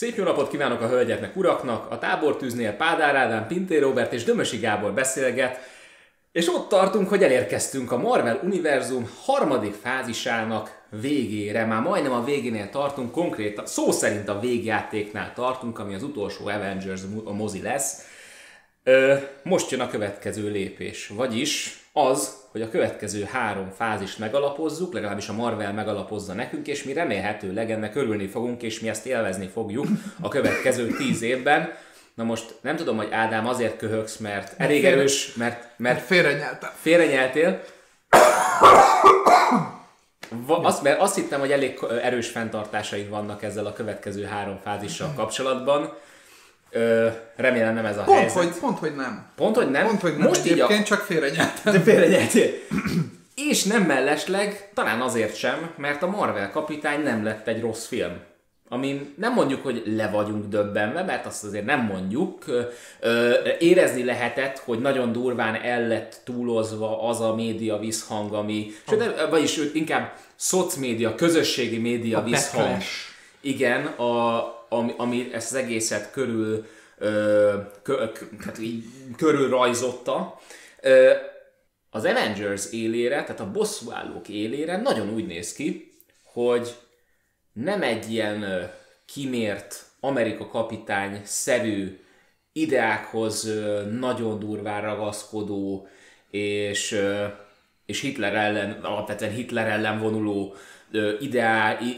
Szép jó napot kívánok a hölgyeknek, uraknak! A tábortűznél Pádár Ádám, Pintér Robert és Dömösi Gábor beszélget, és ott tartunk, hogy elérkeztünk a Marvel Univerzum harmadik fázisának végére. Már majdnem a végénél tartunk, konkrétan szó szerint a végjátéknál tartunk, ami az utolsó Avengers a mozi lesz. Ö, most jön a következő lépés, vagyis az, hogy a következő három fázist megalapozzuk, legalábbis a Marvel megalapozza nekünk, és mi remélhetőleg ennek örülni fogunk, és mi ezt élvezni fogjuk a következő tíz évben. Na most nem tudom, hogy Ádám azért köhögsz, mert elég félre- erős, mert, mert Félrenyeltem. félrenyeltél. Azt, mert azt hittem, hogy elég erős fenntartásaid vannak ezzel a következő három fázissal kapcsolatban. Ö, remélem nem ez a Pont helyzet. hogy, pont, hogy nem. Pont, hogy nem. Pont, hogy nem. Most így a... Egyébként csak félrenyeltem. De félrenyeltél. És nem mellesleg, talán azért sem, mert a Marvel kapitány nem lett egy rossz film. Amin nem mondjuk, hogy le vagyunk döbbenve, mert azt azért nem mondjuk. Ö, érezni lehetett, hogy nagyon durván el lett túlozva az a média visszhang, ami, sőt, vagyis inkább szocmédia, közösségi média A visszhang. backlash. Igen, a, ami, ami ezt az egészet körül, ö, kö, kö, hát így körül rajzotta. Ö, az Avengers élére, tehát a bosszúállók élére nagyon úgy néz ki, hogy nem egy ilyen kimért Amerika kapitány szerű ideákhoz nagyon durván ragaszkodó és, és Hitler ellen, alapvetően Hitler ellen vonuló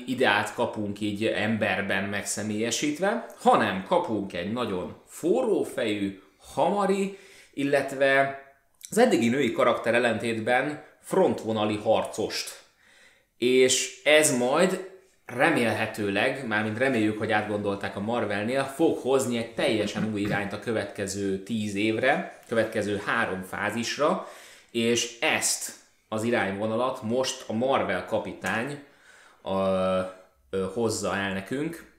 ideát kapunk így emberben megszemélyesítve, hanem kapunk egy nagyon forrófejű, hamari, illetve az eddigi női karakter ellentétben frontvonali harcost. És ez majd remélhetőleg, mármint reméljük, hogy átgondolták a Marvelnél, fog hozni egy teljesen új irányt a következő tíz évre, következő három fázisra, és ezt az irányvonalat most a Marvel kapitány a, ö, hozza el nekünk.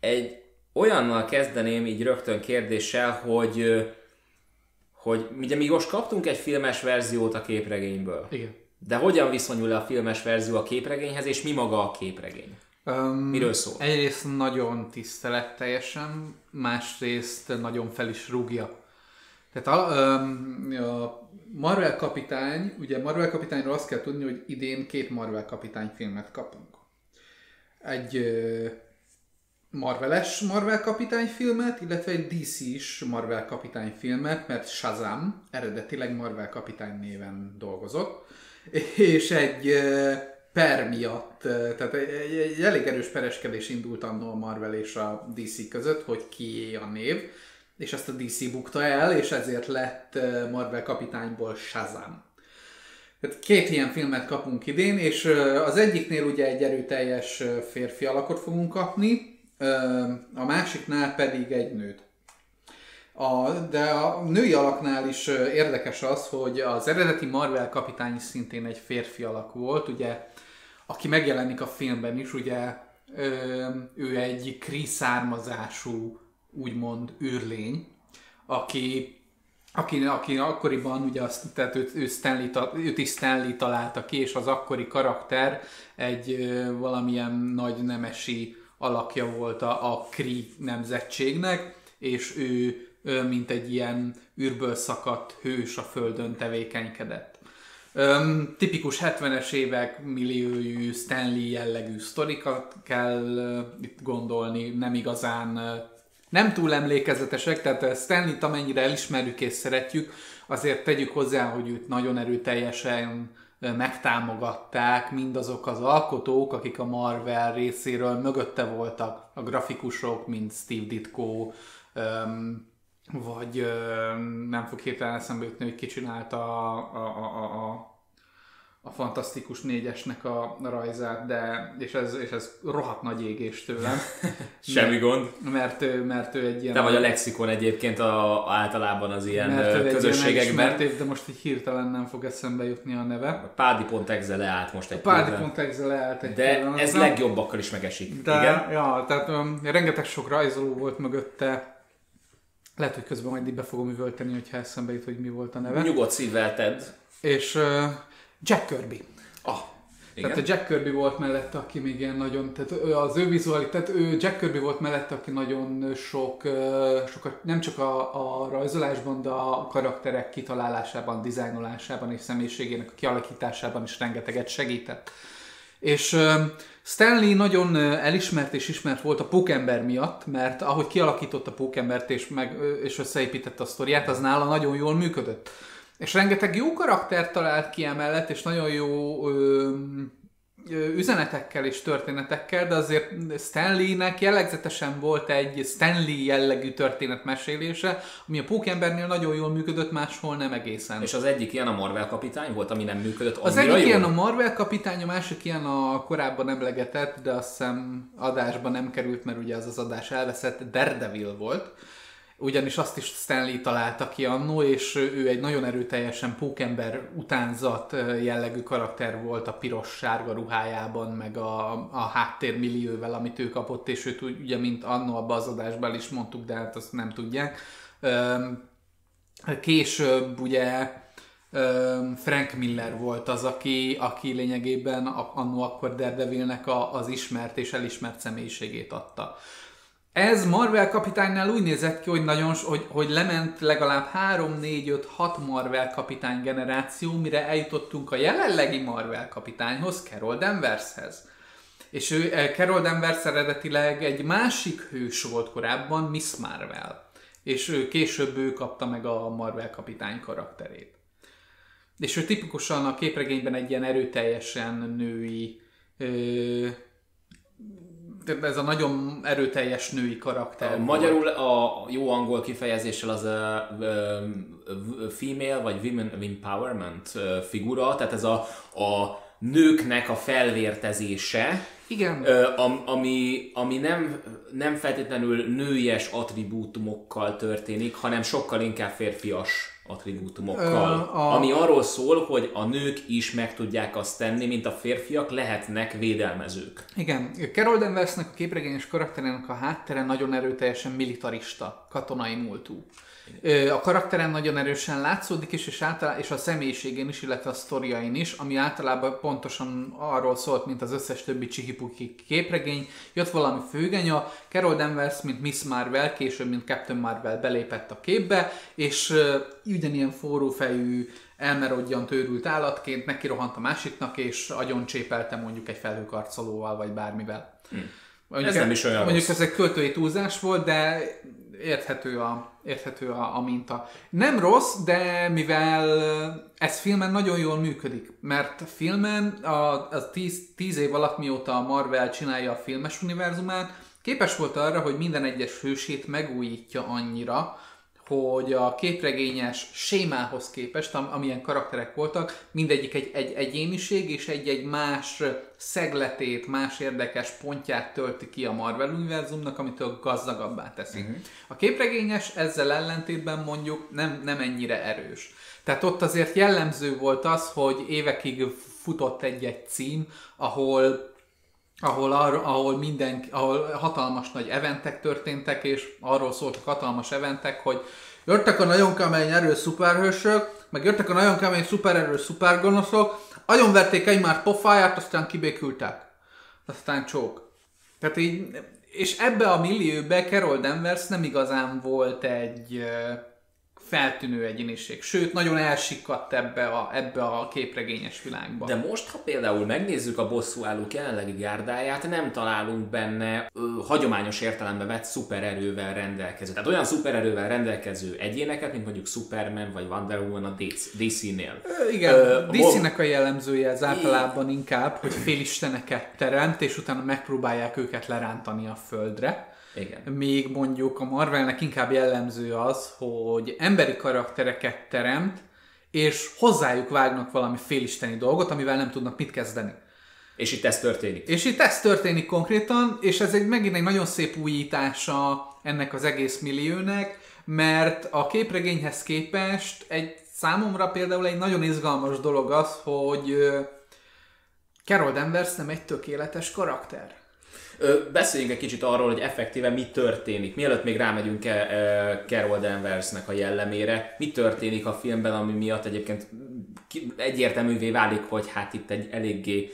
Egy olyannal kezdeném így rögtön kérdéssel, hogy ö, hogy ugye mi most kaptunk egy filmes verziót a képregényből. Igen. De hogyan viszonyul a filmes verzió a képregényhez, és mi maga a képregény? Um, Miről szól? Egyrészt nagyon tiszteletteljesen, másrészt nagyon fel is rúgja. Tehát a, um, a Marvel kapitány, ugye Marvel kapitányról azt kell tudni, hogy idén két Marvel kapitány filmet kapunk. Egy Marveles Marvel kapitány filmet, illetve egy DC-s Marvel kapitány filmet, mert Shazam eredetileg Marvel kapitány néven dolgozott, és egy per miatt, tehát egy, egy elég erős pereskedés indult annó a Marvel és a DC között, hogy kié a név, és ezt a DC bukta el, és ezért lett Marvel kapitányból Shazam. Tehát két ilyen filmet kapunk idén, és az egyiknél ugye egy erőteljes férfi alakot fogunk kapni, a másiknál pedig egy nőt. A, de a női alaknál is érdekes az, hogy az eredeti Marvel kapitány szintén egy férfi alak volt, ugye, aki megjelenik a filmben is, ugye ő egy kri származású, úgymond űrlény, aki aki, aki akkoriban, ugye azt, tehát őt, ő Stanley, ta- őt is Stanley találta ki, és az akkori karakter egy ö, valamilyen nagy nemesi alakja volt a, a Kree nemzetségnek, és ő ö, mint egy ilyen űrből szakadt hős a földön tevékenykedett. Öm, tipikus 70-es évek milliójú Stanley jellegű sztorikat kell ö, itt gondolni, nem igazán nem túl emlékezetesek, tehát Stanley-t amennyire elismerjük és szeretjük, azért tegyük hozzá, hogy őt nagyon erőteljesen ö, megtámogatták mindazok az alkotók, akik a Marvel részéről mögötte voltak, a grafikusok, mint Steve Ditko, vagy nem fog hirtelen eszembe jutni, hogy ki csinálta a, a, a, a, a a Fantasztikus négyesnek a rajzát, de, és ez, és ez rohadt nagy égés tőlem. Semmi gond. Mert ő, mert ő egy ilyen... Te vagy a lexikon egyébként a, általában az ilyen mert ő közösségekben. elismert, de most így hirtelen nem fog eszembe jutni a neve. Pádi.exe leállt most egy Pádi pillanat. pont leállt egy De pillanatra. ez legjobbakkal is megesik. De, Igen? ja, tehát um, rengeteg sok rajzoló volt mögötte. Lehet, hogy közben majd így be fogom üvölteni, hogyha eszembe jut, hogy mi volt a neve. Nyugodt szívvel tedd. És uh, Jack Kirby. Ah, Igen? Tehát a Jack Kirby volt mellette, aki még ilyen nagyon, tehát az ő vizuális, tehát ő Jack Kirby volt mellette, aki nagyon sok, sok nem csak a, a rajzolásban, de a karakterek kitalálásában, dizájnolásában és személyiségének a kialakításában is rengeteget segített. És Stanley nagyon elismert és ismert volt a Pókember miatt, mert ahogy kialakította a Pókembert és, meg, és összeépítette a sztoriát, az nála nagyon jól működött. És rengeteg jó karaktert talált ki emellett, és nagyon jó ö, üzenetekkel és történetekkel, de azért Stanleynek jellegzetesen volt egy Stanley jellegű történetmesélése, ami a Pókembernél nagyon jól működött, máshol nem egészen. És az egyik ilyen a Marvel kapitány volt, ami nem működött Az egyik jól? ilyen a Marvel kapitány, a másik ilyen a korábban emlegetett, de azt hiszem adásban nem került, mert ugye az az adás elveszett, Daredevil volt ugyanis azt is Stanley találta ki annó, és ő egy nagyon erőteljesen pókember utánzat jellegű karakter volt a piros-sárga ruhájában, meg a, a háttérmillióvel, amit ő kapott, és őt ugye, mint annó abban az is mondtuk, de hát azt nem tudják. Később ugye Frank Miller volt az, aki, aki lényegében annó akkor Daredevilnek az ismert és elismert személyiségét adta. Ez Marvel kapitánynál úgy nézett ki, hogy, nagyon, hogy, hogy lement legalább 3, 4, 5, 6 Marvel kapitány generáció, mire eljutottunk a jelenlegi Marvel kapitányhoz, Carol Danvershez. És ő, eh, Carol Danvers eredetileg egy másik hős volt korábban, Miss Marvel. És ő később ő kapta meg a Marvel kapitány karakterét. És ő tipikusan a képregényben egy ilyen erőteljesen női ö, ez a nagyon erőteljes női karakter. A magyarul a jó angol kifejezéssel az a, female vagy women empowerment figura, tehát ez a, a nőknek a felvértezése, igen. ami, ami nem, nem feltétlenül nőies attribútumokkal történik, hanem sokkal inkább férfias attribútumokkal. a... Ami arról szól, hogy a nők is meg tudják azt tenni, mint a férfiak lehetnek védelmezők. Igen, Carol Danversnek a képregényes karakterének a háttere nagyon erőteljesen militarista, katonai múltú. A karakteren nagyon erősen látszódik is, és, általá- és a személyiségén is, illetve a sztoriain is, ami általában pontosan arról szólt, mint az összes többi csihipuki képregény. Jött valami főgenya, Carol Danvers, mint Miss Marvel, később, mint Captain Marvel belépett a képbe, és ugyanilyen forrófejű, elmerodjan tőrült állatként neki rohant a másiknak, és agyon csépelte mondjuk egy felhőkarcolóval, vagy bármivel. Hmm. Mondjuk, ez nem is olyan Mondjuk rossz. ez egy költői túlzás volt, de érthető a, érthető a, a minta. Nem rossz, de mivel ez filmen nagyon jól működik, mert filmen a, a tíz, tíz év alatt, mióta a Marvel csinálja a filmes univerzumát, képes volt arra, hogy minden egyes hősét megújítja annyira, hogy a képregényes sémához képest, am- amilyen karakterek voltak, mindegyik egy, egy egyéniség és egy-egy más szegletét, más érdekes pontját tölti ki a Marvel univerzumnak, amitől gazdagabbá teszi. Uh-huh. A képregényes ezzel ellentétben mondjuk nem, nem ennyire erős. Tehát ott azért jellemző volt az, hogy évekig futott egy-egy cím, ahol ahol, arra, ahol, minden, ahol hatalmas nagy eventek történtek, és arról szóltak hatalmas eventek, hogy jöttek a nagyon kemény erős szuperhősök, meg jöttek a nagyon kemény szupererős szupergonoszok, verték egymást pofáját, aztán kibékültek. Aztán csók. Tehát így, és ebbe a millióbe Carol Danvers nem igazán volt egy feltűnő egyéniség. Sőt, nagyon elsikadt ebbe a, ebbe a képregényes világba. De most, ha például megnézzük a bosszúállók jelenlegi gárdáját, nem találunk benne ö, hagyományos értelemben vett szupererővel rendelkező. Tehát olyan szupererővel rendelkező egyéneket, mint mondjuk Superman vagy Wonder Woman a DC-nél. Igen, ö, DC-nek a jellemzője az általában inkább, hogy félisteneket teremt, és utána megpróbálják őket lerántani a földre. Igen. Még mondjuk a Marvelnek inkább jellemző az, hogy emberi karaktereket teremt, és hozzájuk vágnak valami félisteni dolgot, amivel nem tudnak mit kezdeni. És itt ez történik. És itt ez történik konkrétan, és ez egy megint egy nagyon szép újítása ennek az egész milliónek, mert a képregényhez képest egy számomra például egy nagyon izgalmas dolog az, hogy Carol Danvers nem egy tökéletes karakter. Beszéljünk egy kicsit arról, hogy effektíve mi történik. Mielőtt még rámegyünk e, Carol Danversnek a jellemére, mi történik a filmben, ami miatt egyébként egyértelművé válik, hogy hát itt egy eléggé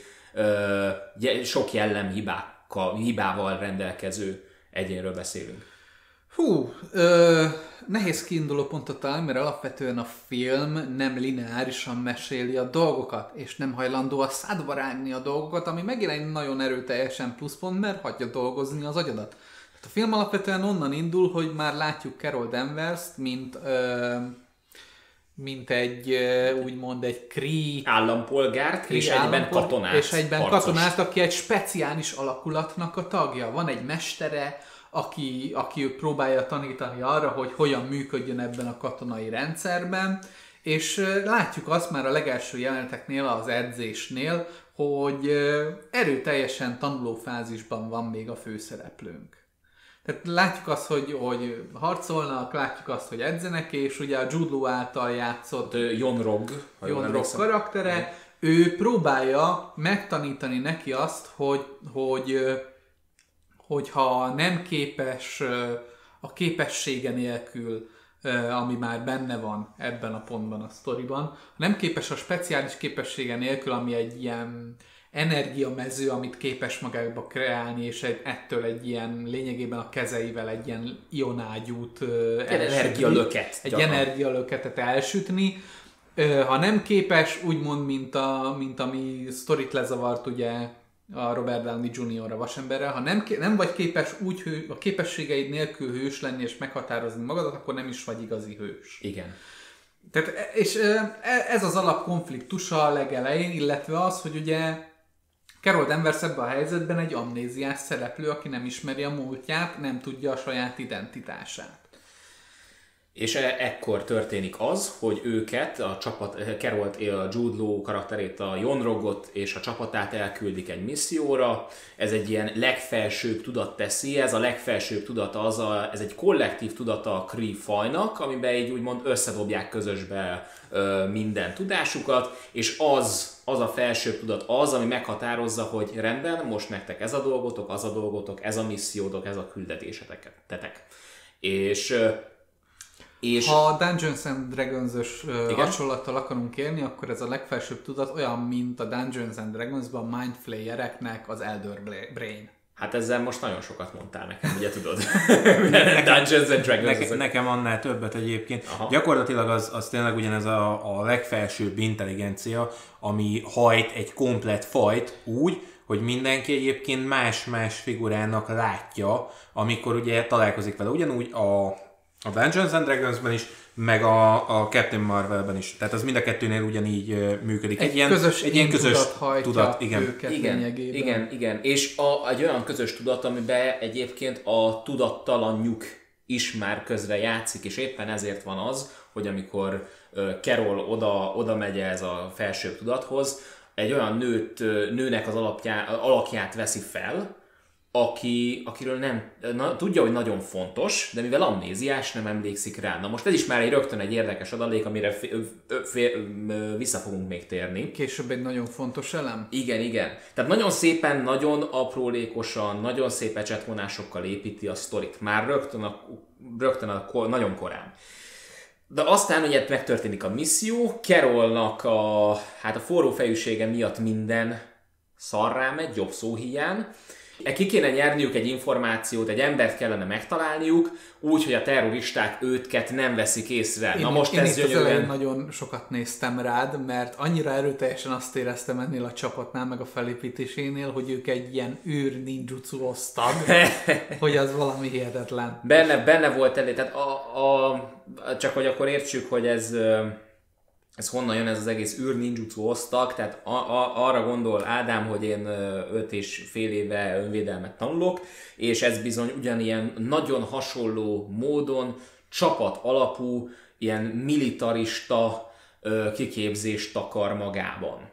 sok jellemhibákkal, hibával rendelkező egyénről beszélünk. Hú, ö, nehéz kiinduló pontot találni, mert alapvetően a film nem lineárisan meséli a dolgokat, és nem hajlandó a szádba rágni a dolgokat, ami megint egy nagyon erőteljesen pluszpont, mert hagyja dolgozni az agyadat. Tehát a film alapvetően onnan indul, hogy már látjuk Carol Danvers-t, mint ö, mint egy úgymond egy Kree állampolgárt, Kree és egyben katonát. És egyben harcos. katonát, aki egy speciális alakulatnak a tagja. Van egy mestere, aki, aki próbálja tanítani arra, hogy hogyan működjön ebben a katonai rendszerben, és látjuk azt már a legelső jeleneteknél, az edzésnél, hogy erőteljesen tanulófázisban van még a főszereplőnk. Tehát látjuk azt, hogy, hogy harcolnak, látjuk azt, hogy edzenek, és ugye a Jude által játszott Jon Rog, Jon Rog karaktere, ő próbálja megtanítani neki azt, hogy, hogy hogyha nem képes a képessége nélkül, ami már benne van ebben a pontban a sztoriban, nem képes a speciális képessége nélkül, ami egy ilyen energiamező, amit képes magába kreálni, és egy, ettől egy ilyen lényegében a kezeivel egy ilyen ionágyút energialöket. Egy energialöketet elsütni. Ha nem képes, úgymond, mint, a, mint ami sztorit lezavart ugye a Robert Downey Jr. a vasemberrel, ha nem, nem vagy képes úgy hő, a képességeid nélkül hős lenni és meghatározni magadat, akkor nem is vagy igazi hős. Igen. Tehát, és e, ez az alapkonfliktusa a legelején, illetve az, hogy ugye Carol Danvers ebben a helyzetben egy amnéziás szereplő, aki nem ismeri a múltját, nem tudja a saját identitását. És e- ekkor történik az, hogy őket, a csapat, Kerolt, a Jude Law karakterét, a Jonrogot és a csapatát elküldik egy misszióra. Ez egy ilyen legfelsőbb tudat teszi, ez a legfelsőbb tudat az, a, ez egy kollektív tudata a Kree fajnak, amiben így úgymond összedobják közösbe ö, minden tudásukat, és az, az a felsőbb tudat az, ami meghatározza, hogy rendben, most nektek ez a dolgotok, az a dolgotok, ez a missziótok, ez a küldetésetek. Tetek. És és... Ha a Dungeons and Dragons-ös hasonlattal akarunk élni, akkor ez a legfelsőbb tudat olyan, mint a Dungeons and Dragons-ban Mind Flayereknek az Elder Brain. Hát ezzel most nagyon sokat mondtál nekem, ugye tudod? Dungeons and Dragons. Neke, nekem annál többet egyébként. Aha. Gyakorlatilag az, az tényleg ugyanez a, a legfelsőbb intelligencia, ami hajt egy komplet fajt úgy, hogy mindenki egyébként más-más figurának látja, amikor ugye találkozik vele. Ugyanúgy a a Dungeons and Dragons-ben is, meg a, a Captain Marvel-ben is. Tehát az mind a kettőnél ugyanígy működik. Egy, egy ilyen közös, egy ilyen közös tudat, tudat igen. Őket igen, igen, igen. És a, egy olyan közös tudat, amiben egyébként a tudattalanjuk is már közre játszik, és éppen ezért van az, hogy amikor Carol oda, oda megy ez a felső tudathoz, egy olyan nőt, nőnek az alapjá, alakját veszi fel, aki, akiről nem, na, tudja, hogy nagyon fontos, de mivel amnéziás, nem emlékszik rá. Na most ez is már egy rögtön egy érdekes adalék, amire f- f- f- vissza fogunk még térni. Később egy nagyon fontos elem. Igen, igen. Tehát nagyon szépen, nagyon aprólékosan, nagyon szép ecsetvonásokkal építi a sztorit. Már rögtön, a, rögtön a, nagyon korán. De aztán ugye megtörténik a misszió, Kerolnak a, hát a forró fejűsége miatt minden szarrá megy, jobb szó hiány, ki kéne nyerniük egy információt, egy embert kellene megtalálniuk, úgy, hogy a terroristák őtket nem veszik észre. Én, Na most én ez gyönyörűen... nagyon sokat néztem rád, mert annyira erőteljesen azt éreztem ennél a csapatnál, meg a felépítésénél, hogy ők egy ilyen űr ninjutsu osztag, hogy az valami hihetetlen. Benne, benne volt elég, tehát a, a, csak hogy akkor értsük, hogy ez ez honnan jön ez az egész űr ninjutsu osztag, tehát a, a, arra gondol Ádám, hogy én öt és fél éve önvédelmet tanulok, és ez bizony ugyanilyen nagyon hasonló módon csapat alapú, ilyen militarista kiképzést takar magában.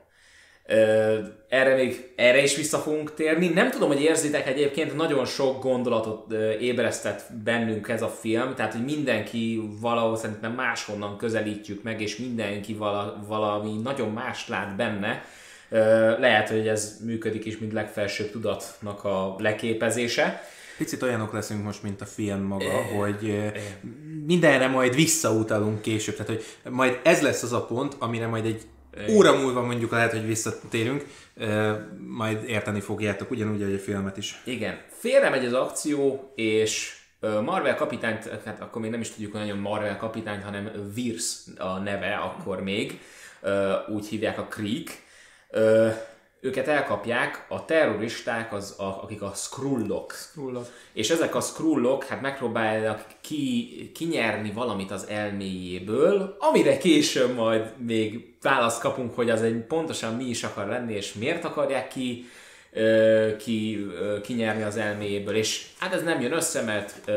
Erre még erre is vissza fogunk térni. Nem tudom, hogy érzitek egyébként, nagyon sok gondolatot ébresztett bennünk ez a film, tehát hogy mindenki valahol szerintem máshonnan közelítjük meg, és mindenki vala, valami nagyon más lát benne. Lehet, hogy ez működik is, mint legfelsőbb tudatnak a leképezése. Picit olyanok leszünk most, mint a film maga, hogy mindenre majd visszautalunk később. Tehát, hogy majd ez lesz az a pont, amire majd egy óra múlva mondjuk lehet, hogy visszatérünk, majd érteni fogjátok, ugyanúgy, ahogy a filmet is. Igen. Félre megy az akció, és Marvel kapitányt, hát akkor még nem is tudjuk, hogy nagyon Marvel kapitányt, hanem Virs a neve akkor még, úgy hívják a Creek. Őket elkapják a terroristák, az, a, akik a Skrullok. Skrullok. És ezek a Skrullok hát megpróbálják ki, kinyerni valamit az elméjéből, amire később majd még választ kapunk, hogy az egy pontosan mi is akar lenni, és miért akarják ki ki, kinyerni az elméjéből, és hát ez nem jön össze, mert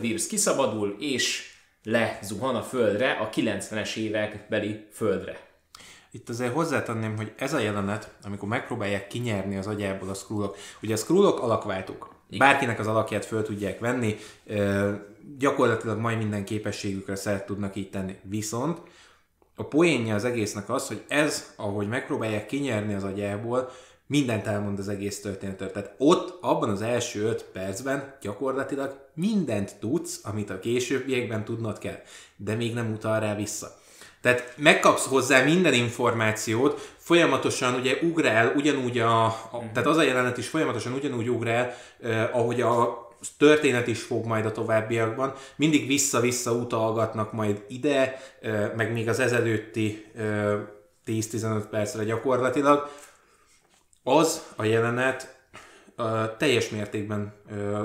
vírus kiszabadul, és lezuhan a földre, a 90-es évek beli földre. Itt azért hozzátenném, hogy ez a jelenet, amikor megpróbálják kinyerni az agyából a skrullok. Ugye a skrullok alakváltuk. Igen. Bárkinek az alakját föl tudják venni, gyakorlatilag majd minden képességükre szert tudnak így tenni. Viszont a poénja az egésznek az, hogy ez, ahogy megpróbálják kinyerni az agyából, mindent elmond az egész történetről. Tehát ott, abban az első öt percben gyakorlatilag mindent tudsz, amit a későbbiekben tudnod kell, de még nem utal rá vissza. Tehát megkapsz hozzá minden információt, folyamatosan ugye ugrál, ugyanúgy a, a mhm. tehát az a jelenet is folyamatosan ugyanúgy ugrál, eh, ahogy a történet is fog majd a továbbiakban, mindig vissza-vissza utalgatnak majd ide, eh, meg még az ezelőtti eh, 10-15 percre gyakorlatilag, az a jelenet teljes mértékben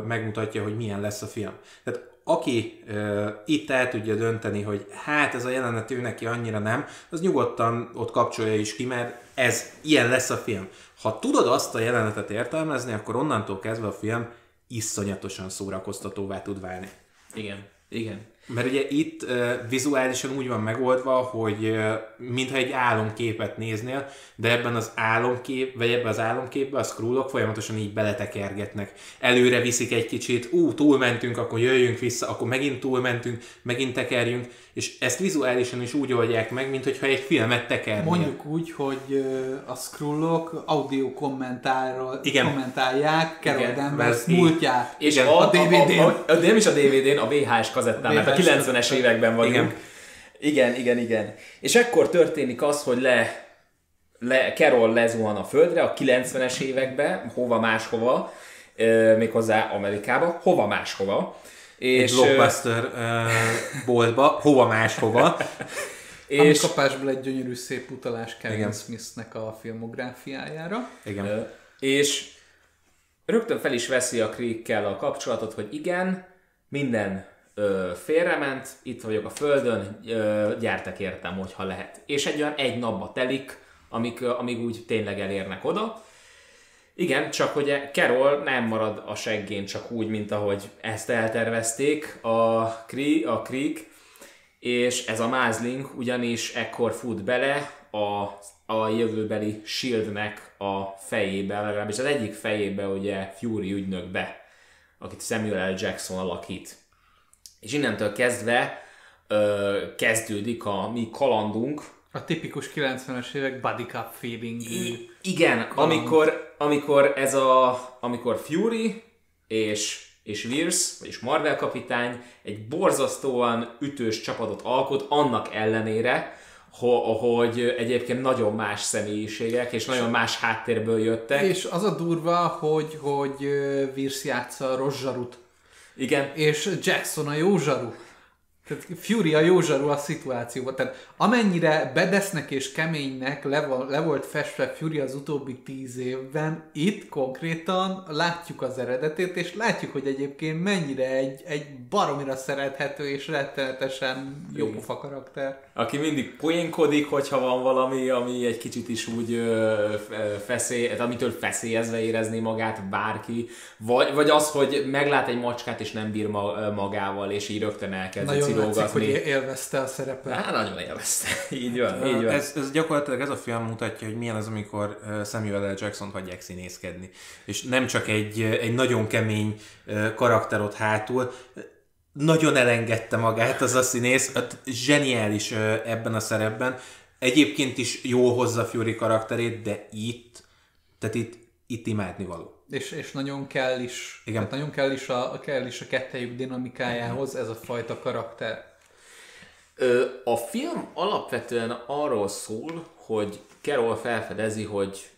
megmutatja, hogy milyen lesz a film. Tehát aki uh, itt el tudja dönteni, hogy hát ez a jelenet ő neki annyira nem, az nyugodtan ott kapcsolja is ki, mert ez ilyen lesz a film. Ha tudod azt a jelenetet értelmezni, akkor onnantól kezdve a film iszonyatosan szórakoztatóvá tud válni. Igen, igen. Mert ugye itt uh, vizuálisan úgy van megoldva, hogy uh, mintha egy álomképet néznél, de ebben az álomkép, vagy ebben az álomképben a scrollok folyamatosan így beletekergetnek. Előre viszik egy kicsit, ú, túlmentünk, akkor jöjjünk vissza, akkor megint túlmentünk, megint tekerjünk, és ezt vizuálisan is úgy oldják meg, mint hogyha egy filmet tekernél. Mondjuk úgy, hogy a scrollok audio kommentárról Igen. kommentálják Carol Danvers múltját. És Igen. A, a, DVD-n. A, a, a, nem is a DVD-n, a VHS kazettán, mert a 90-es években vagyunk. Igen. igen, igen, igen. És ekkor történik az, hogy le, le Carol lezuhan a földre a 90-es években, hova máshova, méghozzá Amerikába, hova máshova és, egy blockbuster uh, boltba, hova máshova. és kapásból egy gyönyörű szép utalás Kevin Smithnek a filmográfiájára. Igen. És rögtön fel is veszi a Creekkel a kapcsolatot, hogy igen, minden ö, félrement, itt vagyok a földön, ö, gyertek értem, hogyha lehet. És egy olyan egy napba telik, amíg, amíg úgy tényleg elérnek oda. Igen, csak hogy Carol nem marad a seggén csak úgy, mint ahogy ezt eltervezték a, Kree, a Creek, és ez a mázling ugyanis ekkor fut bele a, a jövőbeli Shieldnek a fejébe, legalábbis az egyik fejébe ugye Fury ügynökbe, akit Samuel L. Jackson alakít. És innentől kezdve ö, kezdődik a mi kalandunk, a tipikus 90-es évek body cup feeling. I- igen, amikor, amikor ez a, amikor Fury és és Virs, vagyis Marvel kapitány egy borzasztóan ütős csapatot alkot, annak ellenére, hogy egyébként nagyon más személyiségek, és nagyon más háttérből jöttek. És az a durva, hogy, hogy Virs játsza a Rozsarut. Igen. És Jackson a jó zsaru. Tehát Fury a jó zsaru a szituációban. Tehát amennyire bedesznek és keménynek le, le volt festve Fury az utóbbi tíz évben, itt konkrétan látjuk az eredetét, és látjuk, hogy egyébként mennyire egy, egy baromira szerethető és rettenetesen jó karakter. Aki mindig poénkodik, hogyha van valami, ami egy kicsit is úgy ö, feszély, hát amitől feszélyezve érezni magát bárki, vagy, vagy az, hogy meglát egy macskát és nem bír magával, és így rögtön elkezd Nagyon látszik, hogy élvezte a szerepet. Hát nagyon élvezte. így van, így van. Ez, ez gyakorlatilag ez a film mutatja, hogy milyen az, amikor Samuel L. Jackson hagyják színészkedni. És nem csak egy, egy nagyon kemény karakter ott hátul, nagyon elengedte magát az a színész, hát zseniális ebben a szerepben. Egyébként is jó hozza Fury karakterét, de itt, tehát itt, itt imádni való. És, és nagyon kell is, Igen. Tehát nagyon kell is a, kell is a kettejük dinamikájához ez a fajta karakter. A film alapvetően arról szól, hogy Carol felfedezi, hogy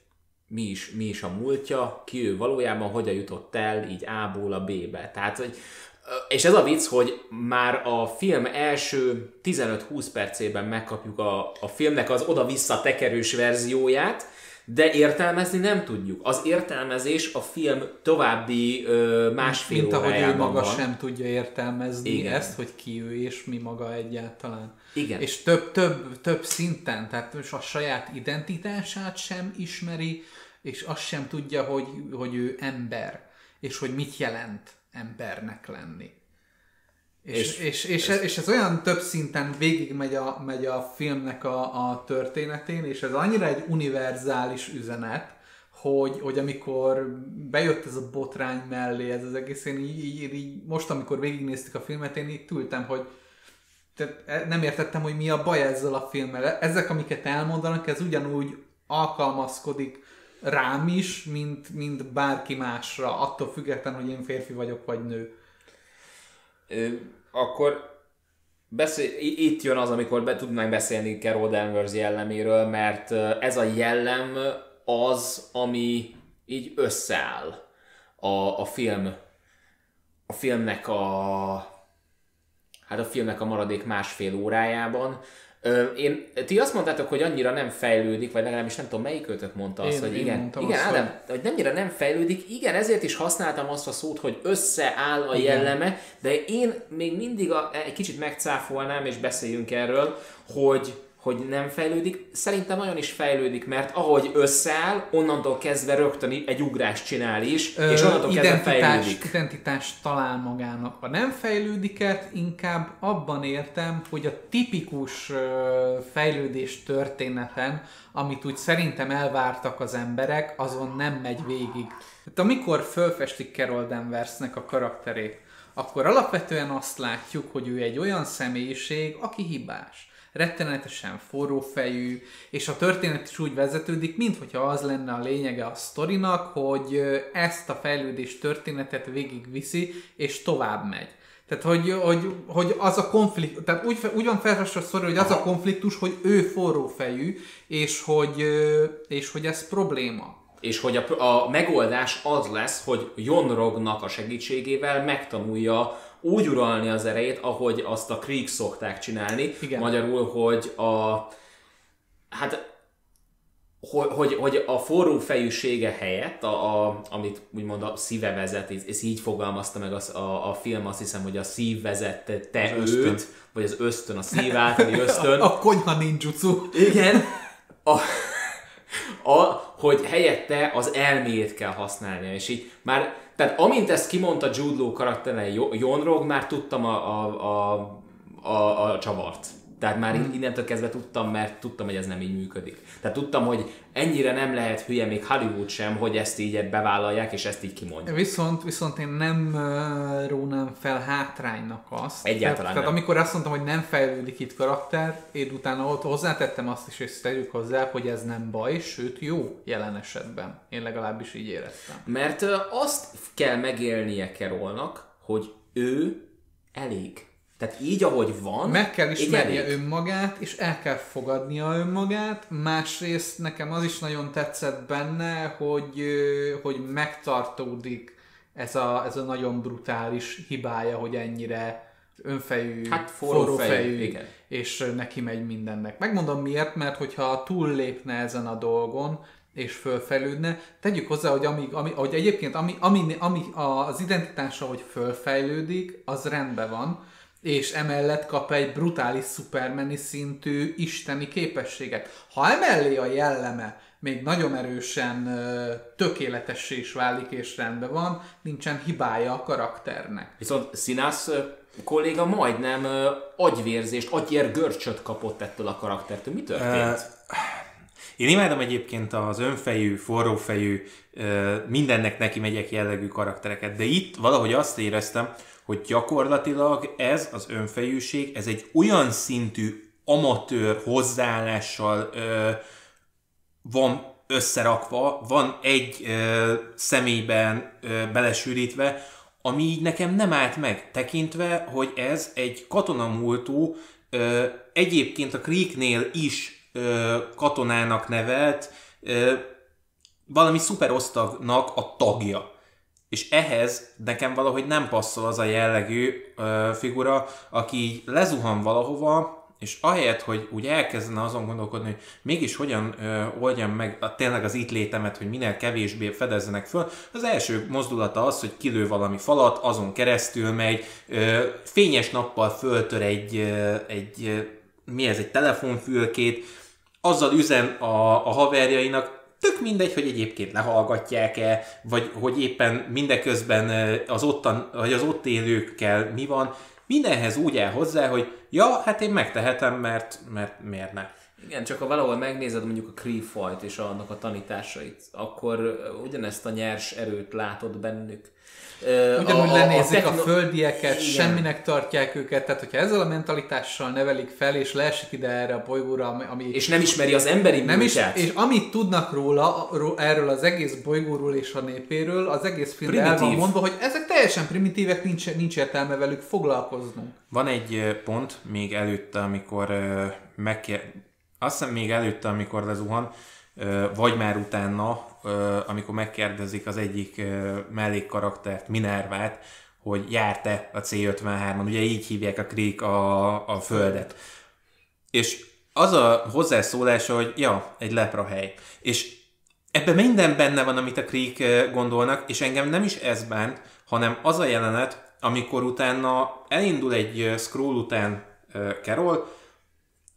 mi is, mi is a múltja, ki ő valójában, hogyan jutott el így A-ból a B-be. Tehát, hogy és ez a vicc, hogy már a film első 15-20 percében megkapjuk a, a filmnek az oda-vissza tekerős verzióját, de értelmezni nem tudjuk. Az értelmezés a film további ö, másfél Mint ahogy ő maga van. sem tudja értelmezni Igen. ezt, hogy ki ő és mi maga egyáltalán. Igen. És több, több, több szinten, tehát a saját identitását sem ismeri, és azt sem tudja, hogy, hogy ő ember, és hogy mit jelent embernek lenni. És, és, és, és, ez, és ez olyan több szinten végig megy a, megy a filmnek a, a történetén, és ez annyira egy univerzális üzenet, hogy, hogy amikor bejött ez a botrány mellé, ez az egész, én így, így, így most, amikor végignéztük a filmet, én így ültem, hogy tehát e, nem értettem, hogy mi a baj ezzel a filmmel. Ezek, amiket elmondanak, ez ugyanúgy alkalmazkodik rám is, mint, mint bárki másra, attól függetlenül, hogy én férfi vagyok, vagy nő. Ö, akkor beszél, itt jön az, amikor be tudnánk beszélni Carol Danvers jelleméről, mert ez a jellem az, ami így összeáll a, a film a filmnek a hát a filmnek a maradék másfél órájában. Én, ti azt mondtátok, hogy annyira nem fejlődik, vagy legalábbis nem tudom, melyik kötök mondta azt, én, hogy én igen, igen azt, Ádám, hogy... hogy annyira nem fejlődik, igen, ezért is használtam azt a szót, hogy összeáll a igen. jelleme, de én még mindig a, egy kicsit megcáfolnám, és beszéljünk erről, hogy hogy nem fejlődik, szerintem nagyon is fejlődik, mert ahogy összeáll, onnantól kezdve rögtön egy ugrást csinál is, Ö, és onnantól identitás, kezdve fejlődik. Identitást talál magának. Ha nem fejlődik el, inkább abban értem, hogy a tipikus fejlődés történeten, amit úgy szerintem elvártak az emberek, azon nem megy végig. Tehát amikor fölfestik Carol Danversnek a karakterét, akkor alapvetően azt látjuk, hogy ő egy olyan személyiség, aki hibás rettenetesen forrófejű, és a történet is úgy vezetődik, mintha az lenne a lényege a sztorinak, hogy ezt a fejlődés történetet végigviszi, és tovább megy. Tehát, hogy, hogy, hogy az a konfliktus, tehát úgy, úgy van felfestve a sztori, hogy az a konfliktus, hogy ő forrófejű, és hogy, és hogy ez probléma. És hogy a, a megoldás az lesz, hogy Jonrognak a segítségével megtanulja úgy uralni az erejét, ahogy azt a Krieg szokták csinálni. Igen. Magyarul, hogy a hát hogy, hogy, hogy a forró fejűsége helyett, a, a, amit úgymond a szíve vezet, és így fogalmazta meg a, a, a film, azt hiszem, hogy a szív vezette te az őt, ösztön. vagy az ösztön, a szív általi ösztön. A, a konyha ninjutsu. Igen. A, a, hogy helyette az elméjét kell használnia, és így már tehát amint ezt kimondta Jude Law karaktere Jonrog, már tudtam a, a, a, a, a csavart. Tehát már hmm. innentől kezdve tudtam, mert tudtam, hogy ez nem így működik. Tehát tudtam, hogy ennyire nem lehet hülye még Hollywood sem, hogy ezt így bevállalják, és ezt így kimondják. Viszont, viszont én nem uh, rónám fel hátránynak azt. Egyáltalán tehát, tehát amikor azt mondtam, hogy nem fejlődik itt karakter, én utána ott hozzátettem azt is, és tegyük hozzá, hogy ez nem baj, sőt jó jelen esetben. Én legalábbis így éreztem. Mert uh, azt kell megélnie Kerolnak, hogy ő elég tehát így, ahogy van. Meg kell ismernie önmagát, és el kell fogadnia önmagát. Másrészt nekem az is nagyon tetszett benne, hogy, hogy megtartódik ez a, ez a nagyon brutális hibája, hogy ennyire önfejű, hát forrófejű, igen. és neki megy mindennek. Megmondom miért, mert hogyha túllépne ezen a dolgon, és fölfejlődne. Tegyük hozzá, hogy, amíg, ami, hogy egyébként ami, ami, ami az identitása, hogy fölfejlődik, az rendben van, és emellett kap egy brutális szupermeni szintű isteni képességet. Ha emellé a jelleme még nagyon erősen tökéletessé is válik és rendben van, nincsen hibája a karakternek. Viszont Sinász kolléga majdnem agyvérzést, agyér görcsöt kapott ettől a karaktertől. Mi történt? Uh, én imádom egyébként az önfejű, forrófejű, mindennek neki megyek jellegű karaktereket, de itt valahogy azt éreztem, hogy gyakorlatilag ez az önfejűség, ez egy olyan szintű amatőr hozzáállással ö, van összerakva, van egy ö, személyben ö, belesűrítve, ami így nekem nem állt meg, tekintve, hogy ez egy katonamúltú ö, egyébként a Creeknél is ö, katonának nevelt, ö, valami szuperosztagnak a tagja. És ehhez nekem valahogy nem passzol az a jellegű ö, figura, aki így lezuhan valahova, és ahelyett, hogy úgy elkezdene azon gondolkodni, hogy mégis hogyan ö, oldjam meg a, tényleg az itt létemet, hogy minél kevésbé fedezzenek föl, az első mozdulata az, hogy kilő valami falat, azon keresztül megy, ö, fényes nappal föltör egy, ö, egy ö, mi ez, egy telefonfülkét, azzal üzen a, a haverjainak, tök mindegy, hogy egyébként lehallgatják-e, vagy hogy éppen mindeközben az, ottan, vagy az ott élőkkel mi van, mindenhez úgy áll hozzá, hogy ja, hát én megtehetem, mert, mert miért ne. Igen, csak ha valahol megnézed mondjuk a Cree fajt és annak a tanításait, akkor ugyanezt a nyers erőt látod bennük. Ugyanúgy a, lenézik a, techno... a földieket, Igen. semminek tartják őket, tehát hogyha ezzel a mentalitással nevelik fel, és leesik ide erre a bolygóra, ami... És nem ismeri az emberi nem is, És amit tudnak róla, erről az egész bolygóról és a népéről, az egész film el van mondva, hogy ezek teljesen primitívek, nincs, nincs értelme velük foglalkoznunk. Van egy pont még előtte, amikor megkér... Azt hiszem még előtte, amikor lezuhan, vagy már utána, amikor megkérdezik az egyik mellékkaraktert, Minervát, hogy járt-e a C-53-on, ugye így hívják a Krieg a, a földet. És az a hozzászólása, hogy ja, egy leprahely. És ebben minden benne van, amit a Krieg gondolnak, és engem nem is ez bánt, hanem az a jelenet, amikor utána elindul egy scroll után Carol,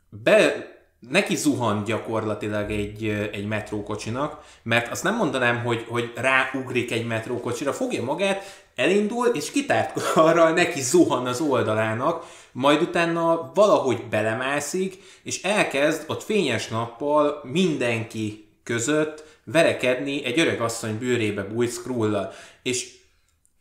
be neki zuhan gyakorlatilag egy, egy metrókocsinak, mert azt nem mondanám, hogy, hogy ráugrik egy metrókocsira, fogja magát, elindul, és kitárt arra neki zuhan az oldalának, majd utána valahogy belemászik, és elkezd ott fényes nappal mindenki között verekedni egy öreg asszony bőrébe bújt Skrullal. És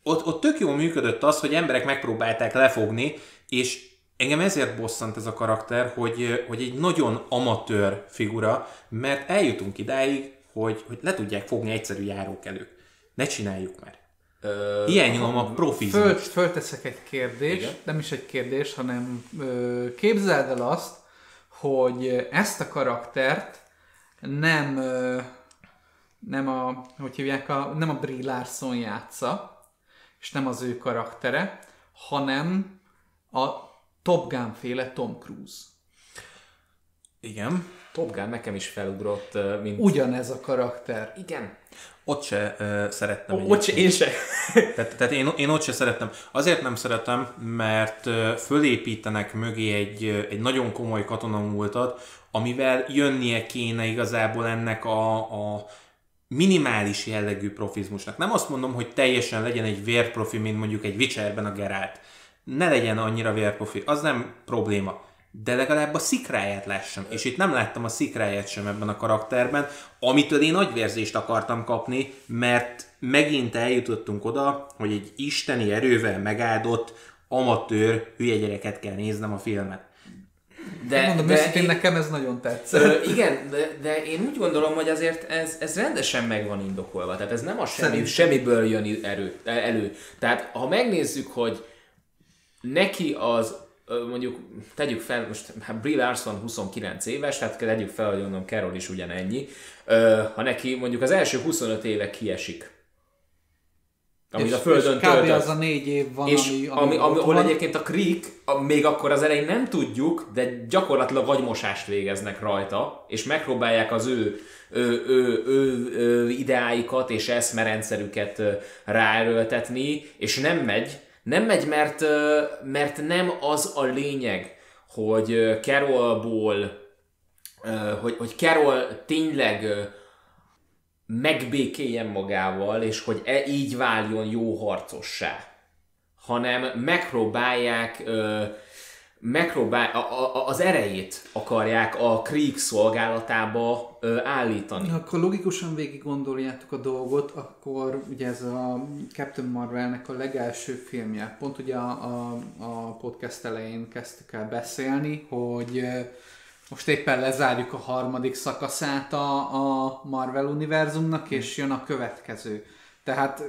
ott, ott tök jól működött az, hogy emberek megpróbálták lefogni, és Engem ezért bosszant ez a karakter, hogy, hogy egy nagyon amatőr figura, mert eljutunk idáig, hogy, hogy le tudják fogni egyszerű járókelők. Ne csináljuk már. Hiányolom a profizmus. Föl, fölteszek egy kérdést, Igen? nem is egy kérdés, hanem ö, képzeld el azt, hogy ezt a karaktert nem ö, nem a, hogy hívják, a, nem a Brie Larson játsza, és nem az ő karaktere, hanem a Top Gun féle Tom Cruise. Igen. Top Gun nekem is felugrott, mint... Ugyanez a karakter. Igen. Ott se uh, szerettem. O, ott se, én se. tehát, tehát én, én ott se szerettem. Azért nem szeretem, mert uh, fölépítenek mögé egy, egy nagyon komoly katonamúltat, amivel jönnie kéne igazából ennek a, a minimális jellegű profizmusnak. Nem azt mondom, hogy teljesen legyen egy vérprofi, mint mondjuk egy Witcherben a Geralt ne legyen annyira vérprofi, az nem probléma. De legalább a szikráját lássam. És itt nem láttam a szikráját sem ebben a karakterben, amitől én nagyvérzést akartam kapni, mert megint eljutottunk oda, hogy egy isteni erővel megáldott amatőr hülye gyereket kell néznem a filmet. De, mondom, de én, nekem ez nagyon tetszett. Ö, igen, de, de én úgy gondolom, hogy azért ez, ez rendesen meg van indokolva. Tehát ez nem a semmi, semmiből jön erő, elő. Tehát ha megnézzük, hogy neki az mondjuk tegyük fel, most hát Brie Larson 29 éves, tehát tegyük fel, hogy mondom, Carol is ugyanennyi, ha neki mondjuk az első 25 éve kiesik, amit és, a Földön és kb. az a négy év van, és ami, ami, ami, ahol egyébként a Creek, a, még akkor az elején nem tudjuk, de gyakorlatilag vagymosást végeznek rajta, és megpróbálják az ő, ő, ő, ő, ő ideáikat és eszmerendszerüket ráerőltetni, és nem megy, nem megy, mert, mert nem az a lényeg, hogy Carolból, hogy, hogy Carol tényleg megbékéljen magával, és hogy e így váljon jó harcossá, hanem megpróbálják megpróbál, a, az erejét akarják a Krieg szolgálatába állítani. Akkor logikusan végig gondoljátok a dolgot, akkor ugye ez a Captain Marvelnek a legelső filmje. Pont ugye a, a, a podcast elején kezdtük el beszélni, hogy most éppen lezárjuk a harmadik szakaszát a, a Marvel univerzumnak, és jön a következő. Tehát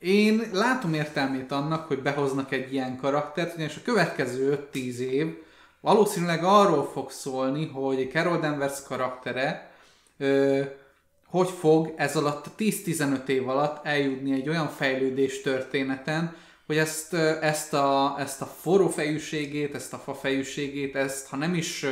én látom értelmét annak, hogy behoznak egy ilyen karaktert, ugyanis a következő 5-10 év valószínűleg arról fog szólni, hogy Carol Danvers karaktere ö, hogy fog ez alatt a 10-15 év alatt eljutni egy olyan fejlődés történeten, hogy ezt, ezt, a, ezt a forrófejűségét, ezt a fafejűségét, ezt ha nem is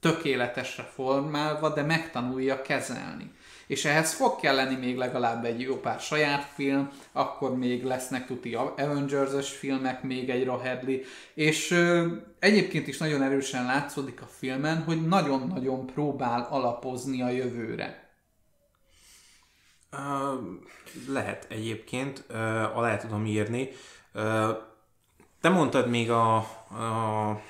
tökéletesre formálva, de megtanulja kezelni. És ehhez fog kelleni még legalább egy jó pár saját film, akkor még lesznek tuti Avengers-es filmek, még egy Rohedley, és ö, egyébként is nagyon erősen látszódik a filmen, hogy nagyon-nagyon próbál alapozni a jövőre. Uh, lehet egyébként, uh, alá tudom írni. Uh, te mondtad még a, a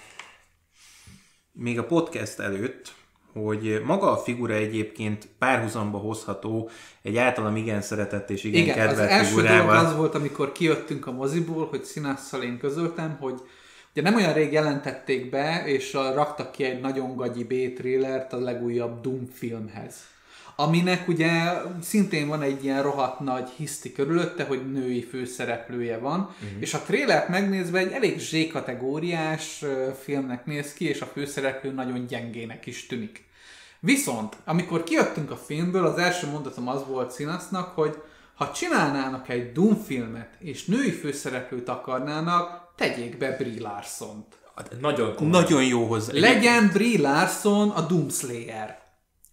még a podcast előtt, hogy maga a figura egyébként párhuzamba hozható egy általam igen szeretett és igen, igen kedvelt az első dolog az volt, amikor kijöttünk a moziból, hogy színásszal én közöltem, hogy ugye nem olyan rég jelentették be, és raktak ki egy nagyon gagyi B-trillert a legújabb Doom filmhez aminek ugye szintén van egy ilyen rohadt nagy hiszti körülötte, hogy női főszereplője van, uh-huh. és a trélert megnézve egy elég Z-kategóriás filmnek néz ki, és a főszereplő nagyon gyengének is tűnik. Viszont, amikor kijöttünk a filmből, az első mondatom az volt Sinasznak, hogy ha csinálnának egy Doom filmet, és női főszereplőt akarnának, tegyék be Brie Larson-t. Nagyon, Nagyon jó hozzá. Legyen Brie Larson a Doomslayer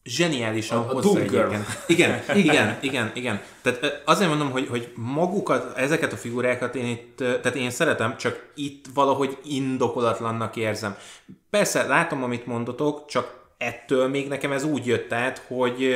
zseniálisan a, a hozza egyébként. Igen, igen, igen, igen. Tehát azért mondom, hogy, hogy magukat, ezeket a figurákat én itt, tehát én szeretem, csak itt valahogy indokolatlannak érzem. Persze, látom, amit mondotok, csak ettől még nekem ez úgy jött át, hogy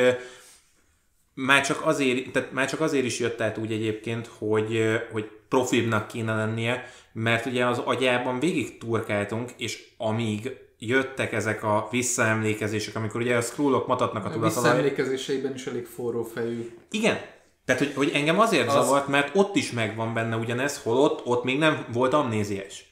már csak azért, tehát már csak azért is jött át úgy egyébként, hogy, hogy profibnak kéne lennie, mert ugye az agyában végig turkáltunk, és amíg jöttek ezek a visszaemlékezések, amikor ugye a scrollok matatnak a tudatalaj. A visszaemlékezéseiben is elég forró fejű. Igen. Tehát, hogy, hogy engem azért az... zavart, mert ott is megvan benne ugyanez, holott ott még nem volt amnéziás.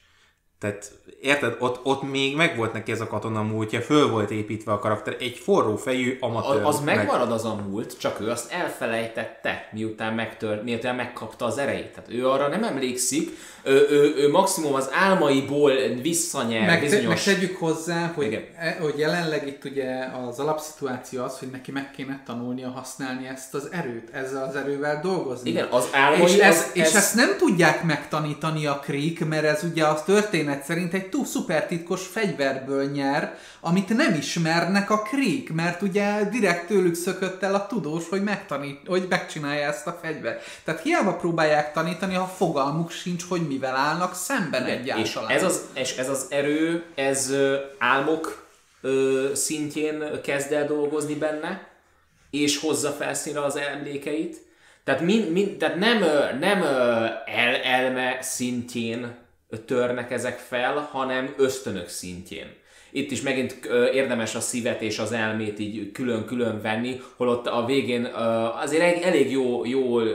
Tehát érted, ott, ott még megvolt neki ez a katona múltja, föl volt építve a karakter, egy forró fejű amatőr. Az, az megmarad az a múlt, csak ő azt elfelejtette, miután, megtör, miután megkapta az erejét. Tehát ő arra nem emlékszik, ő, ő, ő maximum az álmaiból visszanyer meg, bizonyos... Meg tegyük hozzá, hogy, e, hogy jelenleg itt ugye az alapszituáció az, hogy neki meg kéne tanulnia használni ezt az erőt, ezzel az erővel dolgozni. Igen, az álmai... És, ez, az, ez... és ezt nem tudják megtanítani a Creek, mert ez ugye a történet szerint egy túl szupertitkos fegyverből nyer, amit nem ismernek a Krieg, mert ugye direkt tőlük szökött el a tudós, hogy, megtanít, hogy megcsinálja ezt a fegyvert. Tehát hiába próbálják tanítani, ha fogalmuk sincs, hogy mivel állnak szemben Igen, egyáltalán. És ez az, és ez az erő, ez álmok ö, szintjén kezd el dolgozni benne, és hozza felszínre az emlékeit. Tehát, min, min, tehát nem, nem el, elme szintjén törnek ezek fel, hanem ösztönök szintjén. Itt is megint érdemes a szívet és az elmét így külön-külön venni, holott a végén azért elég jó, jól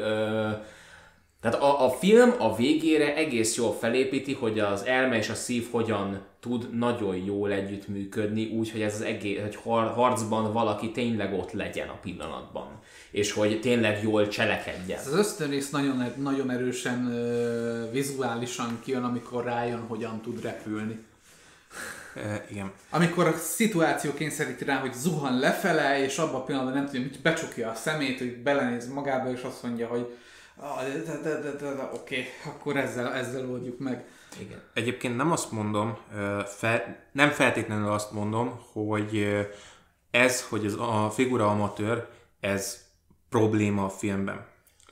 tehát a, a film a végére egész jól felépíti, hogy az elme és a szív hogyan tud nagyon jól együttműködni, úgy, hogy ez az egész, hogy harcban valaki tényleg ott legyen a pillanatban, és hogy tényleg jól cselekedjen. Ez az ösztönrész nagyon, nagyon erősen uh, vizuálisan kijön, amikor rájön, hogyan tud repülni. E, igen. Amikor a szituáció kényszeríti rá, hogy zuhan lefele, és abban a pillanatban nem tudja, hogy becsukja a szemét, hogy belenéz magába, és azt mondja, hogy oké, akkor ezzel, ezzel oldjuk meg. Igen. Egyébként nem azt mondom, fel, nem feltétlenül azt mondom, hogy ez, hogy ez a figura amatőr, ez probléma a filmben.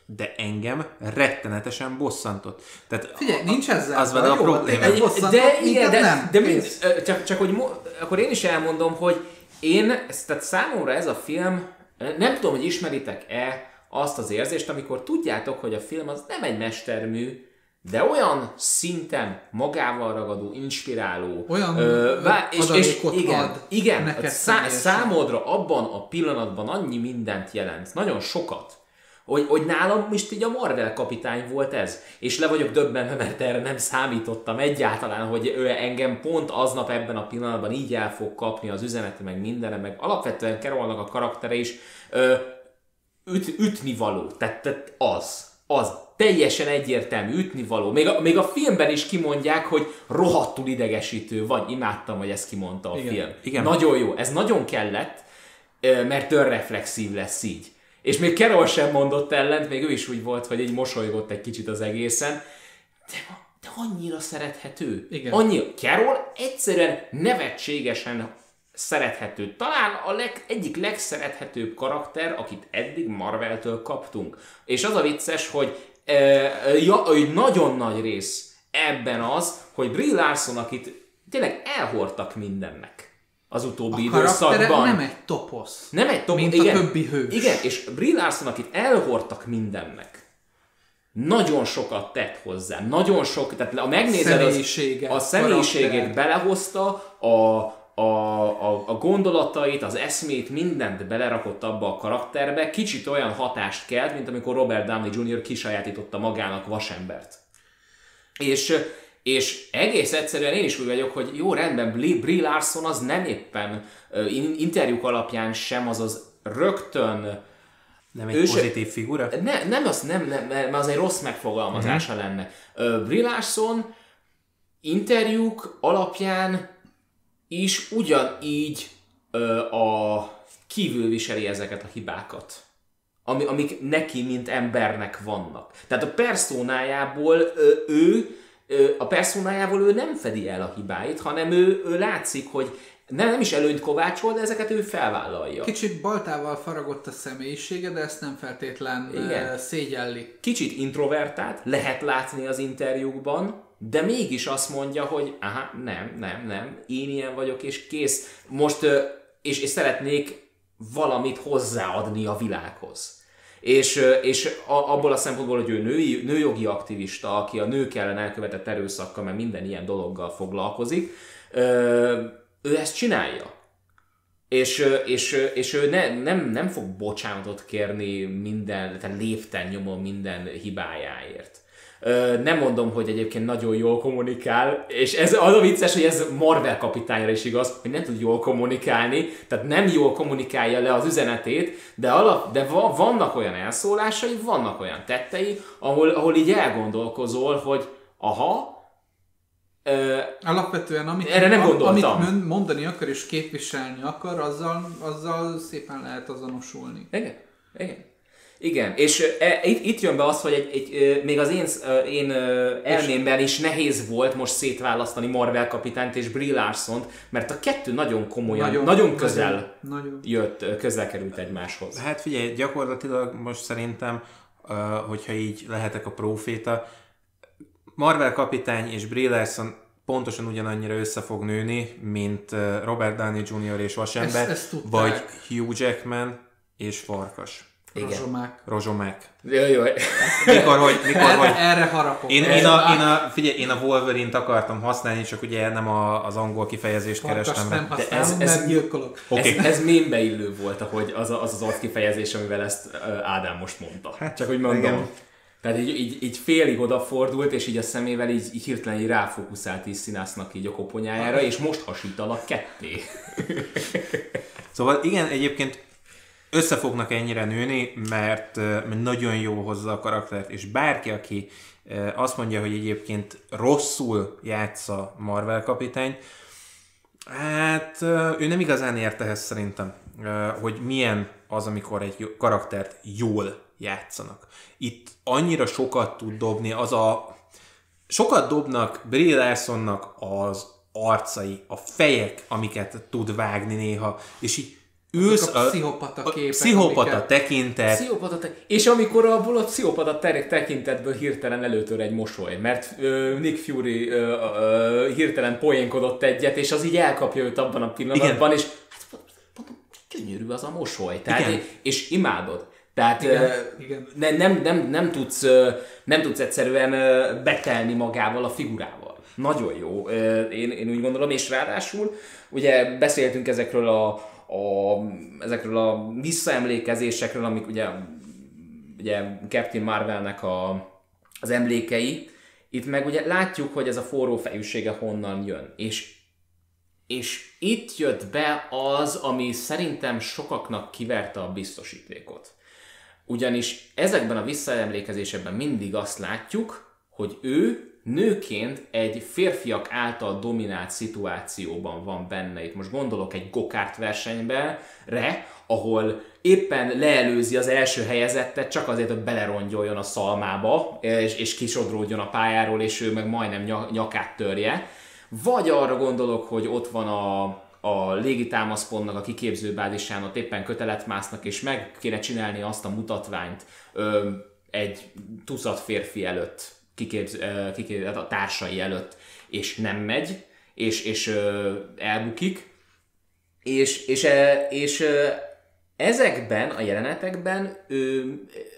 De engem rettenetesen bosszantott. Tehát Figyelj, nincs ezzel az vele a probléma. De, de, igen, de, nem. de mind, csak, csak hogy akkor én is elmondom, hogy én, tehát számomra ez a film, nem tudom, hogy ismeritek-e azt az érzést, amikor tudjátok, hogy a film az nem egy mestermű, de olyan szinten magával ragadó, inspiráló, olyan ö, vá- és, és igen, ad igen szá- számodra abban a pillanatban annyi mindent jelent, nagyon sokat, hogy, hogy nálam most így a Marvel kapitány volt ez. És le vagyok döbbenve, mert erre nem számítottam egyáltalán, hogy ő engem pont aznap ebben a pillanatban így el fog kapni az üzenete, meg mindenre, meg alapvetően Carolnak a karaktere is ö, üt, ütni való. Tehát, tehát az. az teljesen egyértelmű, ütnivaló. Még a, még a filmben is kimondják, hogy rohadtul idegesítő vagy. Imádtam, hogy ezt kimondta a Igen. film. Igen. Nagyon jó. Ez nagyon kellett, mert önreflexív lesz így. És még Carol sem mondott ellent, még ő is úgy volt, hogy így mosolygott egy kicsit az egészen. De, de annyira szerethető. Igen. Annyi, Carol egyszerűen nevetségesen szerethető. Talán a leg, egyik legszerethetőbb karakter, akit eddig Marvel-től kaptunk. És az a vicces, hogy e, ja, hogy nagyon nagy rész ebben az, hogy Brie Larson, akit tényleg elhordtak mindennek az utóbbi A időszakban. nem egy toposz. Nem egy top, Mint a igen, többi hős. Igen, és Brie Larson, akit elhordtak mindennek, nagyon sokat tett hozzá, nagyon sok, tehát a megnézed az, a személyiségét belehozta, a, a, a, a gondolatait, az eszmét, mindent belerakott abba a karakterbe, kicsit olyan hatást kelt, mint amikor Robert Downey Jr. kisajátította magának vasembert. És, és egész egyszerűen én is úgy vagyok, hogy jó, rendben, Brie Larson az nem éppen interjúk alapján sem, azaz rögtön Nem egy Ő se- pozitív figura? ne, nem, az nem, nem, mert az egy rossz megfogalmazása uh-huh. lenne. Brie Larson interjúk alapján is ugyanígy ö, a kívül viseli ezeket a hibákat. Ami, amik neki, mint embernek vannak. Tehát a personájából ö, ő, ö, a personájából ő nem fedi el a hibáit, hanem ő, ő látszik, hogy nem, nem is előnyt kovácsol, de ezeket ő felvállalja. Kicsit baltával faragott a személyisége, de ezt nem feltétlen. Igen. szégyelli. kicsit introvertált, lehet látni az interjúkban, de mégis azt mondja, hogy aha, nem, nem, nem, én ilyen vagyok, és kész. Most, és, és szeretnék valamit hozzáadni a világhoz. És, és abból a szempontból, hogy ő női, nőjogi aktivista, aki a nők ellen elkövetett erőszakkal, mert minden ilyen dologgal foglalkozik, ő ezt csinálja. És, és, és ő ne, nem, nem fog bocsánatot kérni minden, tehát lépten nyomon minden hibájáért. Nem mondom, hogy egyébként nagyon jól kommunikál, és ez az a vicces, hogy ez Marvel kapitányra is igaz, hogy nem tud jól kommunikálni, tehát nem jól kommunikálja le az üzenetét, de, alap, de va, vannak olyan elszólásai, vannak olyan tettei, ahol, ahol így elgondolkozol, hogy aha, ö, Alapvetően, amit, Erre nem am- gondoltam. amit mondani akar és képviselni akar, azzal, azzal szépen lehet azonosulni. Igen, igen. Igen, és e, itt, itt jön be az, hogy egy, egy, még az én, én elmémben is nehéz volt most szétválasztani Marvel kapitányt és Brie Larson-t, mert a kettő nagyon komolyan, nagyon, nagyon közel Nagyon, nagyon. jött, közel került egymáshoz. Hát figyelj, gyakorlatilag most szerintem, hogyha így lehetek a proféta, Marvel kapitány és Brie Larson pontosan ugyanannyira össze fog nőni, mint Robert Downey Jr. és Vasember, Ezt- ezt tudták. vagy Hugh Jackman és Farkas. Igen. Rozsomák. Rozsomák. Jó, jó. Mikor, hogy, mikor, hogy Erre, harapok. én, én, a, én, a, figyelj, én a Wolverine-t akartam használni, csak ugye nem a, az angol kifejezést Farkast kerestem nem használom, ez- ez- mert gyilkolok. Oké. Ez, ez mémbe illő volt, ahogy az az, az arc kifejezés, amivel ezt ö, Ádám most mondta. Hát, Csak hogy mondom. igen. Tehát így, így, így félig odafordult, és így a szemével így, így hirtelen így ráfókuszált is színásznak így a koponyájára, és most hasítalak ketté. Szóval igen, egyébként össze fognak ennyire nőni, mert, nagyon jó hozza a karaktert, és bárki, aki azt mondja, hogy egyébként rosszul játsza Marvel kapitány, hát ő nem igazán ért ehhez szerintem, hogy milyen az, amikor egy karaktert jól játszanak. Itt annyira sokat tud dobni az a sokat dobnak Brie Larsonnak az arcai, a fejek, amiket tud vágni néha, és így ülsz Azok a pszichopata képek, pszichopata amiket- tekintet, Pszichopata te- és amikor abból a pszichopata ter- tekintetből hirtelen előtör egy mosoly, mert ö, Nick Fury ö, ö, hirtelen poénkodott egyet, és az így elkapja őt abban a pillanatban, és hát mondom, gyönyörű az a mosoly, tehát, Igen. és imádod. Tehát Igen, igen. Ne, nem, nem, nem, tudsz, nem tudsz egyszerűen ö, betelni magával a figurával. Nagyon jó, én, én úgy gondolom, és ráadásul ugye beszéltünk ezekről a, a, ezekről a visszaemlékezésekről, amik ugye, ugye Captain Marvelnek a, az emlékei, itt meg ugye látjuk, hogy ez a forró fejűsége honnan jön, és és itt jött be az, ami szerintem sokaknak kiverte a biztosítékot. Ugyanis ezekben a visszaemlékezésekben mindig azt látjuk, hogy ő nőként egy férfiak által dominált szituációban van benne. Itt most gondolok egy gokárt versenybe, re, ahol éppen leelőzi az első helyezettet csak azért, hogy belerongyoljon a szalmába, és, és kisodródjon a pályáról, és ő meg majdnem nyakát törje. Vagy arra gondolok, hogy ott van a, a légitámaszpontnak a kiképzőbázisán, ott éppen kötelet másznak, és meg kéne csinálni azt a mutatványt ö, egy tucat férfi előtt, kiképz, kiképz, a társai előtt, és nem megy, és, és elbukik, és, és, és, Ezekben a jelenetekben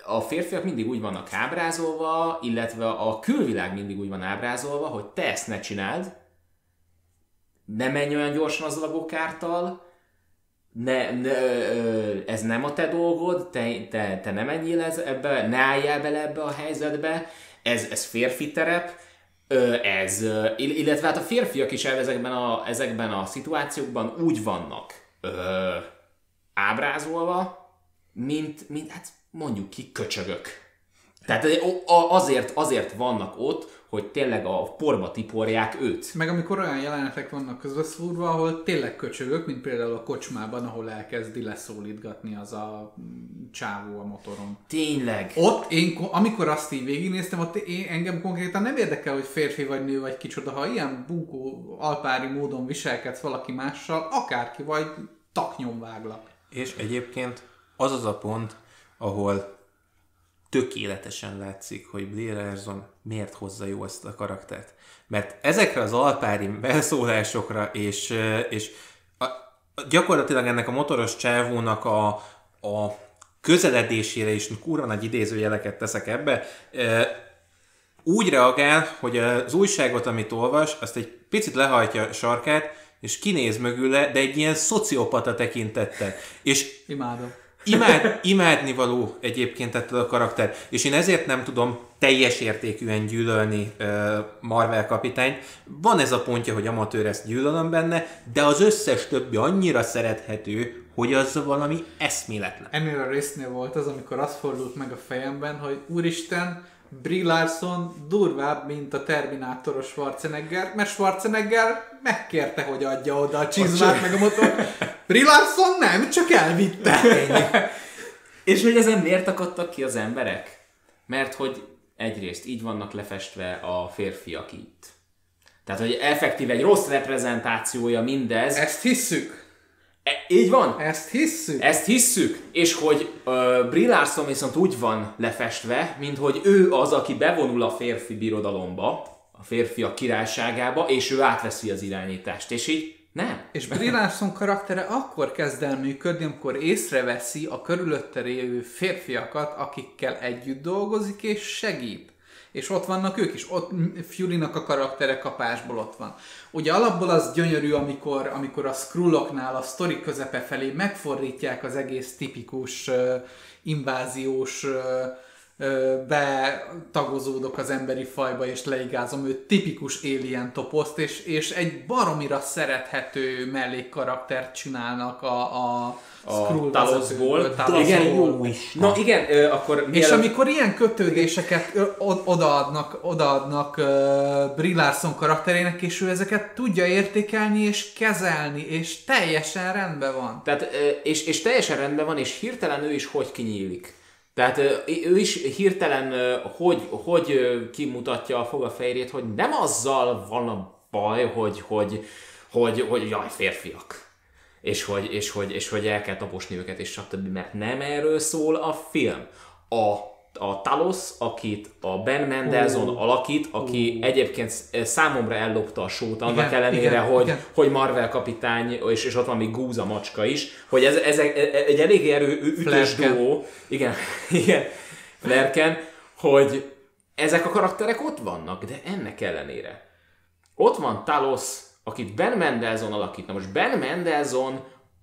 a férfiak mindig úgy vannak ábrázolva, illetve a külvilág mindig úgy van ábrázolva, hogy te ezt ne csináld, ne menj olyan gyorsan az a gokárttal, ne, ne, ez nem a te dolgod, te, te, te ne menjél ez, ebbe, ne álljál bele ebbe a helyzetbe, ez, ez férfi terep, ez, illetve hát a férfiak is ezekben a, ezekben a szituációkban úgy vannak ábrázolva, mint, mint hát mondjuk ki köcsögök. Tehát azért, azért vannak ott, hogy tényleg a porba tiporják őt. Meg amikor olyan jelenetek vannak közbeszúrva, ahol tényleg köcsögök, mint például a kocsmában, ahol elkezdi leszólítgatni az a csávó a motoron. Tényleg. Ott én, amikor azt így végignéztem, ott én, engem konkrétan nem érdekel, hogy férfi vagy nő vagy kicsoda, ha ilyen bunkó, alpári módon viselkedsz valaki mással, akárki vagy, taknyom váglak. És egyébként az az a pont, ahol tökéletesen látszik, hogy Blair Erson miért hozza jó ezt a karaktert. Mert ezekre az alpári belszólásokra és, és a, gyakorlatilag ennek a motoros csávónak a, a közeledésére is kurva nagy idézőjeleket teszek ebbe, úgy reagál, hogy az újságot, amit olvas, azt egy picit lehajtja a sarkát, és kinéz mögüle, de egy ilyen szociopata tekintettel. És Imádom. Imád, imádni való egyébként ettől a karakter, és én ezért nem tudom teljes értékűen gyűlölni Marvel kapitányt. Van ez a pontja, hogy amatőr ezt gyűlölöm benne, de az összes többi annyira szerethető, hogy az valami eszméletlen. Ennél a résznél volt az, amikor azt fordult meg a fejemben, hogy úristen, Brie Larson durvább, mint a Terminátoros Schwarzenegger, mert Schwarzenegger megkérte, hogy adja oda a csizmát meg a motor. Brie Larson nem, csak elvitte. És hogy ezen miért akadtak ki az emberek? Mert hogy egyrészt így vannak lefestve a férfiak itt. Tehát, hogy effektív egy rossz reprezentációja mindez. Ezt hisszük. E, így van? Ezt hisszük. Ezt hisszük, és hogy uh, Brie Larson viszont úgy van lefestve, mint hogy ő az, aki bevonul a férfi birodalomba, a férfiak királyságába, és ő átveszi az irányítást, és így nem. És Brie Larson karaktere akkor kezd el működni, amikor észreveszi a körülötte lévő férfiakat, akikkel együtt dolgozik és segít és ott vannak ők is, ott Fury-nak a karaktere kapásból ott van. Ugye alapból az gyönyörű, amikor, amikor a Skrulloknál a sztori közepe felé megfordítják az egész tipikus uh, inváziós uh, betagozódok az emberi fajba, és leigázom ő tipikus alien toposzt, és, és egy baromira szerethető mellékkaraktert csinálnak a, a a Talosból. Igen, jó is. Na igen, akkor... Mielőtt... És amikor ilyen kötődéseket odaadnak, odaadnak uh, Brie Larson karakterének, és ő ezeket tudja értékelni és kezelni, és teljesen rendben van. Tehát, és, és teljesen rendben van, és hirtelen ő is hogy kinyílik. Tehát ő is hirtelen, hogy, hogy kimutatja a fogafejrét, hogy nem azzal van a baj, hogy, hogy, hogy, hogy jaj, férfiak. És hogy, és, hogy, és hogy el kell taposni őket, és stb. Mert nem erről szól a film. A a Talos, akit a Ben Mendelsohn uh, alakít, aki uh. egyébként számomra ellopta a sót, annak igen, ellenére, igen, hogy, igen. hogy Marvel kapitány, és, és ott van még Gúza macska is, hogy ez, ez egy elég erő ütős duó, igen, igen, Flerken, hogy ezek a karakterek ott vannak, de ennek ellenére. Ott van Talos, akit Ben Mendelsohn alakít. Na most Ben Mendelsohn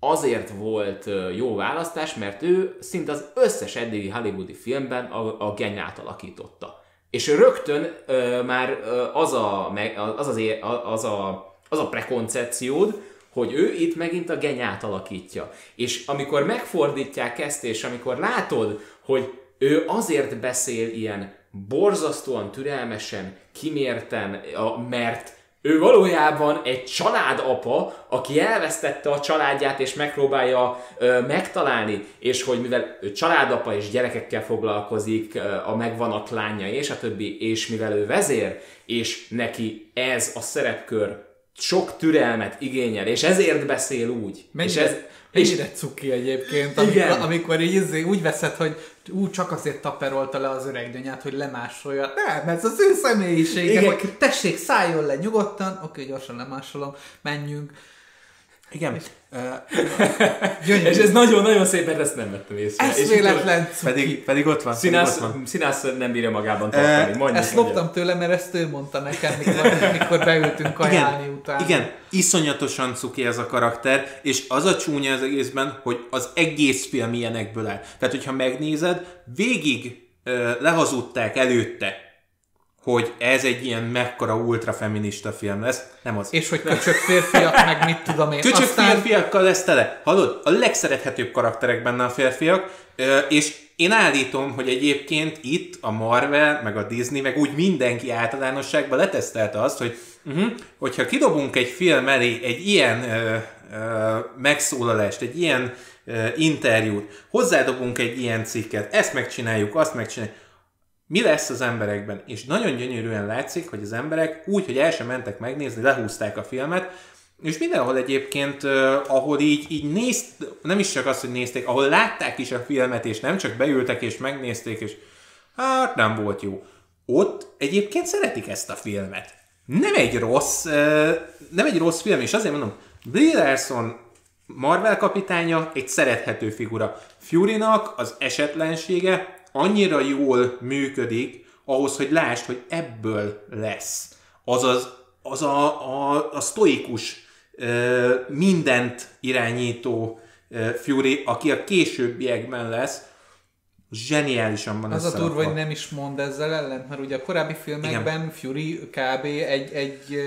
azért volt jó választás, mert ő szinte az összes eddigi hollywoodi filmben a, a genyát alakította. És rögtön ö, már ö, az, a, az, az, az, a, az a prekoncepciód, hogy ő itt megint a genyát alakítja. És amikor megfordítják ezt, és amikor látod, hogy ő azért beszél ilyen borzasztóan türelmesen, kimérten, mert ő valójában egy családapa, aki elvesztette a családját és megpróbálja ö, megtalálni, és hogy mivel ő családapa és gyerekekkel foglalkozik, ö, a megvanat lánya és a többi, és mivel ő vezér, és neki ez a szerepkör sok türelmet igényel, és ezért beszél úgy. Mennyire, és ez, Mennyire cuki egyébként, amikor, Igen. amikor így izé úgy veszed, hogy ú, csak azért taperolta le az öreg dönyát, hogy lemásolja. Nem, ez az ő személyisége, Igen. hogy tessék, szálljon le nyugodtan, oké, gyorsan lemásolom, menjünk. Igen. Uh, és ez nagyon-nagyon szépen ezt nem vettem észre. Ez véletlen. Pedig, pedig ott van. Színász, ott van. színász nem bírja magában tartani. Mondjuk, ezt loptam tőle, mert ezt ő mondta nekem, mikor, mikor beültünk kajálni igen, utána. Igen, iszonyatosan cuki ez a karakter, és az a csúnya az egészben, hogy az egész film ilyenekből áll. Tehát, hogyha megnézed, végig lehazudták előtte hogy ez egy ilyen mekkora ultrafeminista film lesz. Nem az. És hogy köcsök férfiak, meg mit tudom én. Köcsök Aztán... férfiakkal lesz tele. Hallod? A legszerethetőbb karakterek benne a férfiak, és én állítom, hogy egyébként itt a Marvel, meg a Disney, meg úgy mindenki általánosságban letesztelte azt, hogy uh-huh, hogyha kidobunk egy film elé egy ilyen uh, uh, megszólalást, egy ilyen uh, interjút, hozzádobunk egy ilyen cikket, ezt megcsináljuk, azt megcsináljuk, mi lesz az emberekben. És nagyon gyönyörűen látszik, hogy az emberek úgy, hogy el sem mentek megnézni, lehúzták a filmet, és mindenhol egyébként, ahol így, így nézt, nem is csak az, hogy nézték, ahol látták is a filmet, és nem csak beültek és megnézték, és hát nem volt jó. Ott egyébként szeretik ezt a filmet. Nem egy rossz, nem egy rossz film, és azért mondom, Brie Larson Marvel kapitánya egy szerethető figura. Fury-nak az esetlensége annyira jól működik, ahhoz, hogy lásd, hogy ebből lesz. Azaz, az a, a, a sztoikus, mindent irányító Fury, aki a későbbiekben lesz, zseniálisan van Az a durva, hogy nem is mond ezzel ellen, mert ugye a korábbi filmekben Igen. Fury kb. egy, egy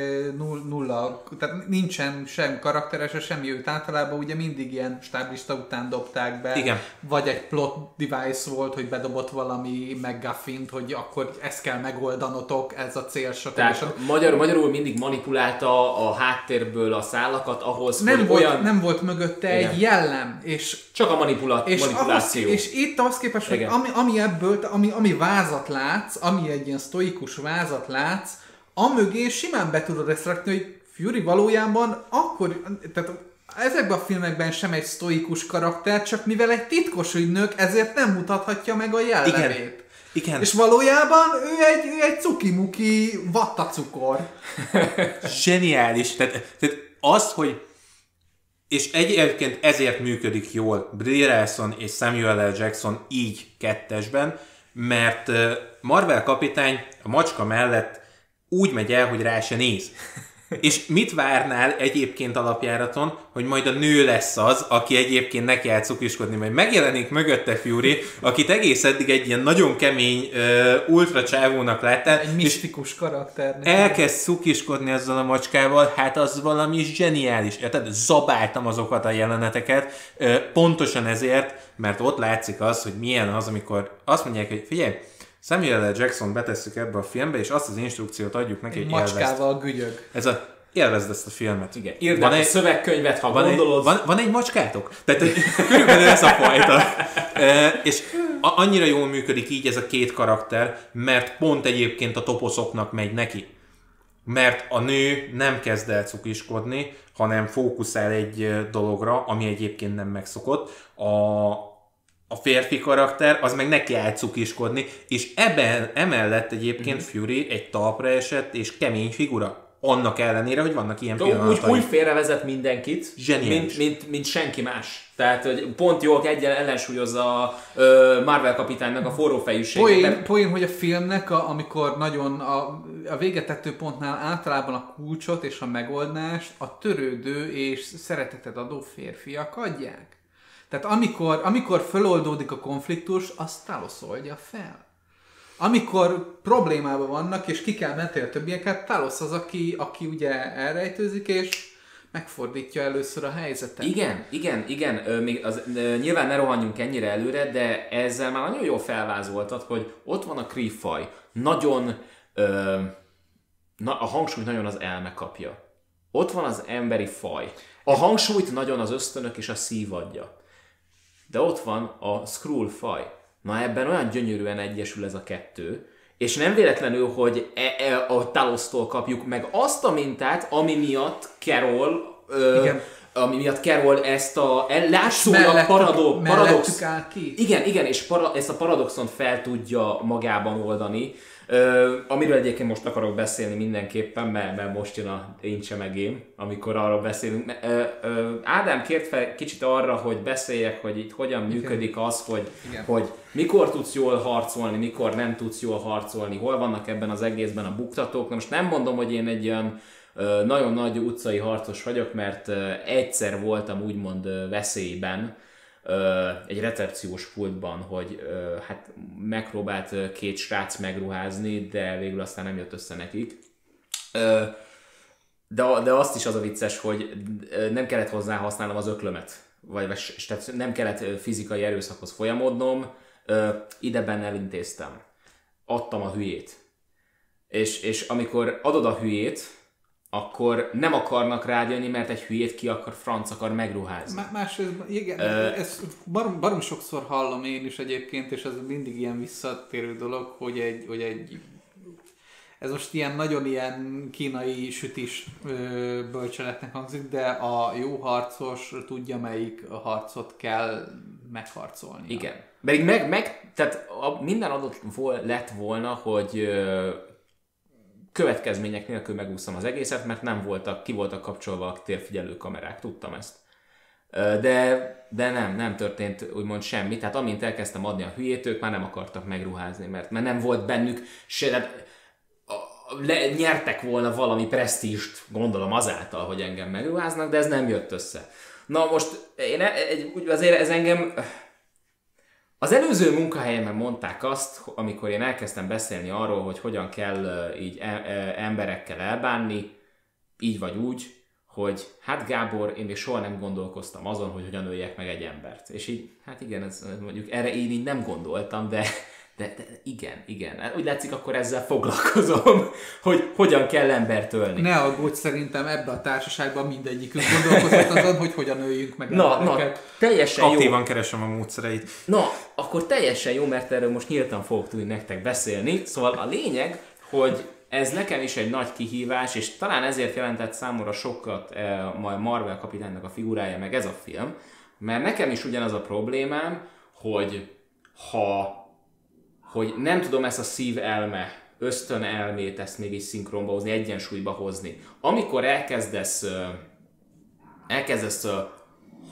nulla, tehát nincsen sem karakteres, semmi őt általában ugye mindig ilyen stáblista után dobták be, Igen. vagy egy plot device volt, hogy bedobott valami McGuffin-t, hogy akkor ezt kell megoldanotok, ez a cél, stb. Magyar, magyarul mindig manipulálta a háttérből a szálakat ahhoz, nem hogy volt, olyan... Nem volt mögötte Igen. egy jellem, és... Csak a manipula- és manipuláció. Ahhoz, és itt ahhoz képest, hogy ami, ami ebből, ami, ami vázat látsz, ami egy ilyen sztoikus vázat látsz, amögé simán be tudod ezt rakni, hogy Fury valójában akkor, tehát ezekben a filmekben sem egy sztoikus karakter, csak mivel egy titkos ügynök, ezért nem mutathatja meg a jellemét. Igen. Igen. És valójában ő egy, ő egy cukimuki vattacukor. Zseniális. Tehát, tehát az, hogy és egyébként ezért működik jól Brie Larson és Samuel L. Jackson így kettesben, mert Marvel kapitány a macska mellett úgy megy el, hogy rá se néz. És mit várnál egyébként alapjáraton, hogy majd a nő lesz az, aki egyébként neki kell cukiskodni, majd megjelenik mögötte Fury, akit egész eddig egy ilyen nagyon kemény uh, ultra csávónak láttál. Egy misztikus karakter. Elkezd cukiskodni ezzel a macskával, hát az valami zseniális. Tehát zabáltam azokat a jeleneteket, uh, pontosan ezért, mert ott látszik az, hogy milyen az, amikor azt mondják, hogy figyelj, Samuel L. Jackson betesszük ebbe a filmbe, és azt az instrukciót adjuk neki, hogy Macskával élvezd. gügyög. Ez a élvezd ezt a filmet. Igen, írd van egy szövegkönyvet, ha van gondolod. Egy, van, van egy macskátok? Tehát körülbelül ez a fajta. e, és a, annyira jól működik így ez a két karakter, mert pont egyébként a toposzoknak megy neki. Mert a nő nem kezd el cukiskodni, hanem fókuszál egy dologra, ami egyébként nem megszokott. A, a férfi karakter, az meg neki áll cukiskodni, és ebben emellett egyébként mm-hmm. Fury egy talpra esett és kemény figura. Annak ellenére, hogy vannak ilyen pillanatai. Úgy, úgy félrevezet mindenkit, Zseniális. mint, mint, mint, senki más. Tehát, hogy pont jól egyen ellensúlyozza a Marvel kapitánynak a forró fejűségét. Poén, poén, hogy a filmnek, a, amikor nagyon a, a végetető pontnál általában a kulcsot és a megoldást a törődő és szeretetet adó férfiak adják. Tehát amikor, amikor föloldódik a konfliktus, azt Talos oldja fel. Amikor problémában vannak, és ki kell menteni a többieket, Talos az, aki, aki ugye elrejtőzik, és megfordítja először a helyzetet. Igen, igen, igen. Még az, nyilván ne rohanjunk ennyire előre, de ezzel már nagyon jól felvázoltad, hogy ott van a Kree Nagyon, ö, na, a hangsúlyt nagyon az elme kapja. Ott van az emberi faj. A hangsúlyt nagyon az ösztönök és a szív adja. De ott van a Skrull faj. Na ebben olyan gyönyörűen egyesül ez a kettő, és nem véletlenül, hogy e, e, a Talosztól kapjuk meg azt a mintát, ami miatt Carol, ö, igen. ami miatt Carol ezt a látszólag paradok, paradox... ki. Igen, igen, és para, ezt a paradoxont fel tudja magában oldani, Ö, amiről egyébként most akarok beszélni mindenképpen, mert, mert most jön a én megém, amikor arról beszélünk. Ö, ö, Ádám kért fel kicsit arra, hogy beszéljek, hogy itt hogyan Igen. működik az, hogy, hogy mikor tudsz jól harcolni, mikor nem tudsz jól harcolni, hol vannak ebben az egészben a buktatók. Na most nem mondom, hogy én egy olyan nagyon nagy utcai harcos vagyok, mert egyszer voltam úgymond veszélyben, egy recepciós pultban, hogy hát megpróbált két srác megruházni, de végül aztán nem jött össze nekik. De, de azt is az a vicces, hogy nem kellett hozzá használnom az öklömet, vagy, vagy tehát nem kellett fizikai erőszakhoz folyamodnom, ide benne elintéztem. Adtam a hülyét. És, és amikor adod a hülyét, akkor nem akarnak rájönni, mert egy hülyét ki akar, franc akar megruházni. Má- másrészt, igen, uh, ezt barom, barom sokszor hallom én is egyébként, és ez mindig ilyen visszatérő dolog, hogy egy, hogy egy ez most ilyen nagyon ilyen kínai sütis ö, bölcseletnek hangzik, de a jó harcos tudja, melyik harcot kell megharcolni. Igen. Pedig meg, meg tehát a, minden adott vol, lett volna, hogy ö, következmények nélkül megúszom az egészet, mert nem voltak, ki voltak kapcsolva a térfigyelő kamerák, tudtam ezt. De, de nem, nem történt úgymond semmi, tehát amint elkezdtem adni a hülyét, ők már nem akartak megruházni, mert, mert nem volt bennük se, tehát le, nyertek volna valami presztíst, gondolom azáltal, hogy engem megruháznak, de ez nem jött össze. Na most én e- egy, azért ez engem az előző munkahelyemen mondták azt, amikor én elkezdtem beszélni arról, hogy hogyan kell így e- e- emberekkel elbánni, így vagy úgy, hogy hát Gábor, én még soha nem gondolkoztam azon, hogy hogyan öljek meg egy embert. És így, hát igen, ez, mondjuk erre én így nem gondoltam, de de, de igen, igen. Hát úgy látszik, akkor ezzel foglalkozom, hogy hogyan kell embert ölni. Ne aggódj, szerintem ebbe a társaságban mindegyikünk gondolkozott azon, hogy hogyan öljünk meg na, embereket. Na, teljesen Aktívan jó. keresem a módszereit. Na, akkor teljesen jó, mert erről most nyíltan fogok tudni nektek beszélni. Szóval a lényeg, hogy ez nekem is egy nagy kihívás, és talán ezért jelentett számomra sokat eh, majd Marvel kapitánynak a figurája, meg ez a film, mert nekem is ugyanaz a problémám, hogy ha hogy nem tudom ezt a szív elme, ösztön elmét ezt mégis szinkronba hozni, egyensúlyba hozni. Amikor elkezdesz, elkezdesz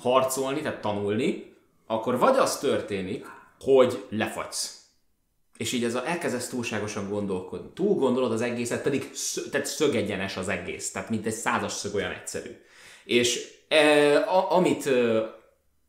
harcolni, tehát tanulni, akkor vagy az történik, hogy lefagysz. És így ez a, elkezdesz túlságosan gondolkodni. Túl gondolod az egészet, pedig szö, tehát szögegyenes az egész, tehát mint egy százas szög olyan egyszerű. És e, a, amit, e,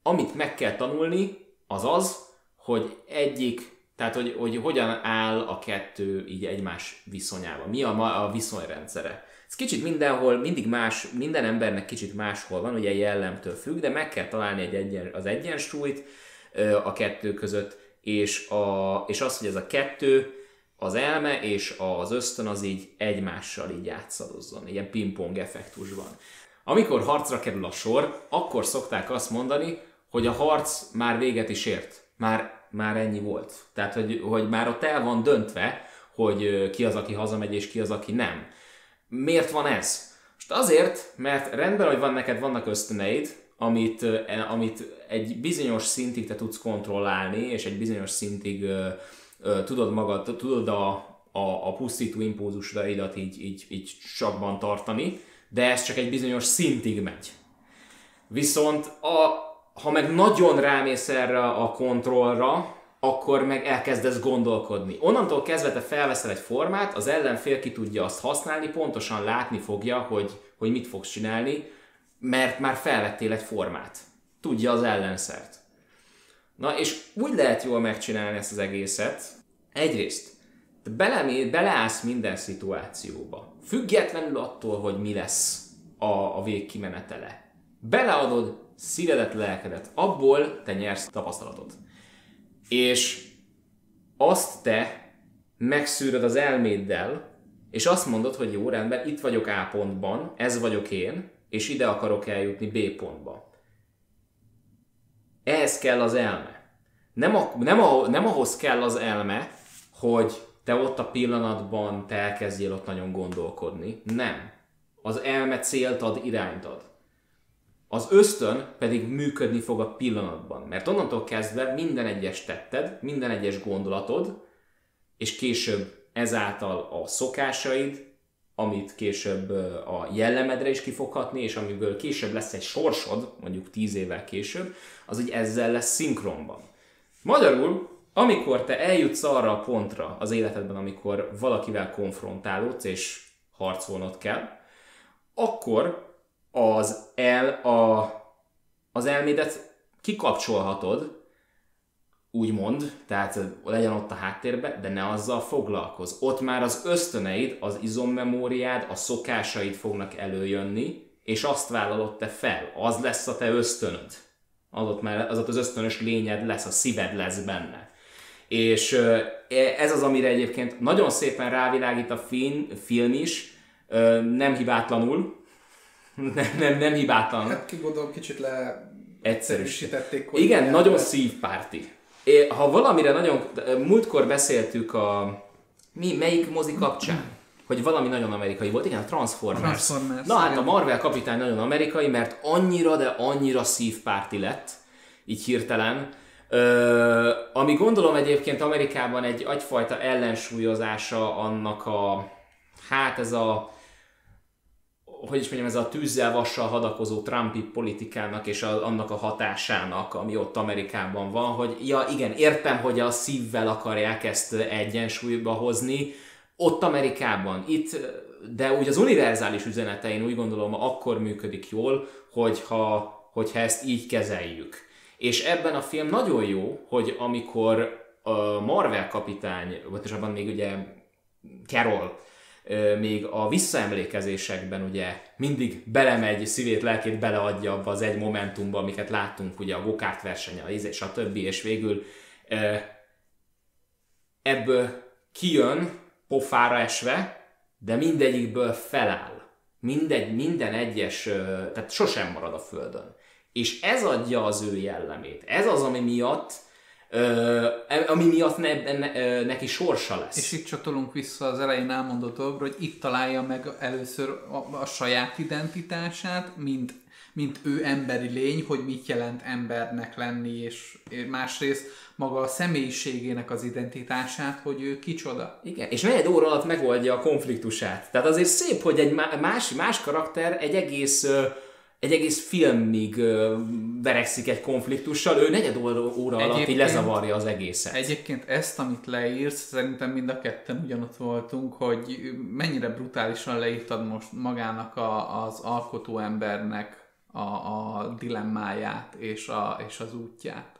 amit meg kell tanulni, az az, hogy egyik tehát, hogy, hogy hogyan áll a kettő így egymás viszonyában. Mi a, a viszonyrendszere. Ez kicsit mindenhol, mindig más, minden embernek kicsit máshol van, ugye jellemtől függ, de meg kell találni egy egyen, az egyensúlyt a kettő között, és, a, és az, hogy ez a kettő, az elme és az ösztön az így egymással így játszadozzon, ilyen pingpong effektusban. Amikor harcra kerül a sor, akkor szokták azt mondani, hogy a harc már véget is ért. Már már ennyi volt. Tehát, hogy, hogy már ott el van döntve, hogy ki az, aki hazamegy, és ki az, aki nem. Miért van ez? Most azért, mert rendben, hogy van neked vannak ösztöneid, amit, e, amit egy bizonyos szintig te tudsz kontrollálni, és egy bizonyos szintig ö, ö, tudod magad, tudod a, a, a pusztító impulzusaidat így, így, így sakban tartani, de ez csak egy bizonyos szintig megy. Viszont a, ha meg nagyon rámész erre a kontrollra, akkor meg elkezdesz gondolkodni. Onnantól kezdve te felveszel egy formát, az ellenfél ki tudja azt használni, pontosan látni fogja, hogy, hogy mit fogsz csinálni, mert már felvettél egy formát. Tudja az ellenszert. Na és úgy lehet jól megcsinálni ezt az egészet. Egyrészt, te bele, beleállsz minden szituációba. Függetlenül attól, hogy mi lesz a, a végkimenetele. Beleadod szívedet, lelkedet, abból te nyersz tapasztalatot. És azt te megszűröd az elméddel, és azt mondod, hogy jó, rendben, itt vagyok A pontban, ez vagyok én, és ide akarok eljutni B pontba. Ehhez kell az elme. Nem, a, nem, a, nem ahhoz kell az elme, hogy te ott a pillanatban te elkezdjél ott nagyon gondolkodni. Nem. Az elme célt ad, irányt ad. Az ösztön pedig működni fog a pillanatban, mert onnantól kezdve minden egyes tetted, minden egyes gondolatod, és később ezáltal a szokásaid, amit később a jellemedre is kifoghatni, és amiből később lesz egy sorsod, mondjuk tíz évvel később, az így ezzel lesz szinkronban. Magyarul, amikor te eljutsz arra a pontra az életedben, amikor valakivel konfrontálódsz, és harcolnod kell, akkor az el, a, az elmédet kikapcsolhatod, úgymond, tehát legyen ott a háttérben, de ne azzal foglalkozz. Ott már az ösztöneid, az izommemóriád, a szokásaid fognak előjönni, és azt vállalod te fel. Az lesz a te ösztönöd. Az ott már az ott az ösztönös lényed lesz, a szíved lesz benne. És ez az, amire egyébként nagyon szépen rávilágít a film is, nem hibátlanul, nem, nem, nem hibátlan. Hát ki gondolom kicsit le egyszerűsítették. Igen, el, nagyon szívpárti. Ha valamire nagyon, múltkor beszéltük a, mi, melyik mozi kapcsán? hogy valami nagyon amerikai volt. Igen, a Transformers. Transformers Na hát a Marvel kapitány nagyon amerikai, mert annyira, de annyira szívpárti lett, így hirtelen. Ö, ami gondolom egyébként Amerikában egy agyfajta ellensúlyozása annak a, hát ez a hogy is mondjam, ez a tűzzel vassal hadakozó Trumpi politikának és a, annak a hatásának, ami ott Amerikában van, hogy ja igen, értem, hogy a szívvel akarják ezt egyensúlyba hozni, ott Amerikában, itt, de úgy az univerzális üzenetein úgy gondolom akkor működik jól, hogyha, hogyha ezt így kezeljük. És ebben a film nagyon jó, hogy amikor a Marvel kapitány, vagy abban még ugye Carol még a visszaemlékezésekben ugye mindig belemegy, szívét, lelkét beleadja abba az egy momentumba, amiket láttunk, ugye a gokárt verseny, a izé, többi és végül ebből kijön pofára esve, de mindegyikből feláll. Mindegy, minden egyes, tehát sosem marad a földön. És ez adja az ő jellemét. Ez az, ami miatt ami miatt ne, ne, neki sorsa lesz. És itt csatolunk vissza az elején elmondott dolgokra, hogy itt találja meg először a, a saját identitását, mint, mint ő emberi lény, hogy mit jelent embernek lenni, és másrészt maga a személyiségének az identitását, hogy ő kicsoda. Igen, és negyed óra alatt megoldja a konfliktusát. Tehát azért szép, hogy egy más, más karakter egy egész egy egész filmig verekszik egy konfliktussal, ő negyed óra alatt így lezavarja az egészet. Egyébként ezt, amit leírsz, szerintem mind a ketten ugyanott voltunk, hogy mennyire brutálisan leírtad most magának a, az alkotó embernek a, a dilemmáját és, a, és az útját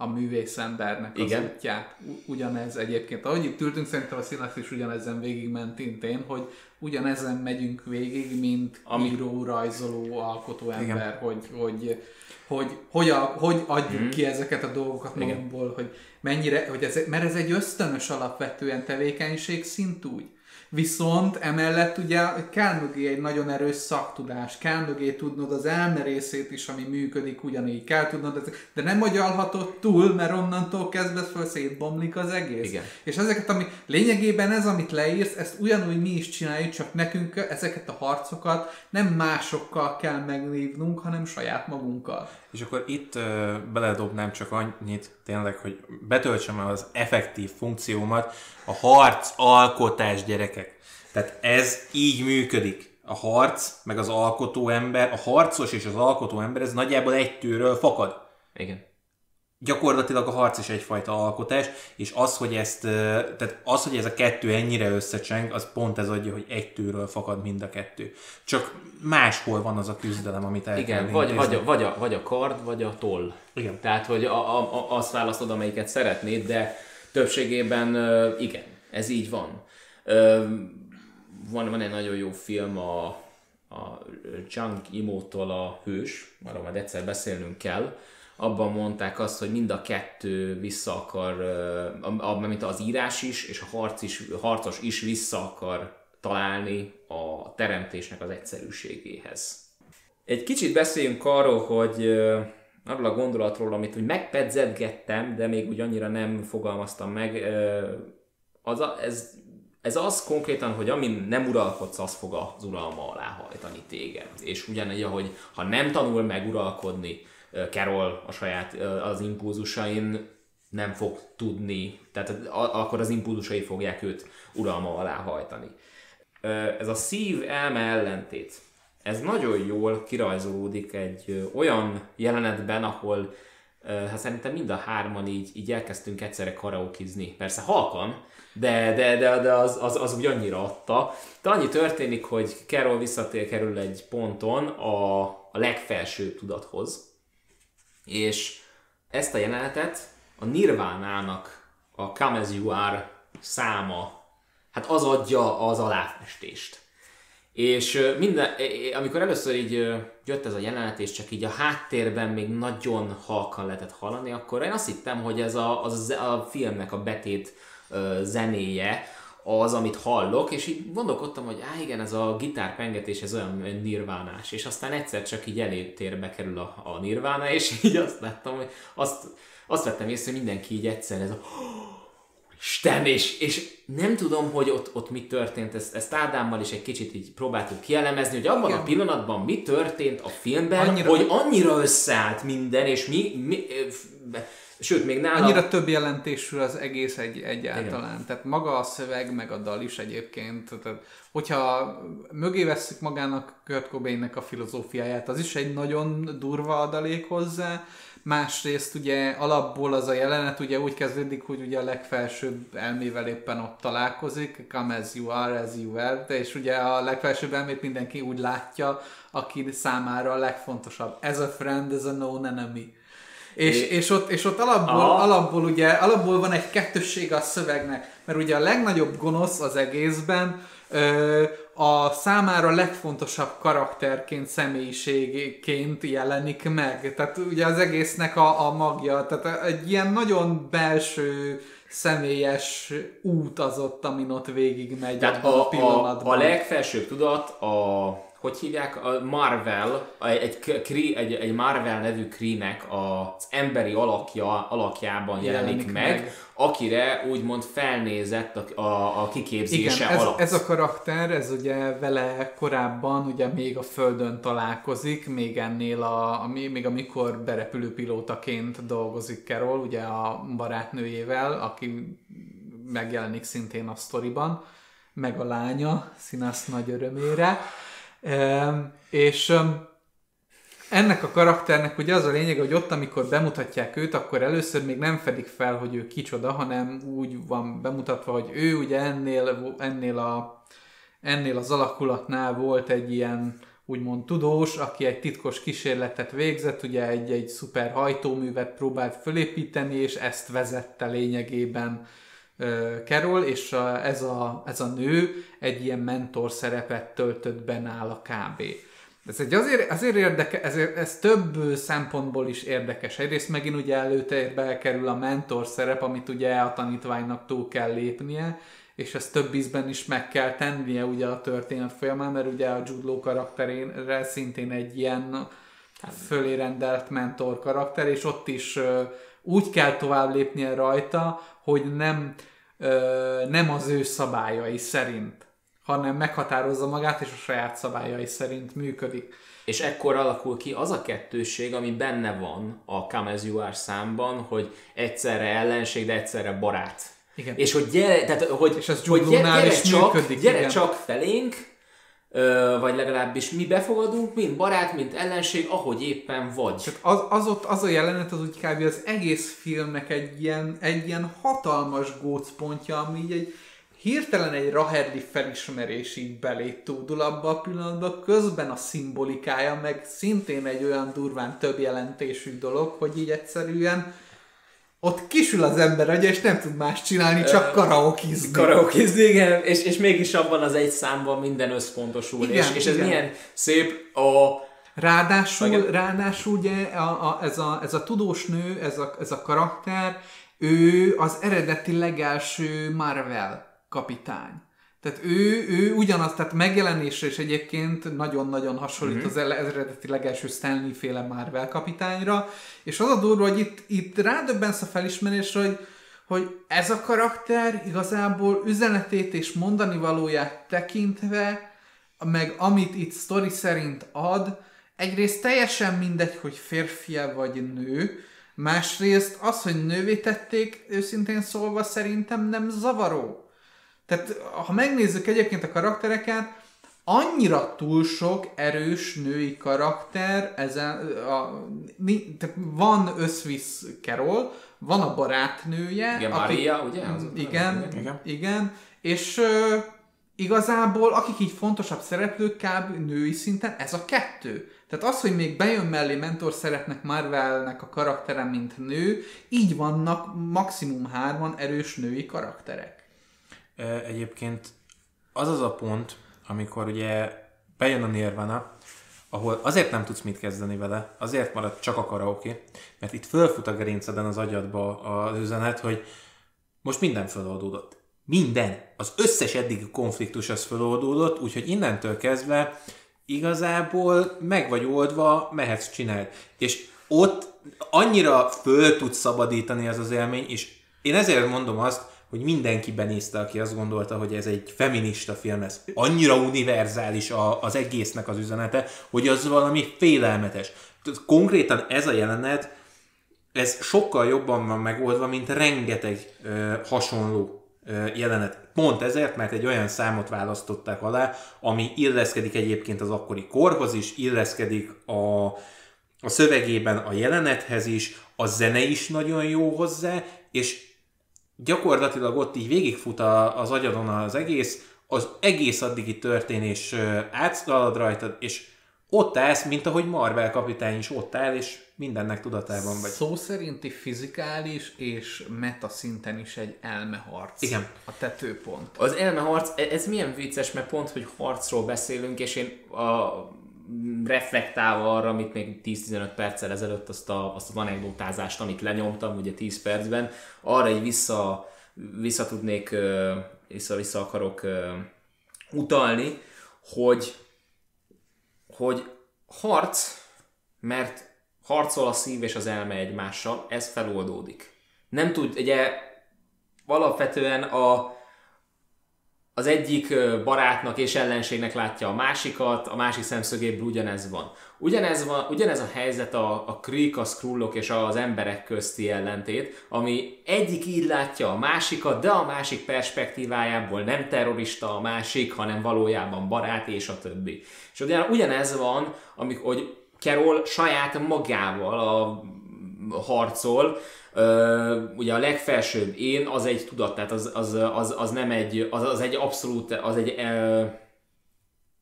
a művészembernek az Igen. útját. Ugyanez egyébként, ahogy itt ültünk, szerintem a színász is ugyanezen végigment tintén, hogy ugyanezen megyünk végig, mint Ami... író, rajzoló, alkotó ember, Igen. hogy, hogy, hogy, hogy, a, hogy adjuk mm. ki ezeket a dolgokat magunkból, hogy mennyire, hogy ez, mert ez egy ösztönös alapvetően tevékenység szint úgy, Viszont emellett ugye kell mögé egy nagyon erős szaktudás, kell mögé tudnod az elme részét is, ami működik ugyanígy, kell tudnod, de nem agyalhatod túl, mert onnantól kezdve föl szétbomlik az egész. Igen. És ezeket, ami lényegében ez, amit leírsz, ezt ugyanúgy mi is csináljuk, csak nekünk ezeket a harcokat nem másokkal kell megvívnunk, hanem saját magunkkal. És akkor itt uh, beledobnám csak annyit, tényleg, hogy betöltsem az effektív funkciómat, a harc, alkotás gyerekek. Tehát ez így működik. A harc, meg az alkotó ember, a harcos és az alkotó ember, ez nagyjából egy tőről fakad. Igen gyakorlatilag a harc is egyfajta alkotás, és az, hogy ezt, tehát az, hogy ez a kettő ennyire összecseng, az pont ez adja, hogy egy tőről fakad mind a kettő. Csak máshol van az a küzdelem, amit el Igen, vagy, vagy, a, vagy, a, vagy a kard, vagy a toll. Igen. Tehát, hogy a, a, a, azt választod, amelyiket szeretnéd, de többségében igen, ez így van. Van, van egy nagyon jó film a a Chang Imótól a hős, arról majd egyszer beszélnünk kell, abban mondták azt, hogy mind a kettő vissza akar, mint az írás is, és a harc is, harcos is vissza akar találni a teremtésnek az egyszerűségéhez. Egy kicsit beszéljünk arról, hogy arról a gondolatról, amit úgy megpedzetgettem, de még úgy annyira nem fogalmaztam meg, az a, ez, ez az konkrétan, hogy amin nem uralkodsz, az fog az uralma alá hajtani téged. És ugyanígy, ahogy ha nem tanul meg uralkodni, Carol a saját az impulzusain nem fog tudni, tehát akkor az impulzusai fogják őt uralma alá hajtani. Ez a szív-elme ellentét, ez nagyon jól kirajzolódik egy olyan jelenetben, ahol hát szerintem mind a hárman így, így elkezdtünk egyszerre karaokizni. Persze halkan, de, de, de, de az, az, az úgy annyira adta. De annyi történik, hogy Carol visszatér kerül egy ponton a, a legfelső tudathoz, és ezt a jelenetet a Nirvánának a Come As You Are száma, hát az adja az aláfestést. És minden, amikor először így jött ez a jelenet, és csak így a háttérben még nagyon halkan lehetett hallani, akkor én azt hittem, hogy ez a, az a filmnek a betét zenéje, az, amit hallok, és így gondolkodtam, hogy á igen, ez a gitárpengetés, ez olyan nirvánás, és aztán egyszer csak így előtérbe kerül a, a nirvána, és így azt láttam, hogy azt, azt vettem észre, hogy mindenki így egyszer ez a Isten, és, és nem tudom, hogy ott, ott mi történt, ezt, ezt Ádámmal is egy kicsit így próbáltuk kielemezni, hogy abban Igen. a pillanatban mi történt a filmben, annyira, hogy annyira összeállt minden, és mi, mi Sőt, még nála... Annyira több jelentésű az egész egy, egyáltalán. Igen. Tehát maga a szöveg, meg a dal is egyébként. Tehát, hogyha mögé vesszük magának Kurt Cobainnek a filozófiáját, az is egy nagyon durva adalék hozzá. Másrészt ugye alapból az a jelenet ugye úgy kezdődik, hogy ugye a legfelsőbb elmével éppen ott találkozik, come as you are, as you are, de és ugye a legfelsőbb elmét mindenki úgy látja, aki számára a legfontosabb. Ez a friend, ez a known enemy. És, és, ott, és ott alapból, alapból, ugye, alapból van egy kettőssége a szövegnek, mert ugye a legnagyobb gonosz az egészben ö, a számára legfontosabb karakterként, személyiségként jelenik meg. Tehát ugye az egésznek a, a magja, tehát egy ilyen nagyon belső, személyes út az ott, amin ott végig megy Tehát a, a. A, a legfelsőbb tudat a hogy hívják, a Marvel, egy, egy, egy, egy Marvel nevű Kree-nek az emberi alakja, alakjában jelenik, jelenik meg, meg, akire úgymond felnézett a, a, a kiképzése Igen, ez, alatt. ez a karakter, ez ugye vele korábban ugye még a Földön találkozik, még ennél a, ami, még amikor berepülő pilótaként dolgozik Carol, ugye a barátnőjével, aki megjelenik szintén a sztoriban, meg a lánya, színász nagy örömére. És ennek a karakternek ugye az a lényeg, hogy ott, amikor bemutatják őt, akkor először még nem fedik fel, hogy ő kicsoda, hanem úgy van bemutatva, hogy ő ugye ennél, ennél, a, ennél az alakulatnál volt egy ilyen úgymond tudós, aki egy titkos kísérletet végzett, ugye egy, egy szuper hajtóművet próbált fölépíteni, és ezt vezette lényegében Carol, és ez, a, ez a nő egy ilyen mentor szerepet töltött be nála kb. Ez egy azért, azért érdekes, ezért, ez több szempontból is érdekes. Egyrészt megint ugye előtérbe kerül a mentor szerep, amit ugye a tanítványnak túl kell lépnie, és ezt több ízben is meg kell tennie ugye a történet folyamán, mert ugye a Jude Law karakterére szintén egy ilyen fölé rendelt mentor karakter, és ott is úgy kell tovább lépnie rajta, hogy nem, ö, nem az ő szabályai szerint, hanem meghatározza magát, és a saját szabályai szerint működik. És ekkor alakul ki az a kettősség, ami benne van a Come As You Are számban, hogy egyszerre ellenség, de egyszerre barát. Igen. És hogy gyere, tehát, hogy, és ez hogy gyere, gyere, is csak, működik, gyere igen. csak felénk, vagy legalábbis mi befogadunk, mint barát, mint ellenség, ahogy éppen vagy. Tehát az, az ott, az a jelenet, az úgy kb. az egész filmnek egy ilyen, egy ilyen hatalmas gócpontja, ami így egy hirtelen egy Raherli felismerés így belé túdul abba a pillanatban, közben a szimbolikája meg szintén egy olyan durván több jelentésű dolog, hogy így egyszerűen ott kisül az ember agya, és nem tud más csinálni, csak karaokizni. Karaokizni, igen, és, és mégis abban az egy számban minden összpontosul. Igen, és, és ez igen. milyen szép a... Ráadásul, igen. ráadásul ugye a, a, ez, a, ez a tudós nő, ez a, ez a karakter, ő az eredeti legelső Marvel kapitány. Tehát ő, ő ugyanaz, tehát megjelenésre is egyébként nagyon-nagyon hasonlít mm-hmm. az eredeti legelső Stanley féle Marvel kapitányra, és az a durva, hogy itt, itt rádöbbensz a felismerésre, hogy, hogy ez a karakter igazából üzenetét és mondani valóját tekintve, meg amit itt story szerint ad, egyrészt teljesen mindegy, hogy férfi vagy nő, másrészt az, hogy nővé tették, őszintén szólva szerintem nem zavaró. Tehát ha megnézzük egyébként a karaktereket, annyira túl sok erős női karakter, ezen, a, mi, tehát van összvisz Carol, van a barátnője. Igen, aki, Maria, ugye? Az igen, igen, igen, és ö, igazából akik így fontosabb szereplők kb. női szinten, ez a kettő. Tehát az, hogy még bejön mellé mentor szerepnek Marvelnek a karaktere, mint nő, így vannak maximum hárman erős női karakterek. Egyébként az az a pont, amikor ugye bejön a Nirvana, ahol azért nem tudsz mit kezdeni vele, azért marad csak a karaoke, mert itt fölfut a gerinceden az agyadba az üzenet, hogy most minden feloldódott. Minden. Az összes eddigi konfliktus az feloldódott, úgyhogy innentől kezdve igazából meg vagy oldva, mehetsz csinálni. És ott annyira föl tudsz szabadítani az az élmény, és én ezért mondom azt, hogy mindenki benézte, aki azt gondolta, hogy ez egy feminista film lesz. Annyira univerzális a, az egésznek az üzenete, hogy az valami félelmetes. Konkrétan ez a jelenet, ez sokkal jobban van megoldva, mint rengeteg ö, hasonló ö, jelenet. Pont ezért, mert egy olyan számot választották alá, ami illeszkedik egyébként az akkori korhoz is, illeszkedik a, a szövegében a jelenethez is, a zene is nagyon jó hozzá, és gyakorlatilag ott így végigfut a, az agyadon az egész, az egész addigi történés átszalad rajtad, és ott állsz, mint ahogy Marvel kapitány is ott áll, és mindennek tudatában vagy. Szó szerinti fizikális és meta szinten is egy elmeharc. Igen. A tetőpont. Az elmeharc, e- ez milyen vicces, mert pont, hogy harcról beszélünk, és én a reflektálva arra, amit még 10-15 perccel ezelőtt azt, a, azt az anekdotázást, amit lenyomtam, ugye 10 percben, arra így vissza, vissza tudnék, vissza-vissza akarok utalni, hogy, hogy harc, mert harcol a szív és az elme egymással, ez feloldódik. Nem tud, ugye alapvetően a, az egyik barátnak és ellenségnek látja a másikat, a másik szemszögéből ugyanez van. Ugyanez, van, ugyanez a helyzet a, a Creek, a Skrullok és az emberek közti ellentét, ami egyik így látja a másikat, de a másik perspektívájából nem terrorista a másik, hanem valójában barát és a többi. És ugyan, ugyanez van, amikor, hogy Carol saját magával a, harcol, ugye a legfelsőbb én az egy tudat, tehát az, az, az, az nem egy, az, az egy abszolút, az egy,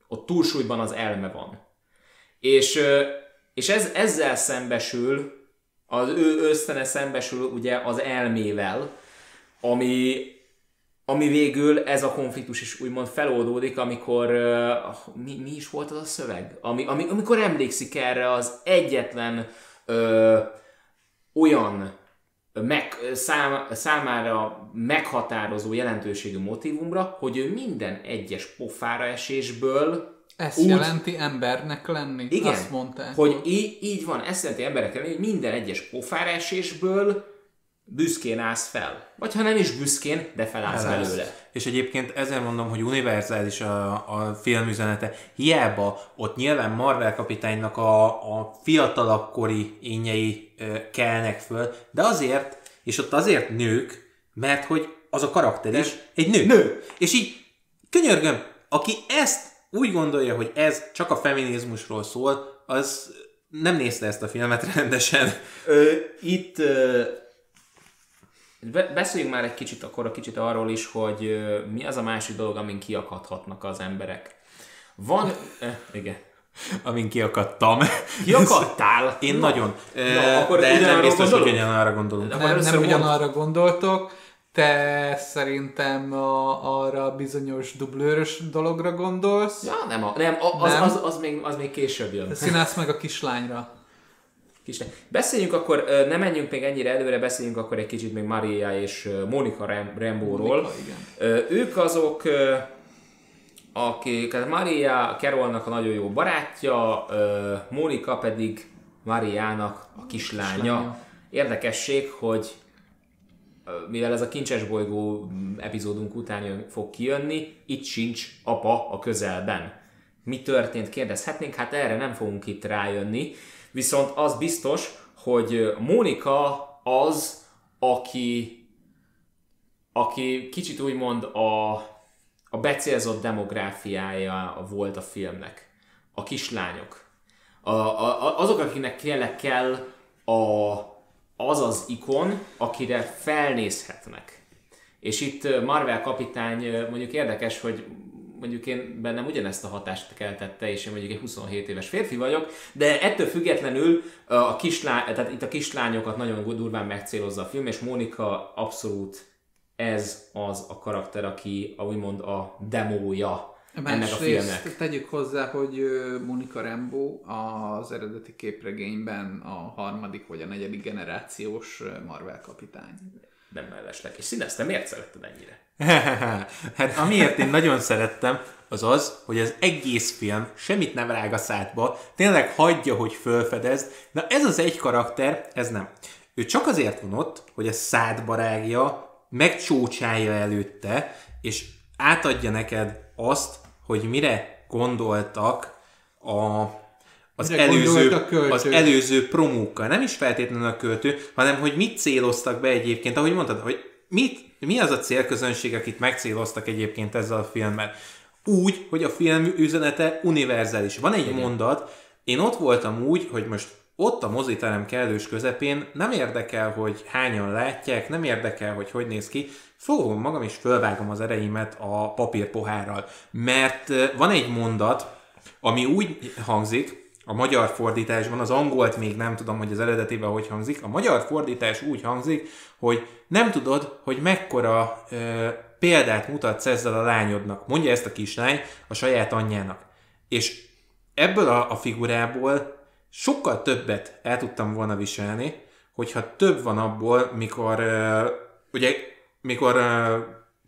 ott túlsúlyban az elme van. És, és ez, ezzel szembesül, az ő ösztene szembesül ugye az elmével, ami, ami végül ez a konfliktus is úgymond feloldódik, amikor uh, mi, mi is volt az a szöveg? Ami, ami, amikor emlékszik erre az egyetlen uh, olyan meg, szám, számára meghatározó jelentőségű motivumra, hogy ő minden egyes pofára esésből ezt úgy, jelenti embernek lenni? Igen, azt mondták. hogy így, így van, ezt jelenti embernek lenni, hogy minden egyes pofára esésből büszkén állsz fel. Vagy ha nem is büszkén, de felállsz Felállsz. belőle. És egyébként ezzel mondom, hogy univerzális a, a filmüzenete. Hiába ott nyilván Marvel kapitánynak a, a fiatalabb kori ényei e, kelnek föl, de azért, és ott azért nők, mert hogy az a karakter is egy nő. Nő. És így könyörgöm, aki ezt úgy gondolja, hogy ez csak a feminizmusról szól, az nem nézte ezt a filmet rendesen. Ö, itt ö Beszéljünk már egy kicsit akkor a kicsit arról is, hogy mi az a másik dolog, amin kiakadhatnak az emberek. Van... Eh, igen. amin kiakadtam. Kiakadtál? Én Na. nagyon. Na, akkor de nem biztos, hogy ugyanarra gondolunk. Nem, nem ugyanarra gondoltok. Te szerintem a, arra a bizonyos dublőrös dologra gondolsz? Ja, nem, a, nem, a, az, nem. Az, az, az, még, az még később jön. Színász meg a kislányra. Kislány. Beszéljünk akkor, nem menjünk még ennyire előre, beszéljünk akkor egy kicsit még Maria és Monika Rambóról. Ők azok, akik, tehát Maria Carolnak a nagyon jó barátja, Monika pedig Mariának a kislánya. kislánya. Érdekesség, hogy mivel ez a kincses bolygó epizódunk után jön, fog kijönni, itt sincs apa a közelben. Mi történt, kérdezhetnénk, hát erre nem fogunk itt rájönni, viszont az biztos, hogy Mónika az, aki, aki kicsit úgymond a, a becélzott demográfiája volt a filmnek. A kislányok. A, a, azok, akiknek tényleg kell a, az az ikon, akire felnézhetnek. És itt Marvel kapitány mondjuk érdekes, hogy mondjuk én bennem ugyanezt a hatást keltette, és én mondjuk egy 27 éves férfi vagyok, de ettől függetlenül a kislány, tehát itt a kislányokat nagyon durván megcélozza a film, és Mónika abszolút ez az a karakter, aki a, úgymond a demója ennek a filmnek. tegyük hozzá, hogy Monika Rambo az eredeti képregényben a harmadik vagy a negyedik generációs Marvel kapitány. Nem mellesleg. És színezte, miért szeretted ennyire? hát amiért én nagyon szerettem, az az, hogy az egész film semmit nem rág a szádba, tényleg hagyja, hogy fölfedezd. Na ez az egy karakter, ez nem. Ő csak azért van ott, hogy a szádba rágja, megcsócsálja előtte, és átadja neked azt, hogy mire gondoltak a, az, mire előző, a az előző promókkal. Nem is feltétlenül a költő, hanem hogy mit céloztak be egyébként, ahogy mondtad, hogy mit, mi az a célközönség, akit megcéloztak egyébként ezzel a filmmel. Úgy, hogy a film üzenete univerzális. Van egy Igen. mondat, én ott voltam úgy, hogy most ott a moziterem kellős közepén nem érdekel, hogy hányan látják, nem érdekel, hogy hogy néz ki, fogom magam és fölvágom az ereimet a papírpohárral. Mert van egy mondat, ami úgy hangzik, a magyar fordításban, az angolt még nem tudom, hogy az eredetében hogy hangzik, a magyar fordítás úgy hangzik, hogy nem tudod, hogy mekkora ö, példát mutatsz ezzel a lányodnak. Mondja ezt a kislány a saját anyjának. És ebből a, a figurából sokkal többet el tudtam volna viselni, hogyha több van abból, mikor uh, ugye, mikor uh,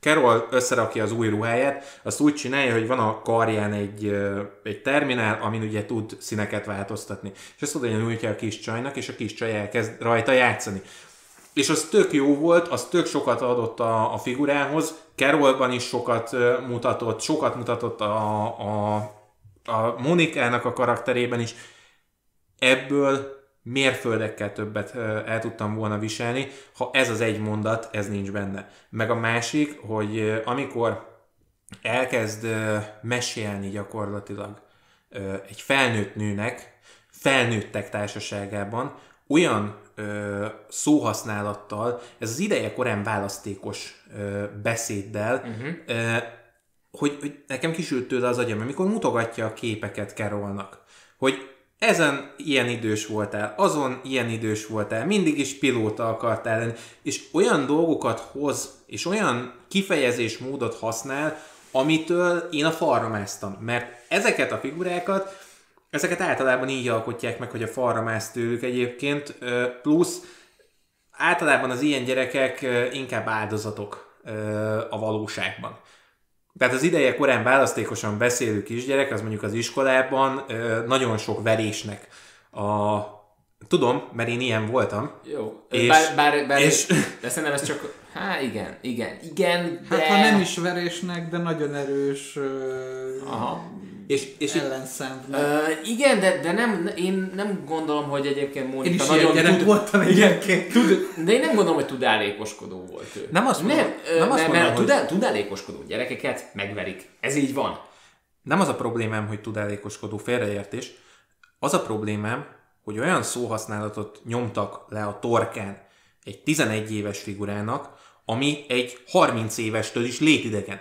Carol összerakja az új ruháját, azt úgy csinálja, hogy van a karján egy, egy terminál, amin ugye tud színeket változtatni. És ezt oda nyújtja a kis csajnak, és a kis csaj elkezd rajta játszani. És az tök jó volt, az tök sokat adott a, a figurához, Carolban is sokat mutatott, sokat mutatott a, a, a Monikának a karakterében is, ebből mérföldekkel többet el tudtam volna viselni, ha ez az egy mondat, ez nincs benne. Meg a másik, hogy amikor elkezd mesélni gyakorlatilag egy felnőtt nőnek, felnőttek társaságában, olyan ö, szóhasználattal, ez az ideje korán választékos ö, beszéddel, uh-huh. ö, hogy, hogy nekem kisült tőle az agyam, amikor mutogatja a képeket Carolnak, hogy ezen ilyen idős voltál, azon ilyen idős voltál, mindig is pilóta akartál lenni, és olyan dolgokat hoz, és olyan kifejezésmódot használ, amitől én a falra másztam. Mert ezeket a figurákat, ezeket általában így alkotják meg, hogy a falra mász tőlük egyébként, plusz általában az ilyen gyerekek inkább áldozatok a valóságban. Tehát az ideje korán választékosan beszélő kisgyerek, az mondjuk az iskolában nagyon sok verésnek a Tudom, mert én ilyen voltam. Jó, és, bár, bár, bár és... de szerintem ez csak, hát igen, igen, igen, de... Hát ha nem is verésnek, de nagyon erős Aha. És, és ellenszem. Uh, igen, de, de nem, én nem gondolom, hogy egyébként Mónika én is nagyon gyerek tud, voltam egyébként. Tud, de én nem gondolom, hogy tudálékoskodó volt ő. Nem azt mondom, nem, nem, azt mondom, mert hogy... tudá, tudálékoskodó gyerekeket megverik. Ez így van. Nem az a problémám, hogy tudálékoskodó félreértés. Az a problémám, hogy olyan szóhasználatot nyomtak le a torkán egy 11 éves figurának, ami egy 30 évestől is létidegen.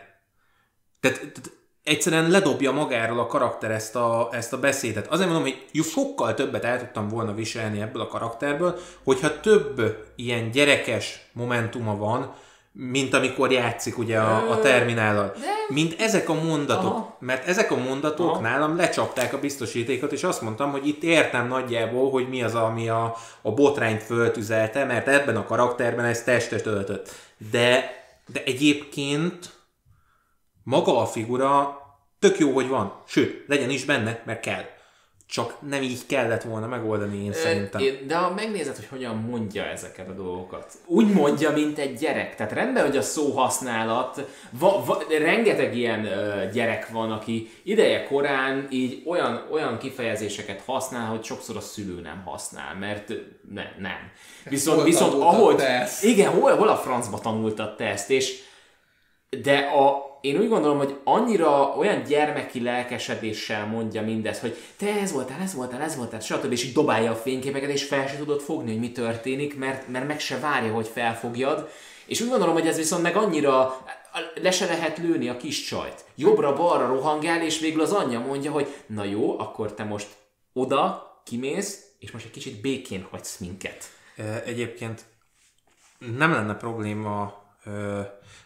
Tehát, tehát egyszerűen ledobja magáról a karakter ezt a, ezt a beszédet. Azért mondom, hogy sokkal többet el tudtam volna viselni ebből a karakterből, hogyha több ilyen gyerekes momentuma van, mint amikor játszik ugye a, a terminállal. Mint ezek a mondatok. Aha. Mert ezek a mondatok Aha. nálam lecsapták a biztosítékot, és azt mondtam, hogy itt értem nagyjából, hogy mi az, ami a, a botrányt föltüzelte, mert ebben a karakterben ez testet öltött. De, de egyébként maga a figura tök jó, hogy van. Sőt, legyen is benne, mert kell. Csak nem így kellett volna megoldani, én szerintem. De ha megnézed, hogy hogyan mondja ezeket a dolgokat, úgy mondja, mint egy gyerek. Tehát rendben, hogy a szó használat, va, va, rengeteg ilyen uh, gyerek van, aki ideje korán így olyan, olyan kifejezéseket használ, hogy sokszor a szülő nem használ, mert ne, nem. Viszont, viszont ahogy... Igen, hol, hol a francba tanultad te ezt, és de a, én úgy gondolom, hogy annyira olyan gyermeki lelkesedéssel mondja mindezt, hogy te ez voltál, ez voltál, ez voltál, stb. és így dobálja a fényképeket, és fel se tudod fogni, hogy mi történik, mert, mert meg se várja, hogy felfogjad. És úgy gondolom, hogy ez viszont meg annyira le se lehet lőni a kis csajt. Jobbra-balra rohangál, és végül az anyja mondja, hogy na jó, akkor te most oda kimész, és most egy kicsit békén hagysz minket. Egyébként nem lenne probléma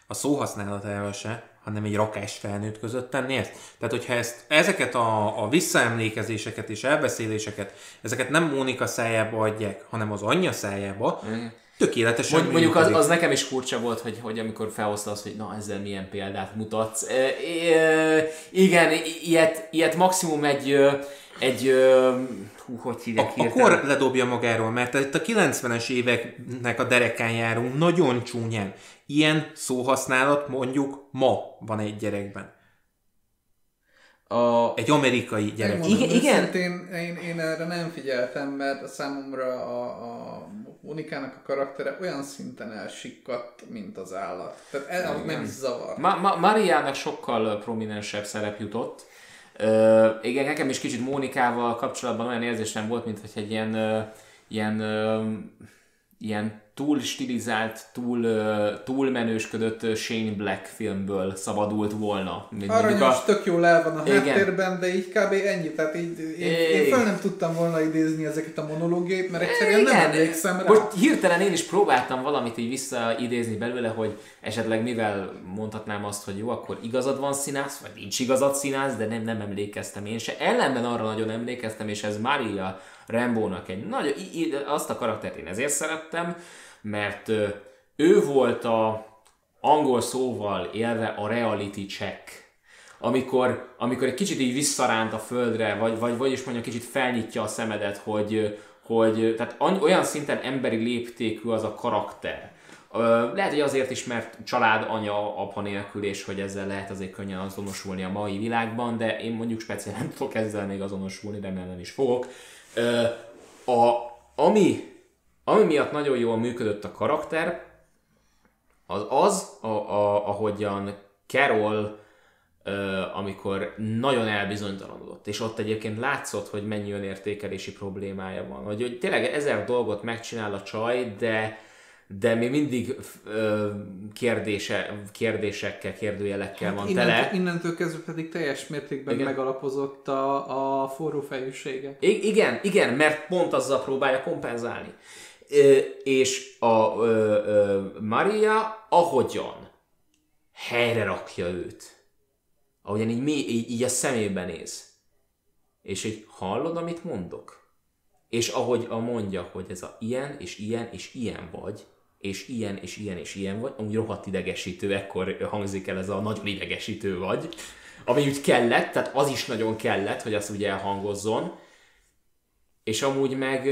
a szóhasználatával se, hanem egy rakás felnőtt között tenni ezt. Tehát, hogyha ezt, ezeket a, a visszaemlékezéseket és elbeszéléseket, ezeket nem Mónika szájába adják, hanem az anyja szájába, mm. tökéletesen Mond, Mondjuk az, az, nekem is furcsa volt, hogy, hogy amikor felhozta azt, hogy na ezzel milyen példát mutatsz. E, e, igen, ilyet, ilyet maximum egy, egy hú, hogy hívják a, a kor ledobja magáról, mert itt a 90-es éveknek a derekán járunk nagyon csúnyán. Ilyen szóhasználat mondjuk ma van egy gyerekben. A... Egy amerikai gyerek. Én mondom, igen, igen. Én, én erre nem figyeltem, mert számomra a, a Unikának a karaktere olyan szinten elsikkadt, mint az állat. Tehát el, az nem is zavar. Ma, ma, Mariának sokkal prominensebb szerep jutott. Uh, igen, nekem is kicsit Mónikával kapcsolatban olyan érzésem volt, mint hogy egy ilyen, uh, ilyen, uh, ilyen túl stilizált, túl, túl menősködött Shane Black filmből szabadult volna. Aranyos, a... tök jól el van a Igen. háttérben, de így kb. ennyi. Tehát így, én, én fel nem tudtam volna idézni ezeket a monológiét, mert egyszerűen Igen. nem emlékszem rá. Most hirtelen én is próbáltam valamit így visszaidézni belőle, hogy esetleg mivel mondhatnám azt, hogy jó, akkor igazad van színász, vagy nincs igazad színász, de nem, nem emlékeztem én se. Ellenben arra nagyon emlékeztem, és ez Maria Rambónak egy nagy, azt a karaktert én ezért szerettem, mert ő volt a angol szóval élve a reality check. Amikor, amikor egy kicsit így visszaránt a földre, vagy, vagy, vagy is mondja, kicsit felnyitja a szemedet, hogy, hogy tehát olyan szinten emberi léptékű az a karakter. Lehet, hogy azért is, mert család, anya, apa nélkül, és hogy ezzel lehet azért könnyen azonosulni a mai világban, de én mondjuk speciál nem tudok ezzel még azonosulni, remélem nem is fogok. A, ami ami miatt nagyon jól működött a karakter, az az, a, a, ahogyan Carol amikor nagyon elbizonytalanodott, és ott egyébként látszott, hogy mennyi önértékelési problémája van, hogy, hogy tényleg ezer dolgot megcsinál a csaj, de de még mindig uh, kérdése, kérdésekkel, kérdőjelekkel hát van innentől, tele. Innentől kezdve pedig teljes mértékben igen. megalapozott a, a forró fejűsége. I- igen, igen, mert pont azzal próbálja kompenzálni és a Maria ahogyan helyre rakja őt, ahogyan így, mi, így, így a szemébe néz, és így hallod, amit mondok? És ahogy a mondja, hogy ez a ilyen, és ilyen, és ilyen vagy, és ilyen, és ilyen, és ilyen vagy, amúgy rohadt idegesítő, ekkor hangzik el ez a nagyon idegesítő vagy, ami úgy kellett, tehát az is nagyon kellett, hogy azt úgy elhangozzon, és amúgy meg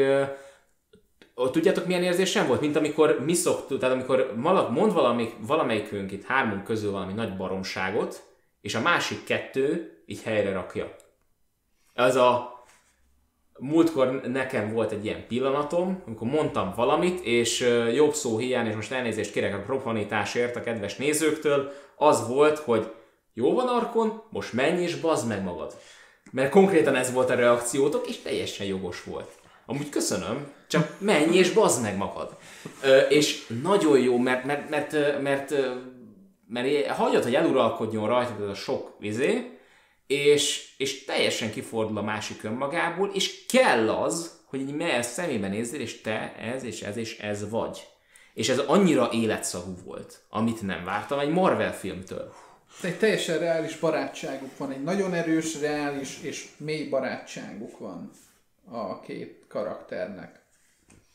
tudjátok milyen érzésem volt? Mint amikor mi szoktuk, tehát amikor mond valami, valamelyikünk itt hármunk közül valami nagy baromságot, és a másik kettő így helyre rakja. Ez a múltkor nekem volt egy ilyen pillanatom, amikor mondtam valamit, és jobb szó hiány, és most elnézést kérek a profanitásért a kedves nézőktől, az volt, hogy jó van Arkon, most menj és bazd meg magad. Mert konkrétan ez volt a reakciótok, és teljesen jogos volt. Amúgy köszönöm, csak menj és bazd meg magad. És nagyon jó, mert, mert, mert, mert, mert, mert hagyjad, hogy eluralkodjon rajta ez a sok vizé, és, és teljesen kifordul a másik önmagából, és kell az, hogy így mely szemébe nézzél, és te ez, és ez, és ez vagy. És ez annyira életszagú volt, amit nem vártam egy Marvel filmtől. Egy teljesen reális barátságuk van, egy nagyon erős, reális és mély barátságuk van a két karakternek.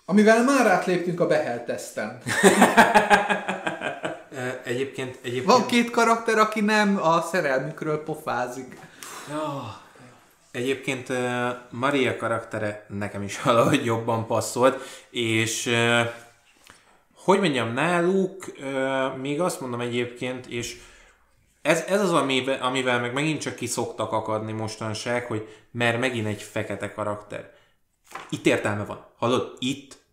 Amivel már átléptünk a Behel teszten. egyébként, egyébként... Van két karakter, aki nem a szerelmükről pofázik. Egyébként Maria karaktere nekem is valahogy jobban passzolt, és hogy mondjam, náluk még azt mondom egyébként, és ez, ez az, amivel, amivel meg megint csak ki szoktak akadni mostanság, hogy mert megint egy fekete karakter. Itt értelme van. Hallod? Itt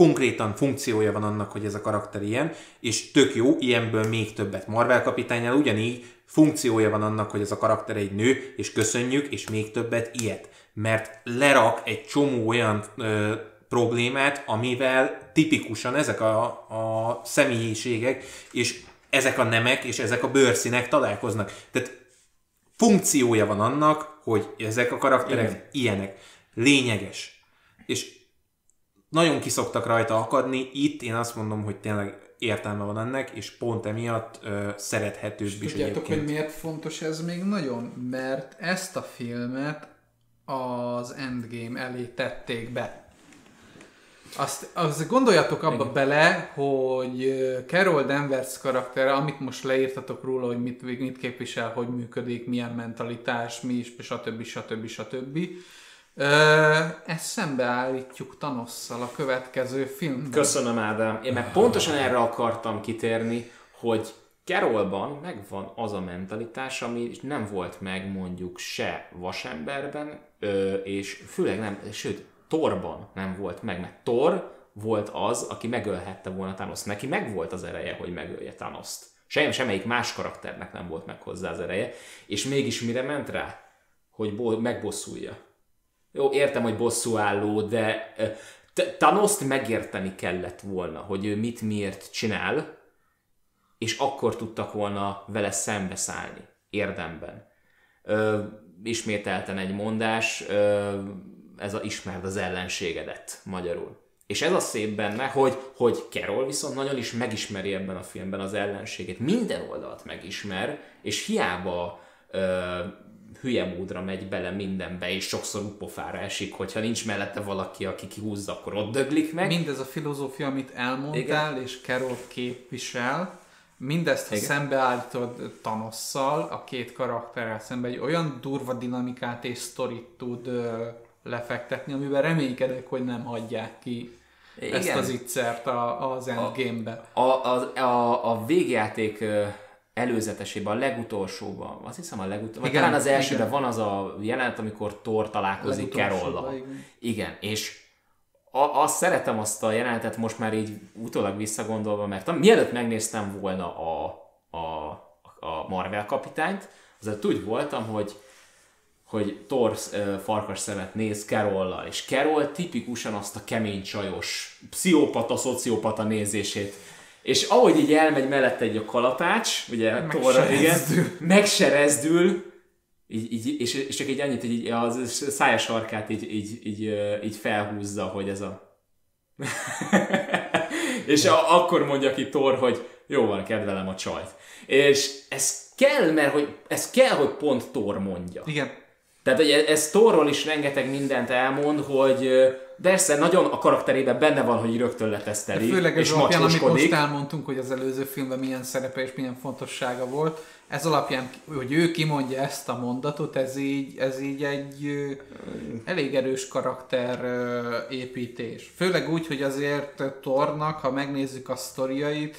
konkrétan funkciója van annak, hogy ez a karakter ilyen, és tök jó, ilyenből még többet. Marvel kapitánynál ugyanígy funkciója van annak, hogy ez a karakter egy nő, és köszönjük, és még többet ilyet. Mert lerak egy csomó olyan ö, problémát, amivel tipikusan ezek a, a személyiségek, és ezek a nemek, és ezek a bőrszínek találkoznak. Tehát funkciója van annak, hogy ezek a karakterek Igen. ilyenek. Lényeges. És nagyon kiszoktak rajta akadni, itt én azt mondom, hogy tényleg értelme van ennek, és pont emiatt ö, szerethetőbb és is Tudjátok, egyébként. hogy miért fontos ez még nagyon? Mert ezt a filmet az Endgame elé tették be. Azt, azt gondoljatok abba Igen. bele, hogy Carol Danvers karaktere, amit most leírtatok róla, hogy mit, mit képvisel, hogy működik, milyen mentalitás, mi is, stb. stb. stb. stb ezt szembeállítjuk Thanosszal a következő filmben. Köszönöm, Ádám. Én meg pontosan erre akartam kitérni, hogy Carolban megvan az a mentalitás, ami nem volt meg mondjuk se Vasemberben, és főleg nem, sőt, Torban nem volt meg, mert Tor volt az, aki megölhette volna Thanos. Neki meg volt az ereje, hogy megölje Thanos-t. Sem, semmelyik más karakternek nem volt meg hozzá az ereje, és mégis mire ment rá? Hogy megbosszulja jó, értem, hogy bosszúálló, de Thanos-t megérteni kellett volna, hogy ő mit miért csinál, és akkor tudtak volna vele szembeszállni, érdemben. Ö, ismételten egy mondás, ö, ez a ismerd az ellenségedet magyarul. És ez a szép benne, hogy, hogy Carol viszont nagyon is megismeri ebben a filmben az ellenségét. Minden oldalt megismer, és hiába ö, hülye módra megy bele mindenbe, és sokszor upofára esik, hogyha nincs mellette valaki, aki kihúzza, akkor ott döglik meg. Mindez a filozófia, amit elmondtál, Igen. és Carol képvisel, mindezt, ha szembeállítod Thanosszal, a két karakterrel szembe, egy olyan durva dinamikát és sztorit tud ö, lefektetni, amiben reménykedek, hogy nem hagyják ki Igen. ezt az ittszert a, az endgame-be. A, a, a, a végjáték előzetesében, a legutolsóban, azt hiszem a legutolsóban, talán az elsőben igen. van az a jelenet, amikor Thor találkozik Carollal. Igen. igen, és a, azt szeretem azt a jelenetet most már így utólag visszagondolva, mert mielőtt megnéztem volna a, a, a Marvel kapitányt, azért úgy voltam, hogy hogy Thor uh, farkas szemet néz Carollal, és Carol tipikusan azt a kemény csajos, pszichopata, szociopata nézését és ahogy így elmegy mellette egy a kalapács, ugye Torra, igen, megserezdül, így, így, és, és csak egy annyit, hogy így a szája sarkát így, így, így, így felhúzza, hogy ez a... és a, akkor mondja ki Thor, hogy jó van, kedvelem a csajt. És ez kell, mert hogy ez kell, hogy pont Thor mondja. Igen. Tehát hogy ez Thorról is rengeteg mindent elmond, hogy persze nagyon a karakterében benne van, hogy rögtön leteszteli, De főleg és alapján, amit most elmondtunk, hogy az előző filmben milyen szerepe és milyen fontossága volt, ez alapján, hogy ő kimondja ezt a mondatot, ez így, ez így egy elég erős karakter építés. Főleg úgy, hogy azért Tornak, ha megnézzük a sztoriait,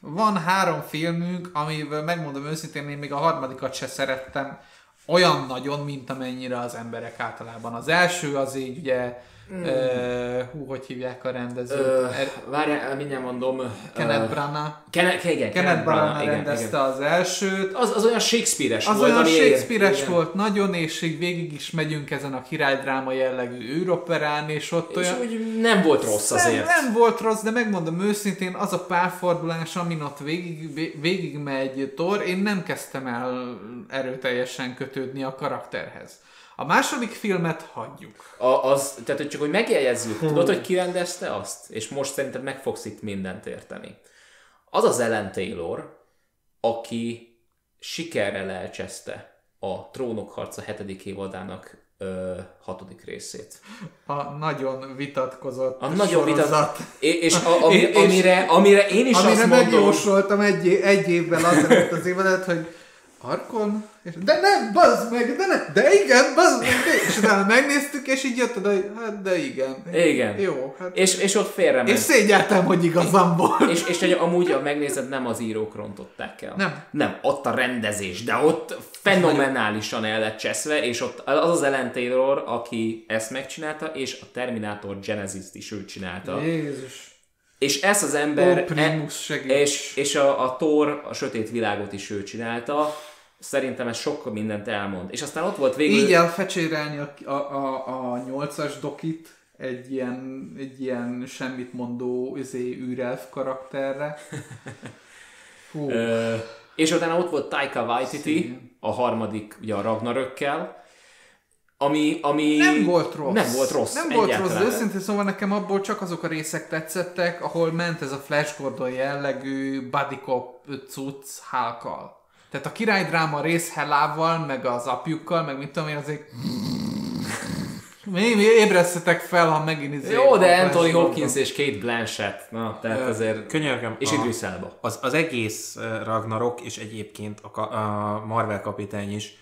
van három filmünk, amivel megmondom őszintén, én még a harmadikat se szerettem olyan nagyon, mint amennyire az emberek általában. Az első az így ugye Mm. Uh, hú, hogy hívják a rendezőt? Uh, er, Várjál, mindjárt mondom. Kenneth uh, Branagh. Kenneth, igen, Kenneth, Kenneth Branagh rendezte igen. az elsőt. Az, az olyan Shakespeare-es az volt. Az olyan Shakespeare-es volt nagyon, és így végig is megyünk ezen a királydráma jellegű űroperán, és ott és olyan... úgy nem volt rossz azért. Nem, nem volt rossz, de megmondom őszintén, az a párfordulás, amin ott végig, végig megy Thor, én nem kezdtem el erőteljesen kötődni a karakterhez. A második filmet hagyjuk. A, az, tehát, hogy csak hogy megjegyezzük, tudod, hogy ki rendezte azt? És most szerintem meg fogsz itt mindent érteni. Az az Ellen Taylor, aki sikerrel elcseszte a Trónok harca hetedik évadának ö, hatodik részét. A nagyon vitatkozott A nagyon vitatkozott. És a, ami, és, amire, amire én is amire azt mondom... megjósoltam egy, egy évvel azelőtt az évadet, hogy Arkon? És, de nem, bazd meg, de nem, de igen, bazd meg, de, és utána megnéztük, és így jött oda, hogy hát de igen. Igen. Jó. Hát, és, és ott félre És szégyeltem, hogy igazam volt. És, és, és amúgy, ha megnézed, nem az írók rontották el. Nem. Nem, ott a rendezés, de ott fenomenálisan el lett cseszve, és ott az az Ellen Taylor, aki ezt megcsinálta, és a Terminator Genesis-t is ő csinálta. Jézus. És ez az ember, e, és, és a, a Thor, a sötét világot is ő csinálta, Szerintem ez sok mindent elmond. És aztán ott volt végül... Így elfecsérelni a, a, a, a 8-as dokit egy ilyen, egy ilyen semmit mondó izé, űrelf karakterre. Hú. Ö, és utána ott volt Taika Waititi, Szín. a harmadik, ugye a Ragnarökkel, ami, ami nem volt rossz. Nem volt rossz. Nem volt rossz, de őszintén szóval nekem abból csak azok a részek tetszettek, ahol ment ez a Flash Gordon jellegű buddy cop cucc hálkal. Tehát a királydráma rész Hellával, meg az apjukkal, meg mit tudom én, azért... Mi, mi ébresztetek fel, ha megint izé... Jó, de Anthony Hopkins és Kate Blanchett. Na, tehát azért... Könyörgöm. És Idris Elba. Az, az egész Ragnarok, és egyébként a, a Marvel kapitány is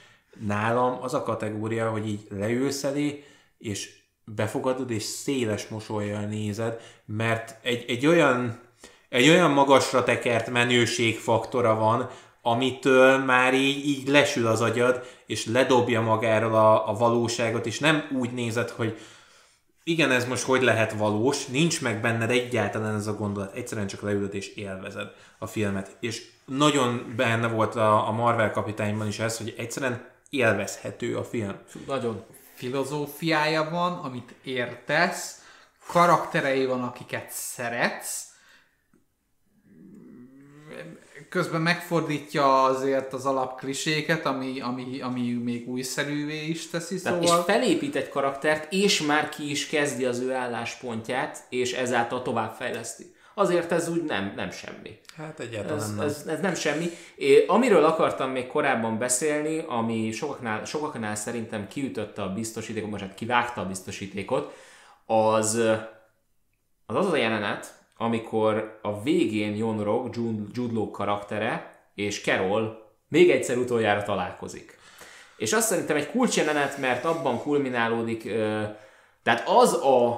nálam az a kategória, hogy így leülsz elé, és befogadod, és széles mosolyjal nézed, mert egy, egy olyan egy olyan magasra tekert menőségfaktora van, amitől már így, így lesül az agyad, és ledobja magáról a, a valóságot, és nem úgy nézed, hogy igen, ez most hogy lehet valós, nincs meg benned egyáltalán ez a gondolat, egyszerűen csak leülöd és élvezed a filmet. És nagyon benne volt a, a Marvel kapitányban is ez, hogy egyszerűen élvezhető a film. Nagyon. Filozófiája van, amit értesz, karakterei van, akiket szeretsz, közben megfordítja azért az alapkliséket, ami, ami, ami még újszerűvé is teszi, szóval... és felépít egy karaktert, és már ki is kezdi az ő álláspontját, és ezáltal továbbfejleszti. Azért ez úgy nem, nem semmi. Hát egyáltalán ez, nem. Ez, ez nem semmi. É, amiről akartam még korábban beszélni, ami sokaknál, sokaknál szerintem kiütötte a biztosítékot, most hát kivágta a biztosítékot, az az az a jelenet, amikor a végén Jon Rock, Jude Law karaktere és Carol még egyszer utoljára találkozik. És azt szerintem egy kulcsjelenet, mert abban kulminálódik, tehát az a,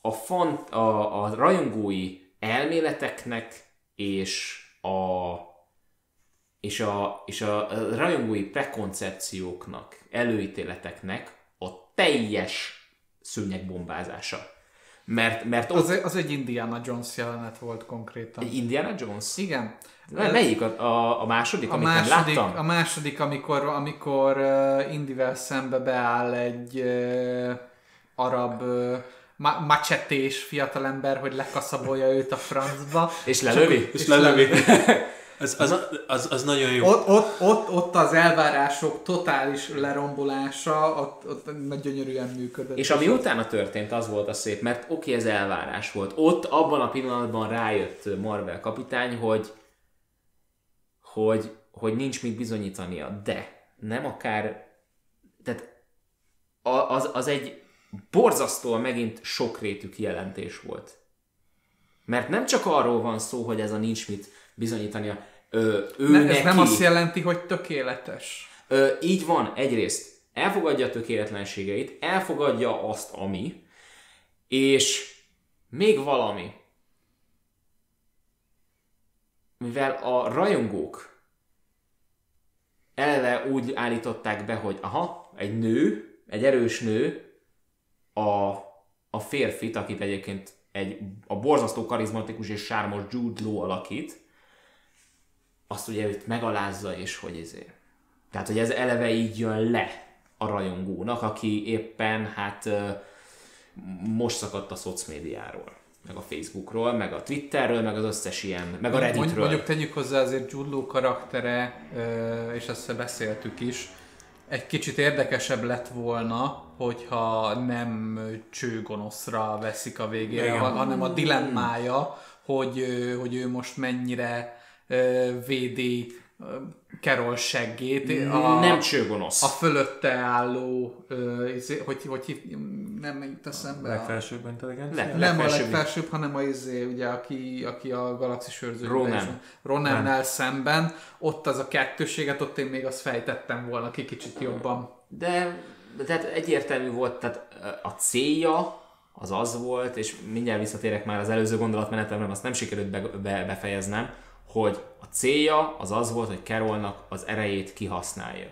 a, fan, a, a rajongói elméleteknek és a, és a, és a rajongói prekoncepcióknak, előítéleteknek a teljes szőnyegbombázása. Mert, mert ott... az, az egy Indiana Jones jelenet volt konkrétan. Egy Indiana Jones? Igen. Ez... Melyik? A, a, a második, a amit második, nem láttam? A második, amikor, amikor uh, Indivel szembe beáll egy uh, arab uh, ma- macsetés fiatalember, hogy lekaszabolja őt a francba. és lelövi? És, és lelövi. Az, az, az, az nagyon jó. Ott, ott, ott, ott az elvárások totális lerombolása, ott, ott gyönyörűen működött. És ami utána történt, az volt a szép, mert oké, okay, ez elvárás volt. Ott abban a pillanatban rájött Marvel kapitány, hogy, hogy, hogy nincs mit bizonyítania, de nem akár, tehát az, az egy borzasztóan megint sokrétű kijelentés volt. Mert nem csak arról van szó, hogy ez a nincs mit bizonyítania. Ö, ő ne, neki, ez nem azt jelenti, hogy tökéletes. Ö, így van, egyrészt elfogadja a tökéletlenségeit, elfogadja azt, ami, és még valami. Mivel a rajongók eleve úgy állították be, hogy aha, egy nő, egy erős nő a, a férfit, akit egyébként egy, a borzasztó karizmatikus és sármos Jude Law alakít, azt ugye őt megalázza, és hogy ezért. Tehát, hogy ez eleve így jön le a rajongónak, aki éppen hát most szakadt a szocmédiáról meg a Facebookról, meg a Twitterről, meg az összes ilyen, meg a Redditről. Mondjuk tegyük hozzá azért Jude karaktere, és ezt beszéltük is, egy kicsit érdekesebb lett volna, hogyha nem csőgonoszra veszik a végére, Igen. hanem a dilemmája, hogy, hogy ő most mennyire védi Carol seggét. A, nem csőgonosz. A fölötte álló, izé, hogy, hogy nem jut eszembe. A legfelsőbb intelligencia? Le, nem a legfelsőbb, hanem a izé, ugye, aki, aki a galaxis őrző. Ronan. Ronannel szemben. Ott az a kettőséget, ott én még azt fejtettem volna ki kicsit jobban. De, de tehát egyértelmű volt, tehát a célja az az volt, és mindjárt visszatérek már az előző gondolatmenetemre, azt nem sikerült be, be, befejeznem, hogy a célja az az volt, hogy Carolnak az erejét kihasználja.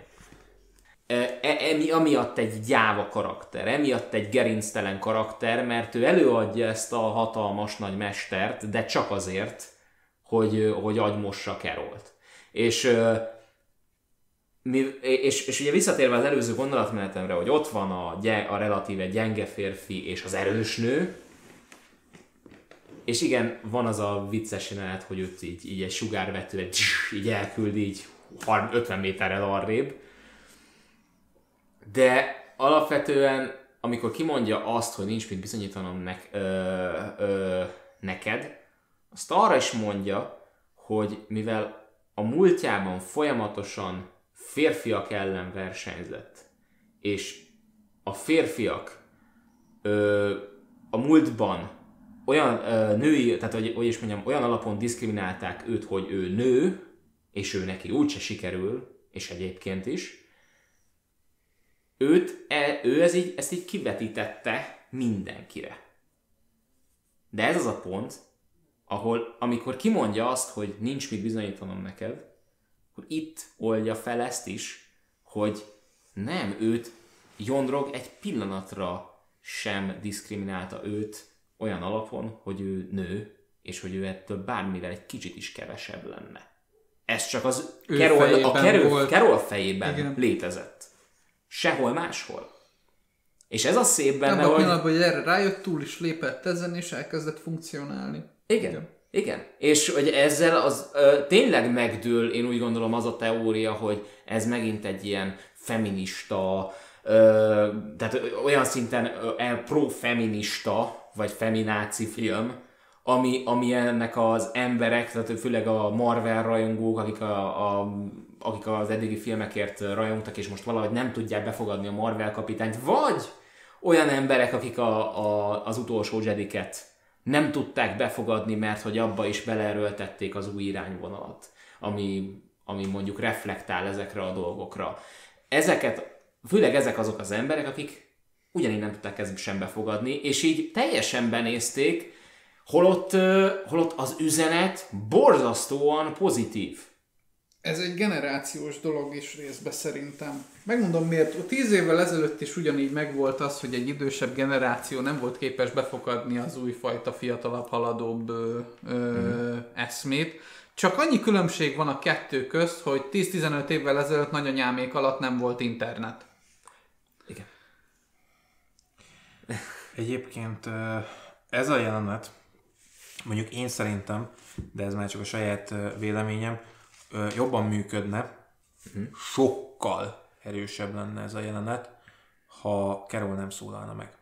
E, e, emi, amiatt egy gyáva karakter, emiatt egy gerinctelen karakter, mert ő előadja ezt a hatalmas nagy mestert, de csak azért, hogy, hogy agymossa Carolt. És, és, és ugye visszatérve az előző gondolatmenetemre, hogy ott van a, a relatíve gyenge férfi és az erős nő, és igen, van az a vicces jelenet, hogy őt így, így egy sugárvető, egy így elküldi így 50 méterrel arrébb. De alapvetően, amikor kimondja azt, hogy nincs mit bizonyítanom ne, ö, ö, neked, azt arra is mondja, hogy mivel a múltjában folyamatosan férfiak ellen versenyzett, és a férfiak ö, a múltban olyan ö, női, tehát hogy, hogy is mondjam, olyan alapon diszkriminálták őt, hogy ő nő, és ő neki úgyse sikerül, és egyébként is, őt, e, ő ez így, ezt így kivetítette mindenkire. De ez az a pont, ahol amikor kimondja azt, hogy nincs mit bizonyítanom neked, akkor itt oldja fel ezt is, hogy nem, őt Jondrog egy pillanatra sem diszkriminálta őt, olyan alapon, hogy ő nő, és hogy ő ettől bármivel egy kicsit is kevesebb lenne. Ez csak az Carol, a Carol, Carol fejében Igen. létezett. Sehol máshol. És ez a szép benne, hogy... Abban hogy erre rájött, túl is lépett ezen, és elkezdett funkcionálni. Igen. Igen. Igen. És hogy ezzel az ö, tényleg megdől, én úgy gondolom az a teória, hogy ez megint egy ilyen feminista, tehát olyan szinten pro-feminista vagy femináci film, ami, ami ennek az emberek, tehát főleg a Marvel rajongók, akik, a, a, akik az eddigi filmekért rajongtak, és most valahogy nem tudják befogadni a Marvel kapitányt, vagy olyan emberek, akik a, a, az utolsó Jediket nem tudták befogadni, mert hogy abba is beleerőltették az új irányvonalat, ami, ami mondjuk reflektál ezekre a dolgokra. Ezeket, főleg ezek azok az emberek, akik ugyanígy nem tudták ezt sem befogadni, és így teljesen benézték, holott, holott az üzenet borzasztóan pozitív. Ez egy generációs dolog is részbe szerintem. Megmondom miért. Tíz évvel ezelőtt is ugyanígy megvolt az, hogy egy idősebb generáció nem volt képes befogadni az újfajta fiatalabb, haladóbb ö, hmm. eszmét. Csak annyi különbség van a kettő közt, hogy 10-15 évvel ezelőtt nagyanyámék alatt nem volt internet. Egyébként ez a jelenet, mondjuk én szerintem, de ez már csak a saját véleményem, jobban működne, uh-huh. sokkal erősebb lenne ez a jelenet, ha Carol nem szólalna meg.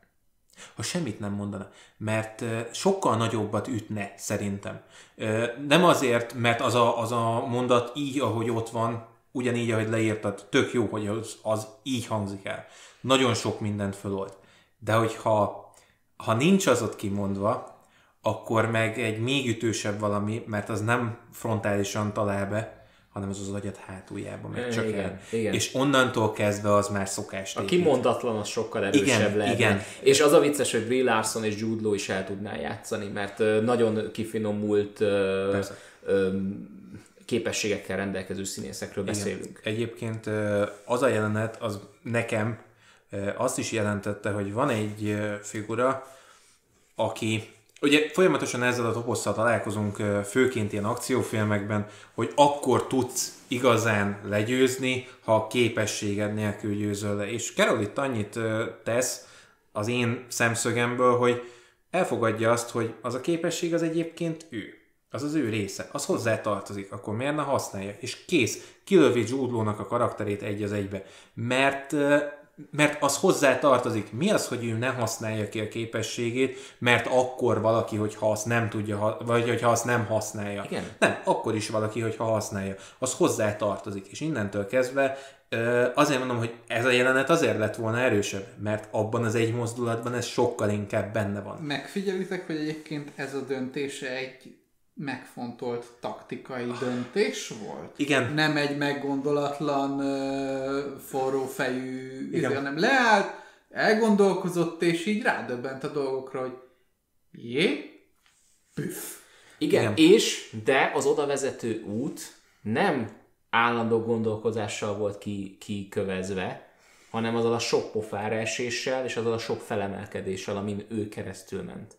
Ha semmit nem mondana. Mert sokkal nagyobbat ütne, szerintem. Nem azért, mert az a, az a mondat így, ahogy ott van, ugyanígy, ahogy leírtad, tök jó, hogy az, az így hangzik el. Nagyon sok mindent fölold. De hogyha ha nincs az ott kimondva, akkor meg egy még ütősebb valami, mert az nem frontálisan talál be, hanem az az agyat hátuljába megy csak igen, el. Igen. És onnantól kezdve az már szokás. A kimondatlan az sokkal erősebb igen, lehet. Igen. És az a vicces, hogy Brie Larson és Jude Law is el tudná játszani, mert nagyon kifinomult képességekkel rendelkező színészekről beszélünk. Igen. Egyébként az a jelenet, az nekem azt is jelentette, hogy van egy figura, aki Ugye folyamatosan ezzel a toposszal találkozunk főként ilyen akciófilmekben, hogy akkor tudsz igazán legyőzni, ha képességed nélkül győzöl le. És Carol itt annyit tesz az én szemszögemből, hogy elfogadja azt, hogy az a képesség az egyébként ő. Az az ő része. Az hozzá tartozik. Akkor miért ne használja? És kész. Kilövi Jude a karakterét egy az egybe. Mert mert az hozzá tartozik. Mi az, hogy ő ne használja ki a képességét, mert akkor valaki, hogyha azt nem tudja, vagy hogyha azt nem használja. Igen. Nem, akkor is valaki, hogyha használja. Az hozzá tartozik. És innentől kezdve azért mondom, hogy ez a jelenet azért lett volna erősebb, mert abban az egy mozdulatban ez sokkal inkább benne van. Megfigyelitek, hogy egyébként ez a döntése egy megfontolt taktikai döntés volt. Igen. Nem egy meggondolatlan, forró fejű, izé, hanem leállt, elgondolkozott, és így rádöbbent a dolgokra, hogy jé, püff. Igen, Igen, és de az oda vezető út nem állandó gondolkozással volt ki, kikövezve, hanem azzal a sok pofára eséssel, és azzal a sok felemelkedéssel, amin ő keresztül ment.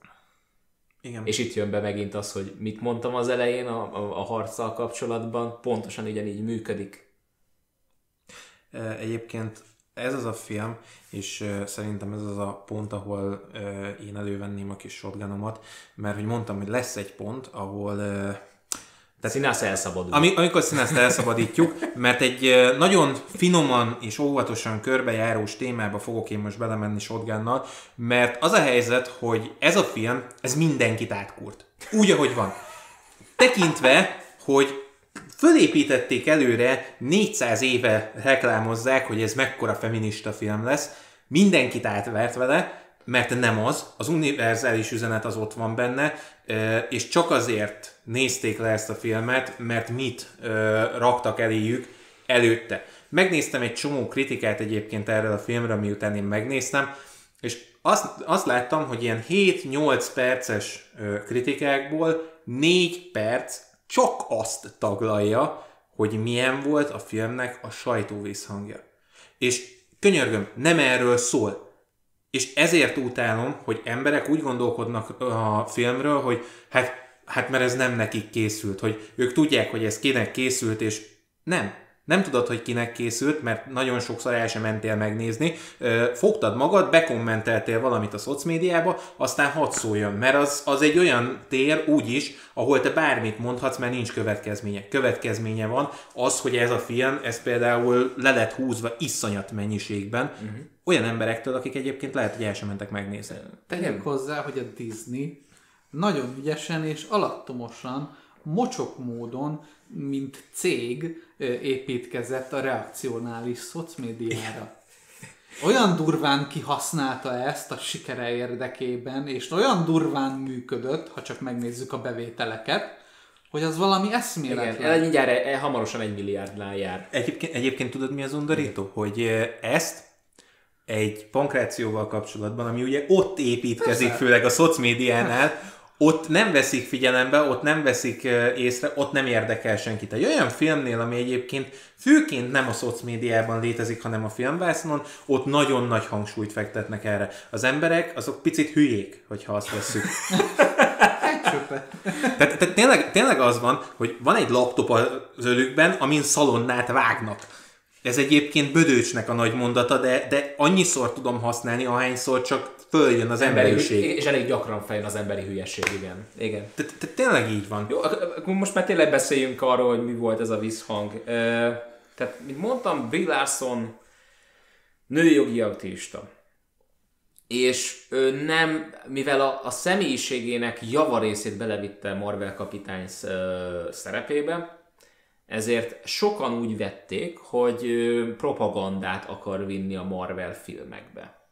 Igen. És itt jön be megint az, hogy mit mondtam az elején a, a, a harccal kapcsolatban, pontosan ugyanígy működik. Egyébként ez az a film, és szerintem ez az a pont, ahol én elővenném a kis shotgunomat, mert hogy mondtam, hogy lesz egy pont, ahol tehát Színász elszabadul. Ami, amikor színászt elszabadítjuk, mert egy nagyon finoman és óvatosan körbejárós témába fogok én most belemenni shotgunnal, mert az a helyzet, hogy ez a film, ez mindenkit átkúrt. Úgy, ahogy van. Tekintve, hogy fölépítették előre, 400 éve reklámozzák, hogy ez mekkora feminista film lesz, mindenkit átvert vele, mert nem az, az univerzális üzenet az ott van benne, és csak azért nézték le ezt a filmet, mert mit raktak eléjük előtte. Megnéztem egy csomó kritikát egyébként erre a filmre, miután én megnéztem, és azt, azt láttam, hogy ilyen 7-8 perces kritikákból 4 perc csak azt taglalja, hogy milyen volt a filmnek a sajtóvízhangja. És könyörgöm, nem erről szól. És ezért utálom, hogy emberek úgy gondolkodnak a filmről, hogy hát, hát mert ez nem nekik készült, hogy ők tudják, hogy ez kinek készült, és nem. Nem tudod, hogy kinek készült, mert nagyon sokszor el sem mentél megnézni. Fogtad magad, bekommenteltél valamit a szocmédiába, aztán hadd szóljon, mert az, az egy olyan tér úgyis, ahol te bármit mondhatsz, mert nincs következménye. Következménye van az, hogy ez a film, ez például le lett húzva iszonyat mennyiségben, uh-huh. olyan emberektől, akik egyébként lehet, hogy el sem mentek megnézni. Tegyek hozzá, hogy a Disney nagyon ügyesen és alattomosan, mocsok módon mint cég építkezett a reakcionális szocmédiára. Olyan durván kihasználta ezt a sikere érdekében, és olyan durván működött, ha csak megnézzük a bevételeket, hogy az valami eszméletlen. Igen, mindjárt e, e, hamarosan egy milliárdnál jár. Egyébként, egyébként tudod mi az undorító? Hogy ezt egy pankrációval kapcsolatban, ami ugye ott építkezik, Persze. főleg a szocmédiánál, ott nem veszik figyelembe, ott nem veszik észre, ott nem érdekel senkit. Egy olyan filmnél, ami egyébként főként nem a szocmédiában létezik, hanem a filmvászonon, ott nagyon nagy hangsúlyt fektetnek erre. Az emberek azok picit hülyék, hogyha azt veszük. tehát, tehát tényleg, tényleg az van, hogy van egy laptop az ölükben, amin szalonnát vágnak. Ez egyébként Bödőcsnek a nagy mondata, de, de annyiszor tudom használni, ahányszor csak följön az emberiség. És elég gyakran feljön az emberi hülyeség, igen. igen. Tehát tényleg így van. Jó, akkor most már tényleg beszéljünk arról, hogy mi volt ez a visszhang. Tehát, mint mondtam, Brie Larson női jogi aktivista. És ő nem, mivel a, a személyiségének javarészét belevitte Marvel kapitány szerepébe, ezért sokan úgy vették, hogy propagandát akar vinni a Marvel filmekbe.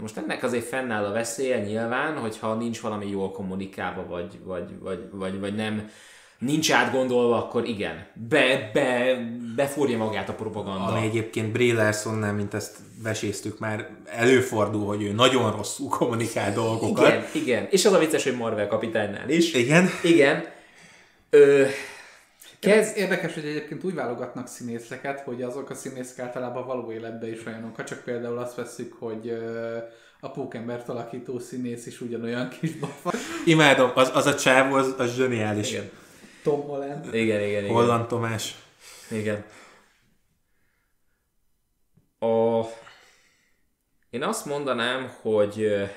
Most ennek azért fennáll a veszélye nyilván, hogyha nincs valami jól kommunikálva, vagy, vagy, vagy, vagy, vagy nem, nincs átgondolva, akkor igen, be, be, befúrja magát a propaganda. Ami egyébként Brie Larsonnál, mint ezt veséztük már, előfordul, hogy ő nagyon rosszul kommunikál dolgokat. Igen, igen. És az a vicces, hogy Marvel kapitánynál is. Igen. Igen. Ö, Kezd... Érdekes, hogy egyébként úgy válogatnak színészeket, hogy azok a színészek általában való életben is olyanok. Ha csak például azt veszük, hogy a pókembert alakító színész is ugyanolyan kis bafa. Imádom, az, az a csávó, az, az zseniális. Igen. Tom Holland. Igen, igen, igen. Holland Tomás. Igen. A... Én azt mondanám, hogy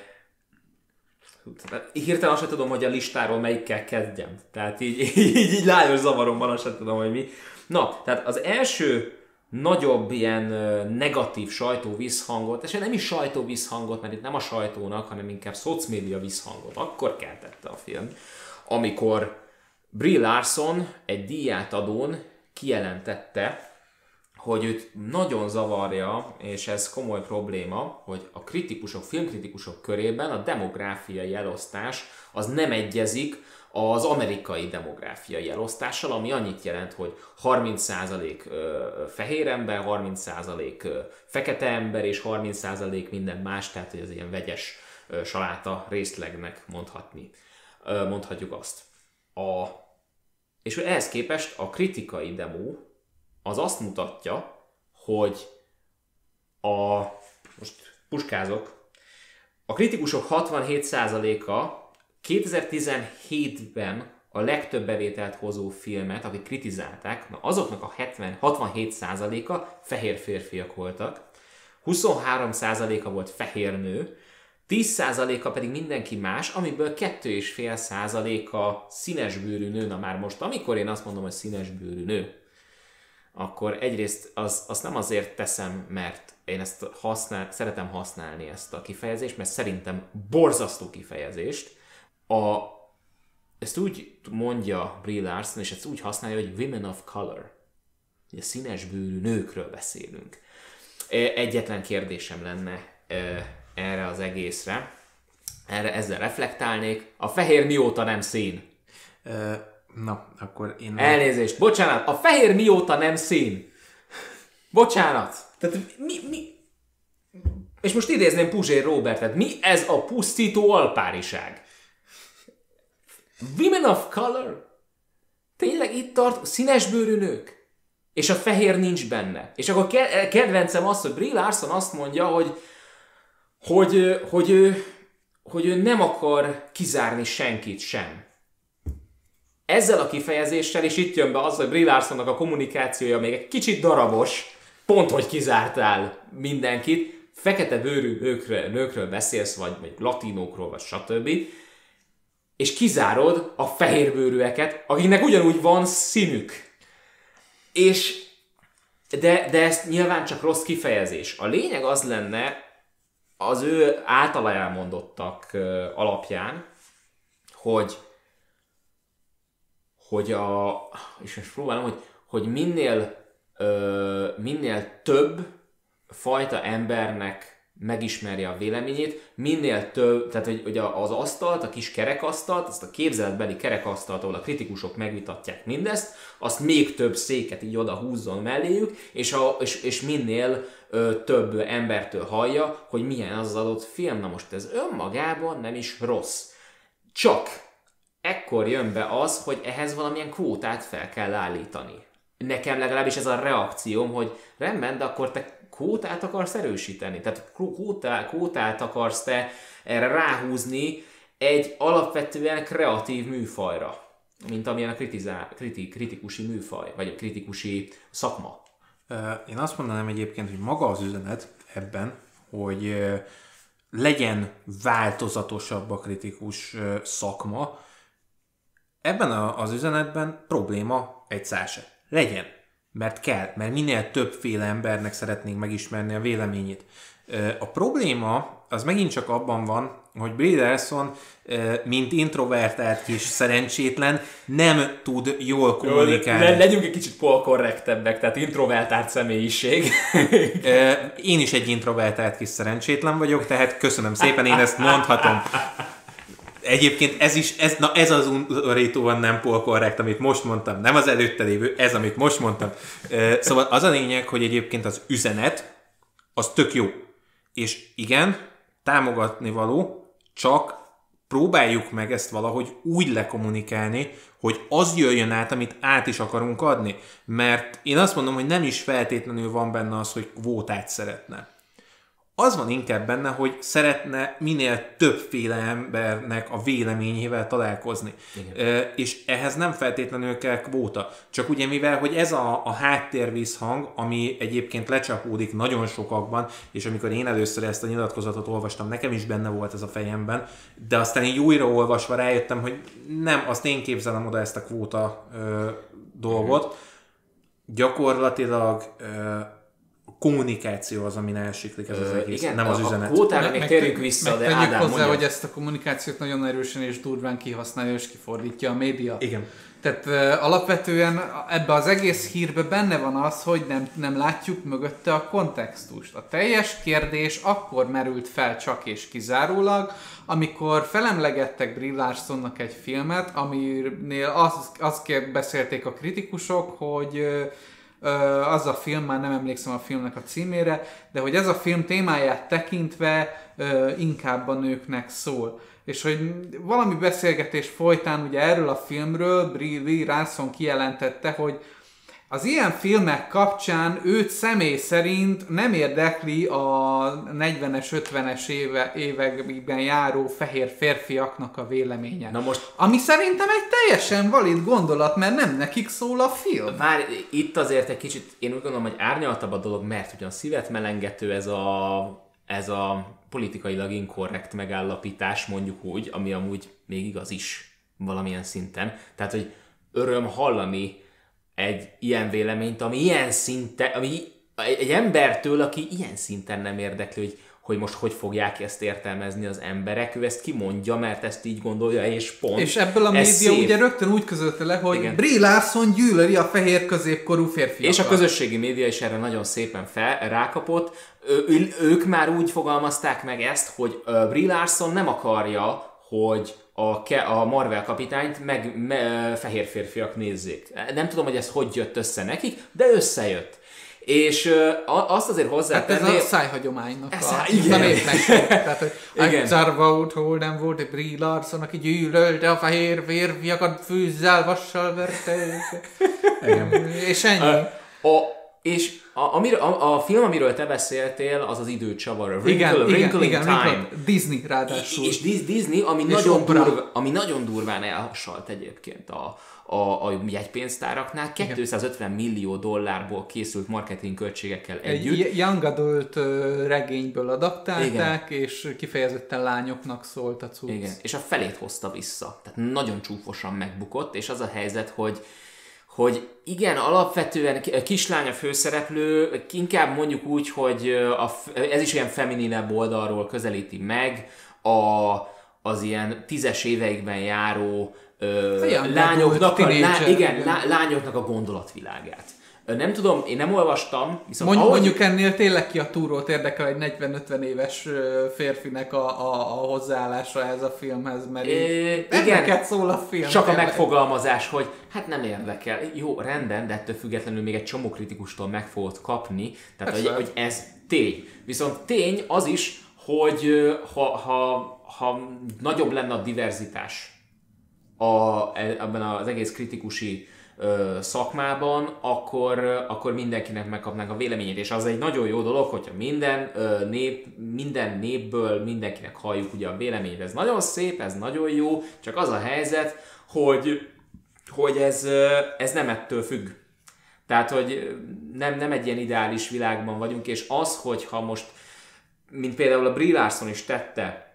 hirtelen azt sem tudom, hogy a listáról melyikkel kezdjem. Tehát így, így, így lájos zavaromban azt sem tudom, hogy mi. Na, tehát az első nagyobb ilyen negatív sajtó visszhangot, és nem is sajtó visszhangot, mert itt nem a sajtónak, hanem inkább szocmédia visszhangot, akkor keltette a film, amikor Brie Larson egy díját adón kijelentette, hogy őt nagyon zavarja, és ez komoly probléma, hogy a kritikusok, filmkritikusok körében a demográfiai elosztás az nem egyezik az amerikai demográfiai elosztással, ami annyit jelent, hogy 30% fehér ember, 30% fekete ember, és 30% minden más, tehát hogy ez ilyen vegyes saláta részlegnek mondhatni. Mondhatjuk azt. A, és ehhez képest a kritikai demo az azt mutatja, hogy a, most puskázok, a kritikusok 67%-a 2017-ben a legtöbb bevételt hozó filmet, akik kritizálták, na azoknak a 70, 67%-a fehér férfiak voltak, 23%-a volt fehér nő, 10%-a pedig mindenki más, amiből 2,5%-a színesbőrű nő. Na már most, amikor én azt mondom, hogy színesbőrű nő, akkor egyrészt az, azt nem azért teszem, mert én ezt használ, szeretem használni ezt a kifejezést, mert szerintem borzasztó kifejezést. A, ezt úgy mondja Brie Larson, és ezt úgy használja, hogy women of color. Ugye színes bőrű nőkről beszélünk. E, egyetlen kérdésem lenne e, erre az egészre. Erre ezzel reflektálnék. A fehér mióta nem szín? Na, akkor én... Elnézést, bocsánat, a fehér mióta nem szín? Bocsánat. Tehát mi, mi... És most idézném Puzsér Robertet, mi ez a pusztító alpáriság? Women of color? Tényleg itt tart színesbőrű nők? És a fehér nincs benne. És akkor kedvencem az, hogy Brie Larson azt mondja, hogy, hogy, hogy, ő, hogy ő nem akar kizárni senkit sem ezzel a kifejezéssel, és itt jön be az, hogy Brie a kommunikációja még egy kicsit darabos, pont hogy kizártál mindenkit, fekete bőrű nőkről, nőkről beszélsz, vagy, vagy latinókról, vagy stb. És kizárod a fehérbőrűeket, akiknek ugyanúgy van színük. És de, de ez nyilván csak rossz kifejezés. A lényeg az lenne, az ő általa elmondottak alapján, hogy hogy a, és most próbálom, hogy, hogy minél, ö, minél több fajta embernek megismerje a véleményét, minél több, tehát hogy, hogy az asztalt, a kis kerekasztalt, azt a képzeletbeli kerekasztalt, ahol a kritikusok megvitatják mindezt, azt még több széket így oda húzzon melléjük, és, a, és, és minél ö, több embertől hallja, hogy milyen az adott film. Na most ez önmagában nem is rossz. Csak ekkor jön be az, hogy ehhez valamilyen kvótát fel kell állítani. Nekem legalábbis ez a reakcióm, hogy rendben, de akkor te kvótát akarsz erősíteni. Tehát kvótát, kvótát akarsz te erre ráhúzni egy alapvetően kreatív műfajra, mint amilyen a kritizál, kriti, kritikusi műfaj, vagy kritikusi szakma. Én azt mondanám egyébként, hogy maga az üzenet ebben, hogy legyen változatosabb a kritikus szakma, Ebben a, az üzenetben probléma egy se. Legyen. Mert kell, mert minél többféle embernek szeretnénk megismerni a véleményét. A probléma az megint csak abban van, hogy Brie Larson, mint introvertált kis szerencsétlen, nem tud jól kommunikálni. Le, legyünk egy kicsit polkorrektebbek, tehát introvertált személyiség. Én is egy introvertált kis szerencsétlen vagyok, tehát köszönöm szépen, én ezt mondhatom. Egyébként ez is, ez, na ez az undorítóan nem polkorrekt, amit most mondtam, nem az előtte lévő, ez, amit most mondtam. Szóval az a lényeg, hogy egyébként az üzenet, az tök jó. És igen, támogatni való, csak próbáljuk meg ezt valahogy úgy lekommunikálni, hogy az jöjjön át, amit át is akarunk adni. Mert én azt mondom, hogy nem is feltétlenül van benne az, hogy kvótát szeretne az van inkább benne, hogy szeretne minél többféle embernek a véleményével találkozni. Igen. És ehhez nem feltétlenül kell kvóta. Csak ugye mivel, hogy ez a, a háttérvízhang, ami egyébként lecsapódik nagyon sokakban, és amikor én először ezt a nyilatkozatot olvastam, nekem is benne volt ez a fejemben, de aztán így újraolvasva rájöttem, hogy nem, azt én képzelem oda ezt a kvóta ö, dolgot. Igen. Gyakorlatilag ö, kommunikáció az, ami elsiklik ez az egész, igen, nem az a, üzenet. A kvótára még térjünk vissza, de Ádám hozzá, mondja. hogy ezt a kommunikációt nagyon erősen és durván kihasználja és kifordítja a média. Igen. Tehát uh, alapvetően ebbe az egész hírbe benne van az, hogy nem, nem látjuk mögötte a kontextust. A teljes kérdés akkor merült fel csak és kizárólag, amikor felemlegettek Brie Larsonnak egy filmet, aminél azt az beszélték a kritikusok, hogy uh, az a film, már nem emlékszem a filmnek a címére, de hogy ez a film témáját tekintve inkább a nőknek szól. És hogy valami beszélgetés folytán ugye erről a filmről Brie Larson kijelentette, hogy az ilyen filmek kapcsán őt személy szerint nem érdekli a 40-es, 50-es éve, években járó fehér férfiaknak a véleménye. Na most... Ami szerintem egy teljesen valid gondolat, mert nem nekik szól a film. Várj, itt azért egy kicsit, én úgy gondolom, hogy árnyaltabb a dolog, mert ugyan szívet melengető ez a, ez a politikailag inkorrekt megállapítás, mondjuk úgy, ami amúgy még igaz is valamilyen szinten. Tehát, hogy öröm hallani egy ilyen véleményt, ami ilyen szinten, ami egy embertől, aki ilyen szinten nem érdekli, hogy, hogy most hogy fogják ezt értelmezni az emberek, ő ezt kimondja, mert ezt így gondolja, és pont. És ebből a média szép. ugye rögtön úgy közölte le, hogy Igen. Brie Larson gyűlöli a fehér középkorú férfiakat. És a közösségi média is erre nagyon szépen fel, rákapott. Ő, ők már úgy fogalmazták meg ezt, hogy Brie Larson nem akarja, hogy a, ke, a Marvel kapitányt meg me, fehér férfiak nézzék. Nem tudom, hogy ez hogy jött össze nekik, de összejött. És uh, azt azért hozzátenni... Hát ez a szájhagyománynak ez a, igen. a Tehát, hogy egyszer volt, hol nem volt egy Brie Larson, aki gyűlölte a fehér férfiakat fűzzel, vassal verte. Igen. És ennyi. Uh, a, és a, amir, a, a film, amiről te beszéltél, az az időcsavar. A Wrinkle, igen, Wrinkle igen, Time. Disney ráadásul. És, és Disney, ami, és nagyon durva, ami nagyon durván elhassalt egyébként a, a, a jegypénztáraknál. 250 Igen. millió dollárból készült marketing költségekkel együtt. Egy young adult regényből adaptálták, Igen. és kifejezetten lányoknak szólt a cucc. Igen, és a felét hozta vissza. Tehát nagyon csúfosan megbukott, és az a helyzet, hogy hogy igen, alapvetően kislány a főszereplő, inkább mondjuk úgy, hogy a, ez is ilyen femininebb oldalról közelíti meg a, az ilyen tízes éveikben járó ö, lányoknak, a, lá, igen, lá, lányoknak a gondolatvilágát. Nem tudom, én nem olvastam, viszont Mondj, ahogy... Mondjuk ennél tényleg ki a túrót érdekel egy 40-50 éves férfinek a, a, a hozzáállása ez a filmhez, mert é, igen, szól a film. Csak tényleg. a megfogalmazás, hogy hát nem érdekel. Jó, rendben, de ettől függetlenül még egy csomó kritikustól meg fogod kapni, tehát hogy, hogy ez tény. Viszont tény az is, hogy ha, ha, ha nagyobb lenne a diverzitás a, e, ebben az egész kritikusi ö, szakmában, akkor, akkor mindenkinek megkapnánk a véleményét, és az egy nagyon jó dolog, hogyha minden nép, minden népből mindenkinek halljuk ugye a véleményét. Ez nagyon szép, ez nagyon jó, csak az a helyzet, hogy, hogy ez, ez nem ettől függ. Tehát, hogy nem, nem egy ilyen ideális világban vagyunk, és az, hogyha most, mint például a Brie Larson is tette,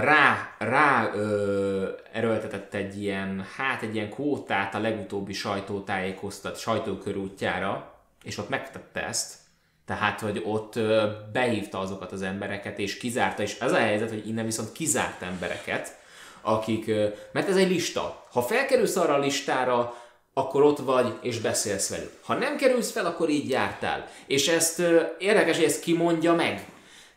rá, rá ö, erőltetett egy ilyen, hát egy ilyen kvótát a legutóbbi sajtótájékoztat, sajtókörútjára, és ott megtette ezt, tehát, hogy ott ö, behívta azokat az embereket, és kizárta, és ez a helyzet, hogy innen viszont kizárt embereket, akik, ö, mert ez egy lista. Ha felkerülsz arra a listára, akkor ott vagy, és beszélsz velük. Ha nem kerülsz fel, akkor így jártál. És ezt ö, érdekes, hogy ezt kimondja meg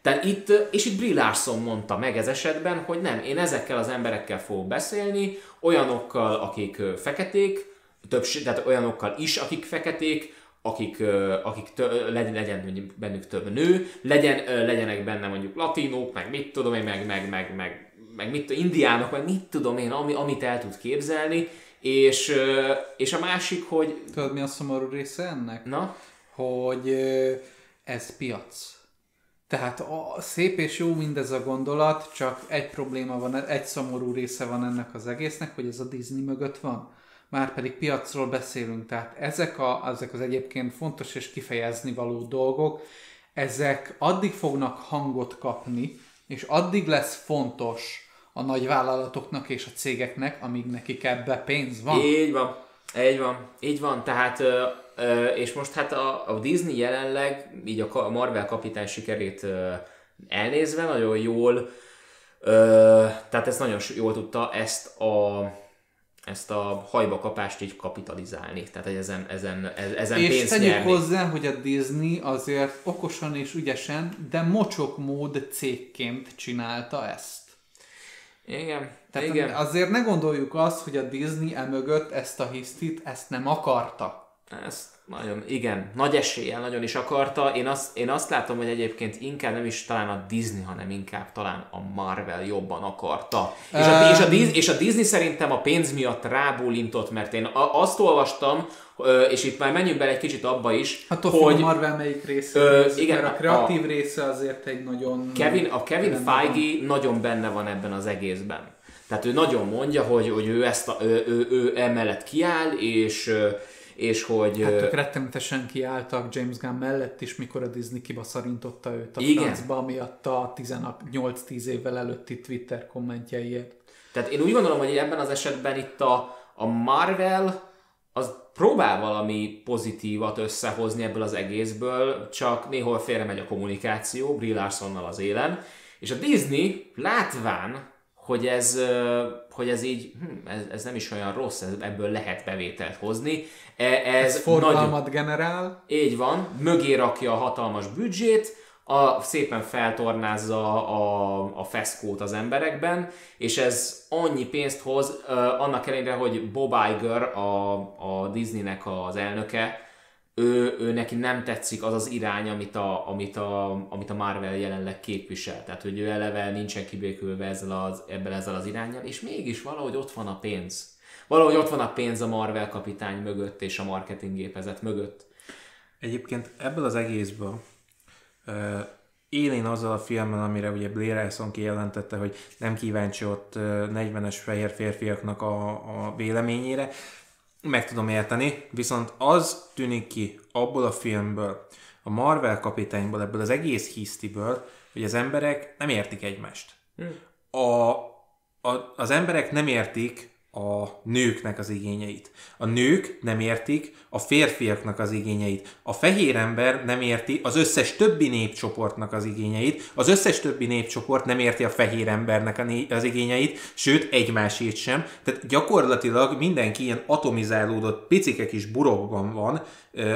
tehát itt, és itt Brie Larson mondta meg ez esetben, hogy nem, én ezekkel az emberekkel fogok beszélni, olyanokkal, akik feketék, többség, tehát olyanokkal is, akik feketék, akik, akik tö, legyen, legyen bennük több nő, legyen, legyenek benne mondjuk latinók, meg mit tudom én, meg, meg, meg, meg meg mit, indiánok, meg mit tudom én, ami, amit el tud képzelni, és, és a másik, hogy... Tudod, mi a szomorú része ennek? Na? Hogy ez piac. Tehát a, szép és jó mindez a gondolat, csak egy probléma van, egy szomorú része van ennek az egésznek, hogy ez a Disney mögött van. Már pedig piacról beszélünk, tehát ezek, a, ezek az egyébként fontos és kifejezni való dolgok, ezek addig fognak hangot kapni, és addig lesz fontos a nagy vállalatoknak és a cégeknek, amíg nekik ebbe pénz van. Így van, így van, így van. Tehát, és most hát a, a Disney jelenleg, így a Marvel kapitány sikerét elnézve, nagyon jól, tehát ezt nagyon jól tudta ezt a ezt a hajba kapást így kapitalizálni. Tehát, hogy ezen, ezen, ezen és pénzt tegyük nyerni. hozzá, hogy a Disney azért okosan és ügyesen, de mocsok mód cégként csinálta ezt. Igen, Tehát igen. azért ne gondoljuk azt, hogy a Disney emögött ezt a hisztit, ezt nem akarta. Ezt nagyon, igen, nagy eséllyel nagyon is akarta. Én azt, én azt látom, hogy egyébként inkább nem is talán a Disney, hanem inkább talán a Marvel jobban akarta. Um, és, a, és, a Disney, és a Disney szerintem a pénz miatt rábólintott, mert én azt olvastam, és itt már menjünk bele egy kicsit abba is, hát hogy... a Marvel melyik része, ö, igen, mert a kreatív a, része azért egy nagyon... Kevin, a Kevin Feige van. nagyon benne van ebben az egészben. Tehát ő nagyon mondja, hogy, hogy ő, ezt a, ő, ő, ő emellett kiáll, és és hogy... Hát ők rettenetesen kiálltak James Gunn mellett is, mikor a Disney kibaszarintotta őt a igen. francba, miatt a 8-10 évvel előtti Twitter kommentjeiért. Tehát én úgy gondolom, hogy ebben az esetben itt a, a Marvel az próbál valami pozitívat összehozni ebből az egészből, csak néhol félre megy a kommunikáció, Brie Larsonnal az élen, és a Disney látván, hogy ez, hogy ez így, hm, ez, ez nem is olyan rossz, ebből lehet bevételt hozni. E, ez, ez forgalmat nagyon, generál. Így van, mögé rakja a hatalmas büdzsét, a, szépen feltornázza a, a feszkót az emberekben, és ez annyi pénzt hoz, uh, annak ellenére, hogy Bob Iger, a, a Disneynek az elnöke, ő, ő neki nem tetszik az az irány, amit a, amit, a, amit a Marvel jelenleg képvisel. Tehát, hogy ő eleve nincsen kibékülve ezzel az, ebben ezzel az irányjal, és mégis valahogy ott van a pénz. Valahogy ott van a pénz a Marvel kapitány mögött és a marketinggépezet mögött. Egyébként ebből az egészből uh, élén azzal a filmmel, amire ugye Blair Elson kijelentette, hogy nem kíváncsi ott 40-es fehér férfiaknak a, a véleményére, meg tudom érteni, viszont az tűnik ki abból a filmből, a Marvel kapitányból, ebből az egész hisztiből, hogy az emberek nem értik egymást. Hmm. A, a, az emberek nem értik a nőknek az igényeit. A nők nem értik a férfiaknak az igényeit. A fehér ember nem érti az összes többi népcsoportnak az igényeit. Az összes többi népcsoport nem érti a fehér embernek az igényeit, sőt egymásét sem. Tehát gyakorlatilag mindenki ilyen atomizálódott picike kis burokban van,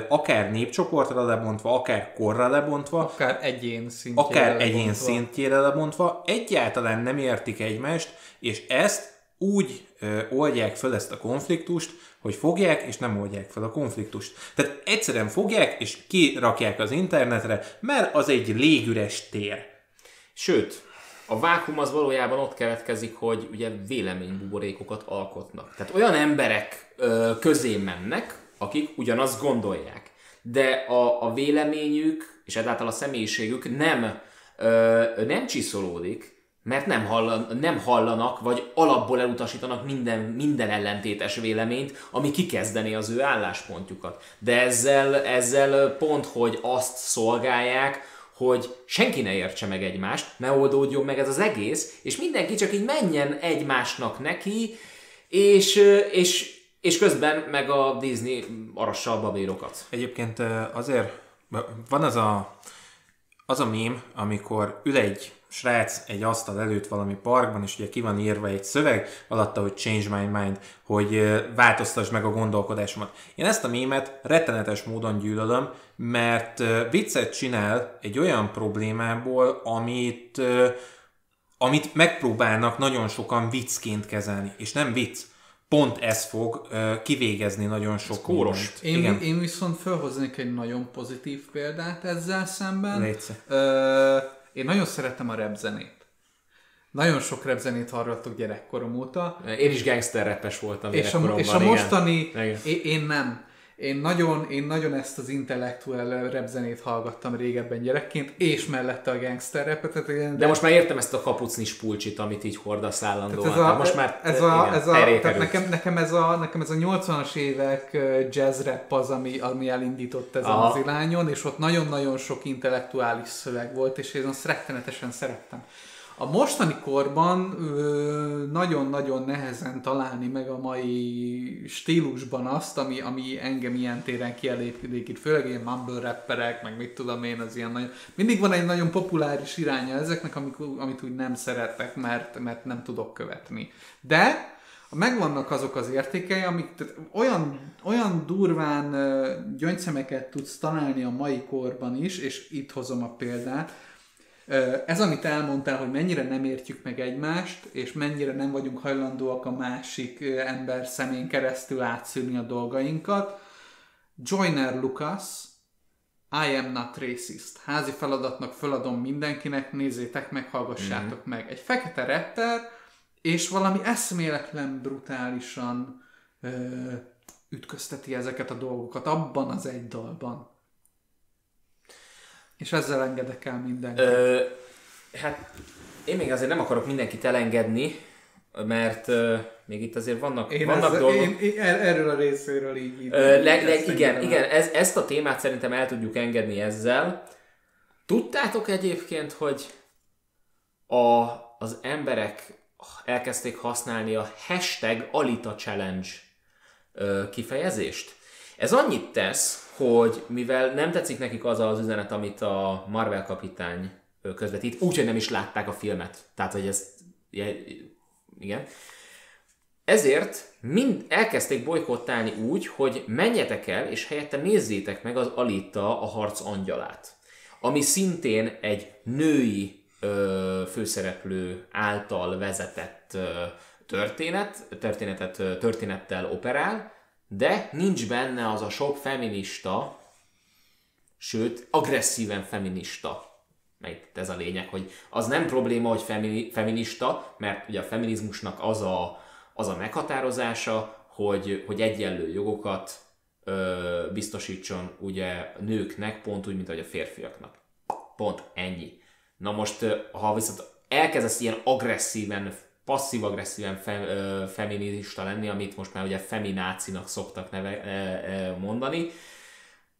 akár népcsoportra lebontva, akár korra lebontva, akár egyén szintjére akár lebontva. egyén szintjére lebontva, egyáltalán nem értik egymást, és ezt úgy ö, oldják fel ezt a konfliktust, hogy fogják és nem oldják fel a konfliktust. Tehát egyszerűen fogják és kirakják az internetre, mert az egy légüres tér. Sőt, a vákum az valójában ott keletkezik, hogy ugye véleménybuborékokat alkotnak. Tehát olyan emberek ö, közé mennek, akik ugyanazt gondolják, de a, a véleményük és ezáltal a személyiségük nem, ö, nem csiszolódik, mert nem, hallan, nem hallanak, vagy alapból elutasítanak minden, minden ellentétes véleményt, ami kikezdené az ő álláspontjukat. De ezzel, ezzel pont, hogy azt szolgálják, hogy senki ne értse meg egymást, ne oldódjon meg ez az egész, és mindenki csak így menjen egymásnak neki, és, és, és közben meg a Disney arassa a babérokat. Egyébként azért van az a, az a mém, amikor ül egy srác egy asztal előtt valami parkban, és ugye ki van írva egy szöveg, alatta, hogy change my mind, hogy változtass meg a gondolkodásomat. Én ezt a mémet rettenetes módon gyűlölöm, mert viccet csinál egy olyan problémából, amit, amit megpróbálnak nagyon sokan viccként kezelni, és nem vicc pont ez fog uh, kivégezni nagyon sok kóros. Én, Igen. én viszont felhoznék egy nagyon pozitív példát ezzel szemben. Uh, én nagyon szeretem a rap zenét. nagyon sok repzenét hallgattok gyerekkorom óta. Én is gangster repes voltam és a, és a mostani, igen. Én, nem. Én nagyon, én nagyon ezt az intellektuál repzenét hallgattam régebben gyerekként, és mellette a gangster repet. De, de most már értem ezt a kapucnis pulcsit, amit így hordasz állandóan. Ez a, most már ez a, igen, ez a, tehát nekem, nekem, ez a, nekem ez a 80-as évek jazz rap az, ami, ami elindított ezen Aha. az irányon, és ott nagyon-nagyon sok intellektuális szöveg volt, és én azt rettenetesen szerettem. A mostani korban nagyon-nagyon nehezen találni meg a mai stílusban azt, ami, ami engem ilyen téren kielégít, főleg ilyen mumble rapperek, meg mit tudom én, az ilyen nagyon... Mindig van egy nagyon populáris iránya ezeknek, amik, amit úgy nem szeretek, mert, mert nem tudok követni. De megvannak azok az értékei, amik tehát olyan, olyan durván gyöngyszemeket tudsz találni a mai korban is, és itt hozom a példát, ez, amit elmondtál, hogy mennyire nem értjük meg egymást, és mennyire nem vagyunk hajlandóak a másik ember szemén keresztül átszűrni a dolgainkat. Joiner Lucas, I am not racist. Házi feladatnak föladom mindenkinek, nézzétek meg, hallgassátok mm-hmm. meg. Egy fekete rapper, és valami eszméletlen brutálisan ö, ütközteti ezeket a dolgokat abban az egy dalban. És ezzel engedek el mindenkit. Ö, hát én még azért nem akarok mindenkit elengedni, mert uh, még itt azért vannak, én vannak ez, dolgok. Én, én erről a részéről így... így uh, leg, leg, igen, igen ez, ezt a témát szerintem el tudjuk engedni ezzel. Tudtátok egyébként, hogy a, az emberek elkezdték használni a hashtag Alita Challenge kifejezést? Ez annyit tesz, hogy mivel nem tetszik nekik az az üzenet, amit a Marvel kapitány közvetít, úgyhogy nem is látták a filmet. Tehát, hogy ezt, igen. Ezért mind elkezdték bolykottálni úgy, hogy menjetek el, és helyette nézzétek meg az Alita a harc angyalát. Ami szintén egy női ö, főszereplő által vezetett ö, történet, történetet, történettel operál, de nincs benne az a sok feminista, sőt, agresszíven feminista. Mert ez a lényeg, hogy az nem probléma, hogy femini, feminista, mert ugye a feminizmusnak az a, az a meghatározása, hogy, hogy egyenlő jogokat ö, biztosítson ugye nőknek, pont úgy, mint ahogy a férfiaknak. Pont ennyi. Na most, ha viszont elkezdesz ilyen agresszíven passzív-agresszíven fe, ö, feminista lenni, amit most már ugye feminácinak szoktak neve, ö, ö, mondani,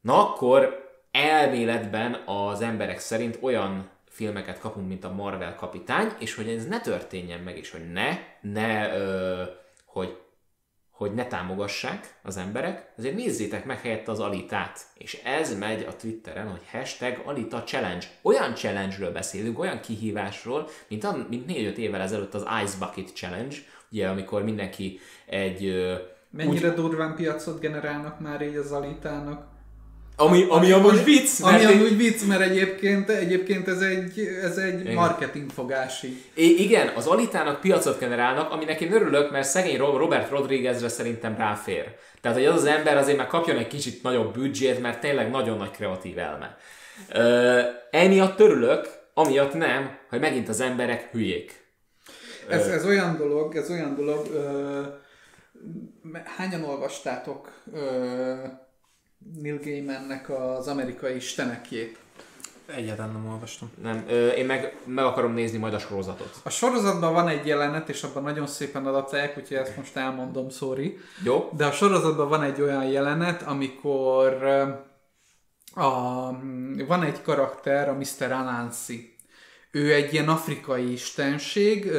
na akkor elméletben az emberek szerint olyan filmeket kapunk, mint a Marvel kapitány, és hogy ez ne történjen meg, és hogy ne, ne, ö, hogy hogy ne támogassák az emberek, azért nézzétek meg helyette az Alitát. És ez megy a Twitteren, hogy hashtag Alita Challenge. Olyan challenge-ről beszélünk, olyan kihívásról, mint, a, mint 4-5 évvel ezelőtt az Ice Bucket Challenge, ugye amikor mindenki egy... Mennyire úgy... durván piacot generálnak már így az Alitának? Ami, ami amúgy vicc. Mert ami amúgy vicc, mert egyébként, egyébként ez egy, ez egy igen. marketingfogási. I- igen, az Alitának piacot generálnak, aminek én örülök, mert szegény Robert Rodriguezre szerintem ráfér. Tehát, hogy az az ember azért már kapjon egy kicsit nagyobb büdzsét, mert tényleg nagyon nagy kreatív elme. Uh, emiatt örülök, amiatt nem, hogy megint az emberek hülyék. Ez, ez olyan dolog, ez olyan dolog, uh, hányan olvastátok uh, Neil Gaimannek az amerikai istenekjét. Egyáltalán nem olvastam. Nem, ö, én meg, meg akarom nézni majd a sorozatot. A sorozatban van egy jelenet, és abban nagyon szépen adaptálják, úgyhogy ezt most elmondom, sorry. Jó. De a sorozatban van egy olyan jelenet, amikor a, van egy karakter, a Mr. Anansi. Ő egy ilyen afrikai istenség,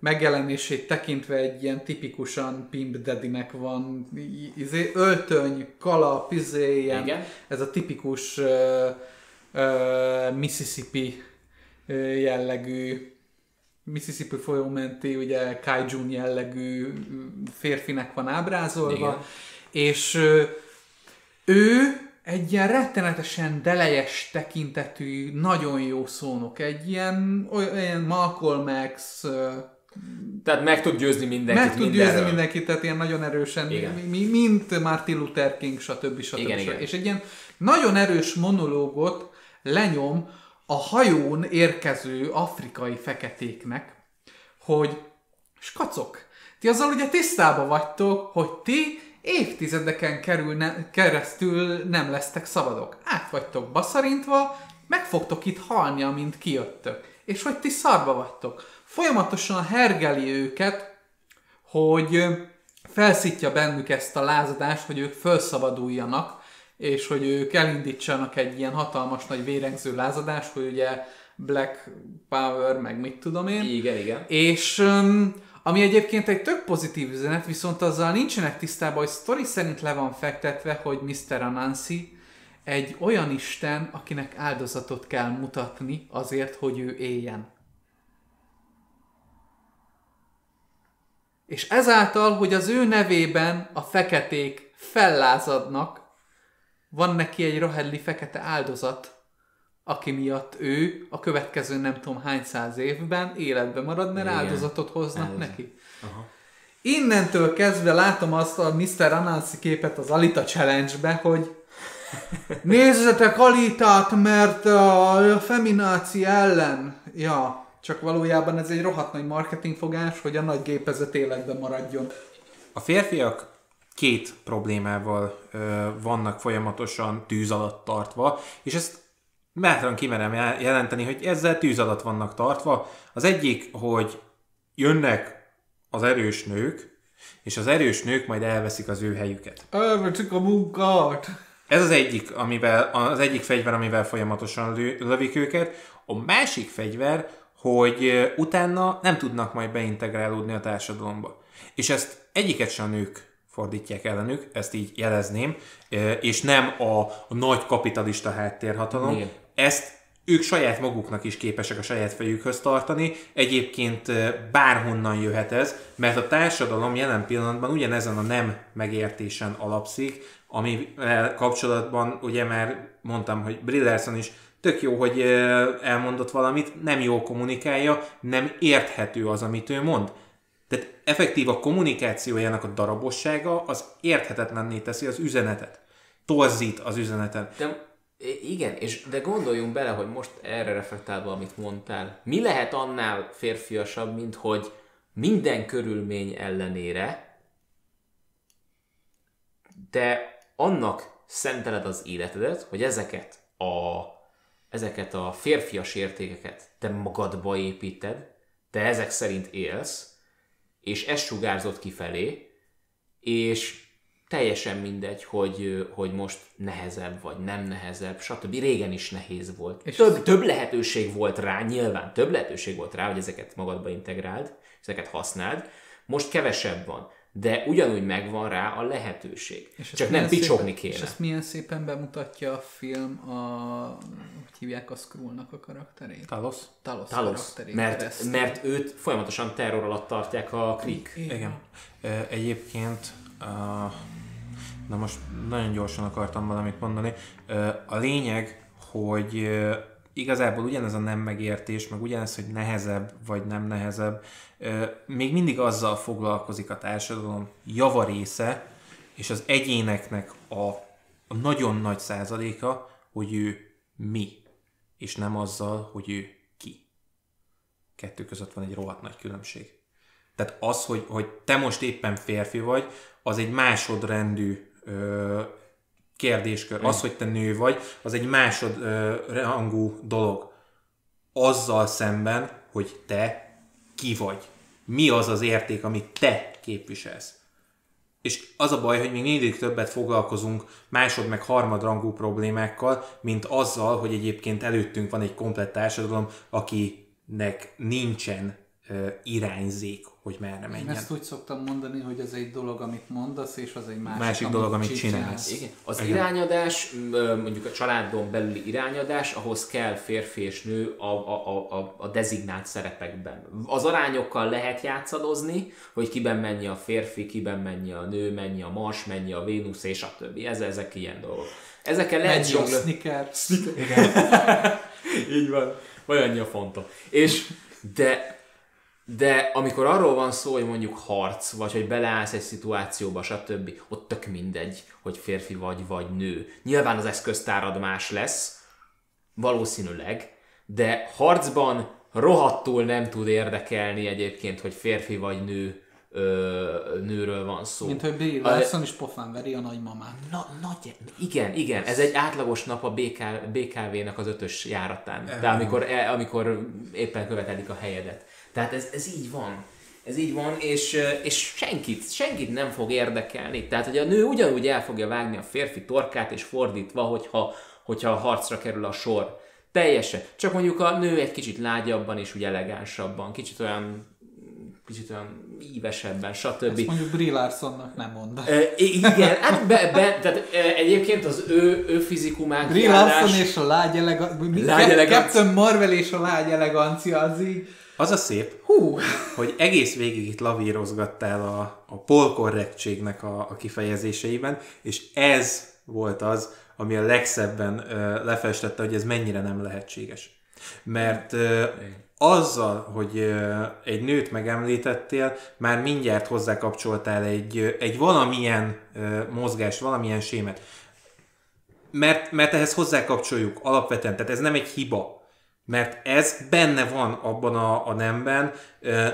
megjelenését tekintve egy ilyen tipikusan Pimp Daddy-nek van izé, öltöny, kalap, izé, ilyen, Igen. ez a tipikus uh, uh, Mississippi jellegű Mississippi folyó menti, ugye kaijun jellegű férfinek van ábrázolva, Igen. és ő egy ilyen rettenetesen delejes tekintetű, nagyon jó szónok, egy ilyen, olyan Malcolm X, tehát meg tud győzni mindenkit Meg tud győzni mindenkit, tehát ilyen nagyon erősen, Igen. Mi, mint Martin Luther King, stb. stb. Igen, stb. Igen. És egy ilyen nagyon erős monológot lenyom a hajón érkező afrikai feketéknek, hogy skacok, ti azzal ugye tisztában vagytok, hogy ti évtizedeken kerül ne, keresztül nem lesztek szabadok. Át vagytok baszarintva, meg fogtok itt halni, amint kijöttök. És hogy ti szarba vagytok. Folyamatosan hergeli őket, hogy felszítja bennük ezt a lázadást, hogy ők felszabaduljanak, és hogy ők elindítsanak egy ilyen hatalmas nagy vérengző lázadást, hogy ugye Black Power, meg mit tudom én. Igen, igen. És ami egyébként egy tök pozitív üzenet, viszont azzal nincsenek tisztában, hogy sztori szerint le van fektetve, hogy Mr. Anansi egy olyan isten, akinek áldozatot kell mutatni azért, hogy ő éljen. És ezáltal, hogy az ő nevében a feketék fellázadnak, van neki egy rohedli fekete áldozat, aki miatt ő a következő nem tudom hány száz évben életbe marad, mert Igen. áldozatot hoznak Áldozat. neki. Aha. Innentől kezdve látom azt a Mr. Anansi képet az Alita Challenge-be, hogy nézzetek Alitát, mert a femináci ellen. Ja, csak valójában ez egy rohadt nagy marketingfogás, hogy a nagy gépezet életben maradjon. A férfiak két problémával ö, vannak folyamatosan tűz alatt tartva, és ezt bátran kimerem jelenteni, hogy ezzel tűz alatt vannak tartva. Az egyik, hogy jönnek az erős nők, és az erős nők majd elveszik az ő helyüket. Elveszik a munkát! Ez az egyik, amivel, az egyik fegyver, amivel folyamatosan lövik őket. A másik fegyver, hogy utána nem tudnak majd beintegrálódni a társadalomba. És ezt egyiket sem nők fordítják ellenük, ezt így jelezném, és nem a, a nagy kapitalista háttérhatalom. Igen. Ezt ők saját maguknak is képesek a saját fejükhöz tartani. Egyébként bárhonnan jöhet ez, mert a társadalom jelen pillanatban ugyanezen a nem megértésen alapszik, ami kapcsolatban ugye már mondtam, hogy Brillerson is tök jó, hogy elmondott valamit, nem jól kommunikálja, nem érthető az, amit ő mond. Tehát effektív a kommunikációjának a darabossága az érthetetlenné teszi az üzenetet. Torzít az üzeneten. De igen, és de gondoljunk bele, hogy most erre reflektálva, amit mondtál, mi lehet annál férfiasabb, mint hogy minden körülmény ellenére, de annak szenteled az életedet, hogy ezeket a, ezeket a férfias értékeket te magadba építed, te ezek szerint élsz, és ezt sugárzott kifelé, és teljesen mindegy, hogy, hogy most nehezebb vagy nem nehezebb, stb. Régen is nehéz volt. És több, több lehetőség volt rá, nyilván több lehetőség volt rá, hogy ezeket magadba integráld, ezeket használd. Most kevesebb van, de ugyanúgy megvan rá a lehetőség. És Csak nem picsogni kéne. És ezt milyen szépen bemutatja a film a... hogy hívják a Skrullnak a karakterét? Talos. Talos, Talos mert, mert őt folyamatosan terror alatt tartják a krik. Igen. Igen. Egyébként Na most nagyon gyorsan akartam valamit mondani. A lényeg, hogy igazából ugyanez a nem megértés, meg ugyanez, hogy nehezebb vagy nem nehezebb, még mindig azzal foglalkozik a társadalom javarésze, és az egyéneknek a, a nagyon nagy százaléka, hogy ő mi, és nem azzal, hogy ő ki. Kettő között van egy rohadt nagy különbség. Tehát az, hogy, hogy te most éppen férfi vagy, az egy másodrendű kérdéskör. Az, hogy te nő vagy, az egy másodrangú dolog. Azzal szemben, hogy te ki vagy. Mi az az érték, amit te képviselsz. És az a baj, hogy még mindig többet foglalkozunk másod meg harmadrangú problémákkal, mint azzal, hogy egyébként előttünk van egy komplett társadalom, akinek nincsen irányzék, hogy merre menjen. Én ezt úgy szoktam mondani, hogy ez egy dolog, amit mondasz, és az egy másik, másik dolog, amit csinálsz. Igen. Az Igen. irányadás, mondjuk a családon belüli irányadás, ahhoz kell férfi és nő a, a, a, a dezignált szerepekben. Az arányokkal lehet játszadozni, hogy kiben mennyi a férfi, kiben mennyi a nő, mennyi a Mars, mennyi a Vénusz, és a többi. Ez, ezek ilyen dolgok. Ezekkel lehet Mennyi a sneaker. Igen. Így van. Olyan a fontos. És de de amikor arról van szó, hogy mondjuk harc, vagy hogy beleállsz egy szituációba, stb., ott tök mindegy, hogy férfi vagy, vagy nő. Nyilván az eszköztárad más lesz, valószínűleg, de harcban rohadtul nem tud érdekelni egyébként, hogy férfi vagy nő ö, nőről van szó. Mint hogy Brie Larson is pofán veri a nagymamát. Na, nagy, igen, igen, ez egy átlagos nap a BK, BKV-nek az ötös járatán. De amikor, e, amikor éppen követelik a helyedet. Tehát ez, ez így van. Ez így van, és, és senkit, senkit nem fog érdekelni. Tehát, hogy a nő ugyanúgy el fogja vágni a férfi torkát, és fordítva, hogyha, hogyha a harcra kerül a sor. Teljesen. Csak mondjuk a nő egy kicsit lágyabban és úgy elegánsabban, kicsit olyan kicsit olyan ívesebben, stb. Ezt mondjuk Brie Larsonnak nem mond. E, igen, hát be, be, tehát e, egyébként az ő, ő fizikumán Brie Larson és a lágy elegancia, lágy elegancia. Captain Marvel és a lágy elegancia, az így... Az a szép, Hú. hogy egész végig itt lavírozgattál a, a polkorrektségnek a, a kifejezéseiben, és ez volt az, ami a legszebben uh, lefestette, hogy ez mennyire nem lehetséges. Mert uh, azzal, hogy egy nőt megemlítettél, már mindjárt hozzákapcsoltál egy, egy valamilyen mozgást, valamilyen sémet. Mert, mert ehhez hozzákapcsoljuk alapvetően, tehát ez nem egy hiba. Mert ez benne van abban a, a nemben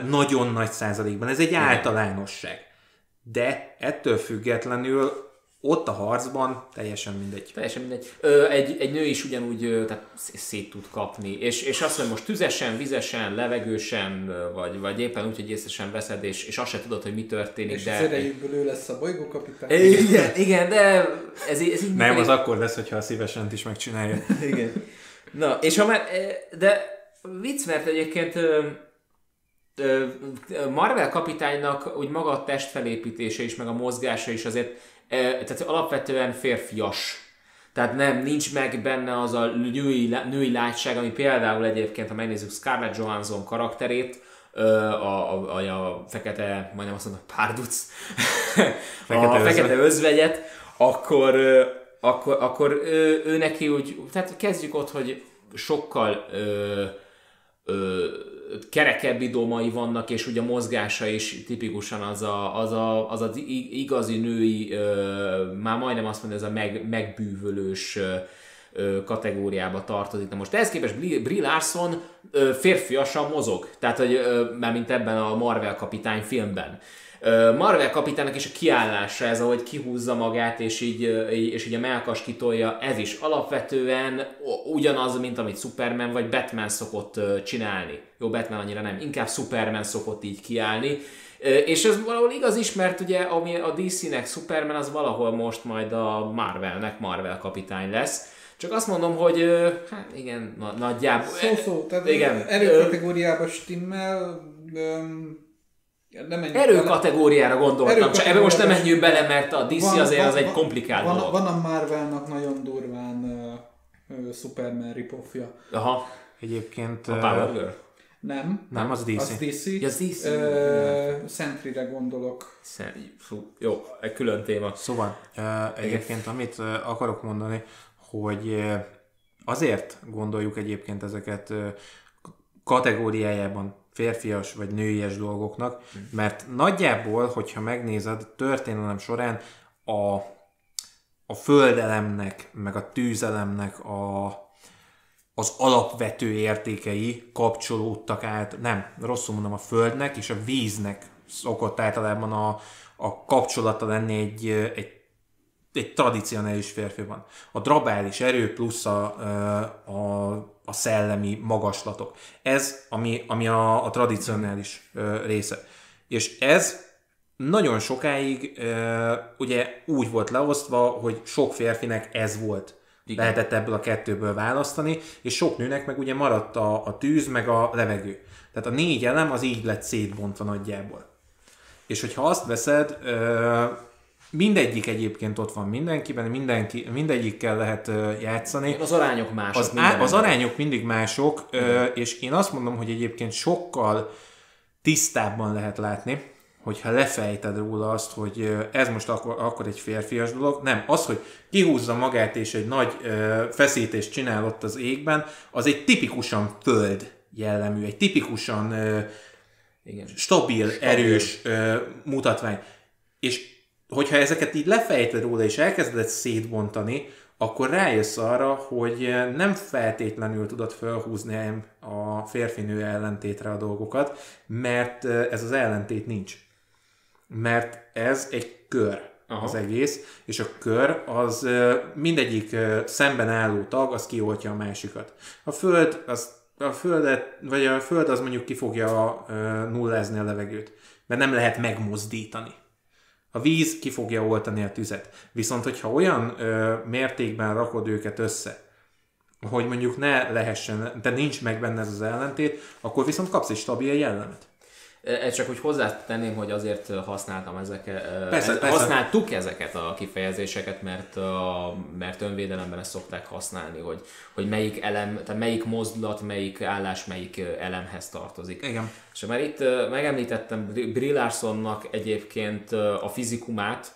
nagyon nagy százalékban. Ez egy általánosság. De ettől függetlenül ott a harcban teljesen mindegy. Teljesen mindegy. Ö, egy, egy nő is ugyanúgy ö, tehát szét tud kapni, és, és azt mondja, most tüzesen, vizesen, levegősen, vagy, vagy éppen úgy, hogy észesen veszed, és, és azt se tudod, hogy mi történik. És de... az erejükből ő lesz a bolygókapitány. Igen, igen, de ez, ez így Nem, az akkor lesz, hogyha a szívesen is megcsinálja. igen. Na, és ha már, de vicc, mert egyébként Marvel kapitánynak úgy maga a testfelépítése is, meg a mozgása is azért tehát alapvetően férfias. Tehát nem, nincs meg benne az a női, női látság, ami például egyébként, ha megnézzük Scarlett Johansson karakterét, a, a, a, a fekete, majdnem azt mondom, párduc, fekete, a fekete özvegyet, akkor, akkor, akkor ő, ő neki úgy, tehát kezdjük ott, hogy sokkal ö, ö, kerekebb idomai vannak, és ugye a mozgása is tipikusan az a, az, a, az, az igazi női, ö, már majdnem azt mondja, ez a meg, megbűvölős ö, kategóriába tartozik. Na most ehhez képest Brie Larson férfiasan mozog, tehát hogy már mint ebben a Marvel kapitány filmben. Marvel kapitánynak is a kiállása, ez ahogy kihúzza magát, és így, és így a melkas kitolja, ez is alapvetően ugyanaz, mint amit Superman vagy Batman szokott csinálni. Jó, Batman annyira nem, inkább Superman szokott így kiállni. És ez valahol igaz is, mert ugye ami a DC-nek Superman, az valahol most majd a Marvelnek Marvel kapitány lesz. Csak azt mondom, hogy hát igen, nagyjából... Szó-szó, tehát igen, előkategóriában stimmel, nem Erő kategóriára gondoltam, Erő csak ebbe most nem menjünk bele, mert a DC van, azért van, az egy komplikált van, dolog. Van a Marvelnak nagyon durván uh, uh, Superman ripofja. Aha. Egyébként... A Power Girl? Nem. Nem, az DC. Az DC. Ja, az DC. Uh, Sentry-re gondolok. Fú, jó, egy külön téma. Szóval, uh, egyébként amit uh, akarok mondani, hogy uh, azért gondoljuk egyébként ezeket uh, kategóriájában férfias vagy nőies dolgoknak, mert nagyjából, hogyha megnézed, történelem során a, a földelemnek, meg a tűzelemnek a, az alapvető értékei kapcsolódtak át, nem, rosszul mondom, a földnek és a víznek szokott általában a, a kapcsolata lenni egy, egy, egy tradicionális férfiban. A drabális erő plusz a, a a szellemi magaslatok. Ez, ami, ami a, a tradicionális ö, része. És ez nagyon sokáig ö, ugye úgy volt leosztva, hogy sok férfinek ez volt. Igen. Lehetett ebből a kettőből választani, és sok nőnek meg ugye maradt a, a tűz, meg a levegő. Tehát a négy elem az így lett szétbontva nagyjából. És hogyha azt veszed, ö, Mindegyik egyébként ott van mindenkiben, mindenki, mindegyikkel lehet játszani. Az arányok mások. Az, á, az arányok mindig mások, Igen. és én azt mondom, hogy egyébként sokkal tisztábban lehet látni, hogyha lefejted róla azt, hogy ez most akkor, akkor egy férfias dolog. Nem, az, hogy kihúzza magát és egy nagy feszítést csinál ott az égben, az egy tipikusan föld jellemű, egy tipikusan Igen. stabil, stabil, erős mutatvány. És hogyha ezeket így lefejted róla és elkezded szétbontani, akkor rájössz arra, hogy nem feltétlenül tudod felhúzni a férfinő ellentétre a dolgokat, mert ez az ellentét nincs. Mert ez egy kör Aha. az egész, és a kör az mindegyik szemben álló tag, az kioltja a másikat. A föld, az, a földet, vagy a föld az mondjuk ki fogja nullázni a levegőt, mert nem lehet megmozdítani. A víz ki fogja oltani a tüzet. Viszont, hogyha olyan ö, mértékben rakod őket össze, hogy mondjuk ne lehessen, de nincs meg benne ez az ellentét, akkor viszont kapsz egy stabil jellemet. Ez csak úgy hozzátenném, hogy azért használtam ezeket, persze, ez, persze. használtuk ezeket a kifejezéseket, mert, a, mert önvédelemben ezt szokták használni, hogy, hogy melyik elem, tehát melyik mozdulat, melyik állás, melyik elemhez tartozik. Igen. És már itt megemlítettem Brie Larsonnak egyébként a fizikumát,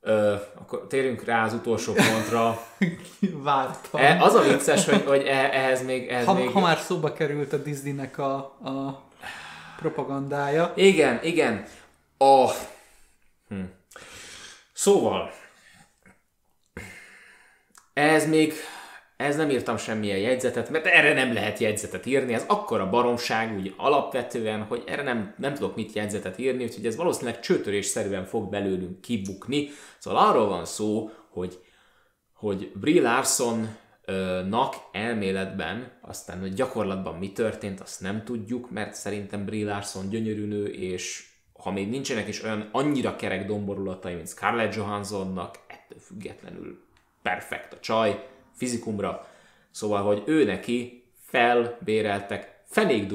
Ö, akkor térjünk rá az utolsó pontra. Vártam. E, az a vicces, hogy, hogy e, ehhez még... Ehhez ha, még... ha már szóba került a Disneynek a, a propagandája. Igen, igen. A... Hm. Szóval, ez még, ez nem írtam semmilyen jegyzetet, mert erre nem lehet jegyzetet írni, ez akkora baromság úgy alapvetően, hogy erre nem, nem tudok mit jegyzetet írni, úgyhogy ez valószínűleg csőtörésszerűen fog belőlünk kibukni. Szóval arról van szó, hogy, hogy Brie Larson nak elméletben, aztán hogy gyakorlatban mi történt, azt nem tudjuk, mert szerintem Brie Larson gyönyörű nő, és ha még nincsenek is olyan annyira kerek domborulatai, mint Scarlett Johanssonnak, ettől függetlenül perfekt a csaj, fizikumra, szóval, hogy ő neki felbéreltek fenék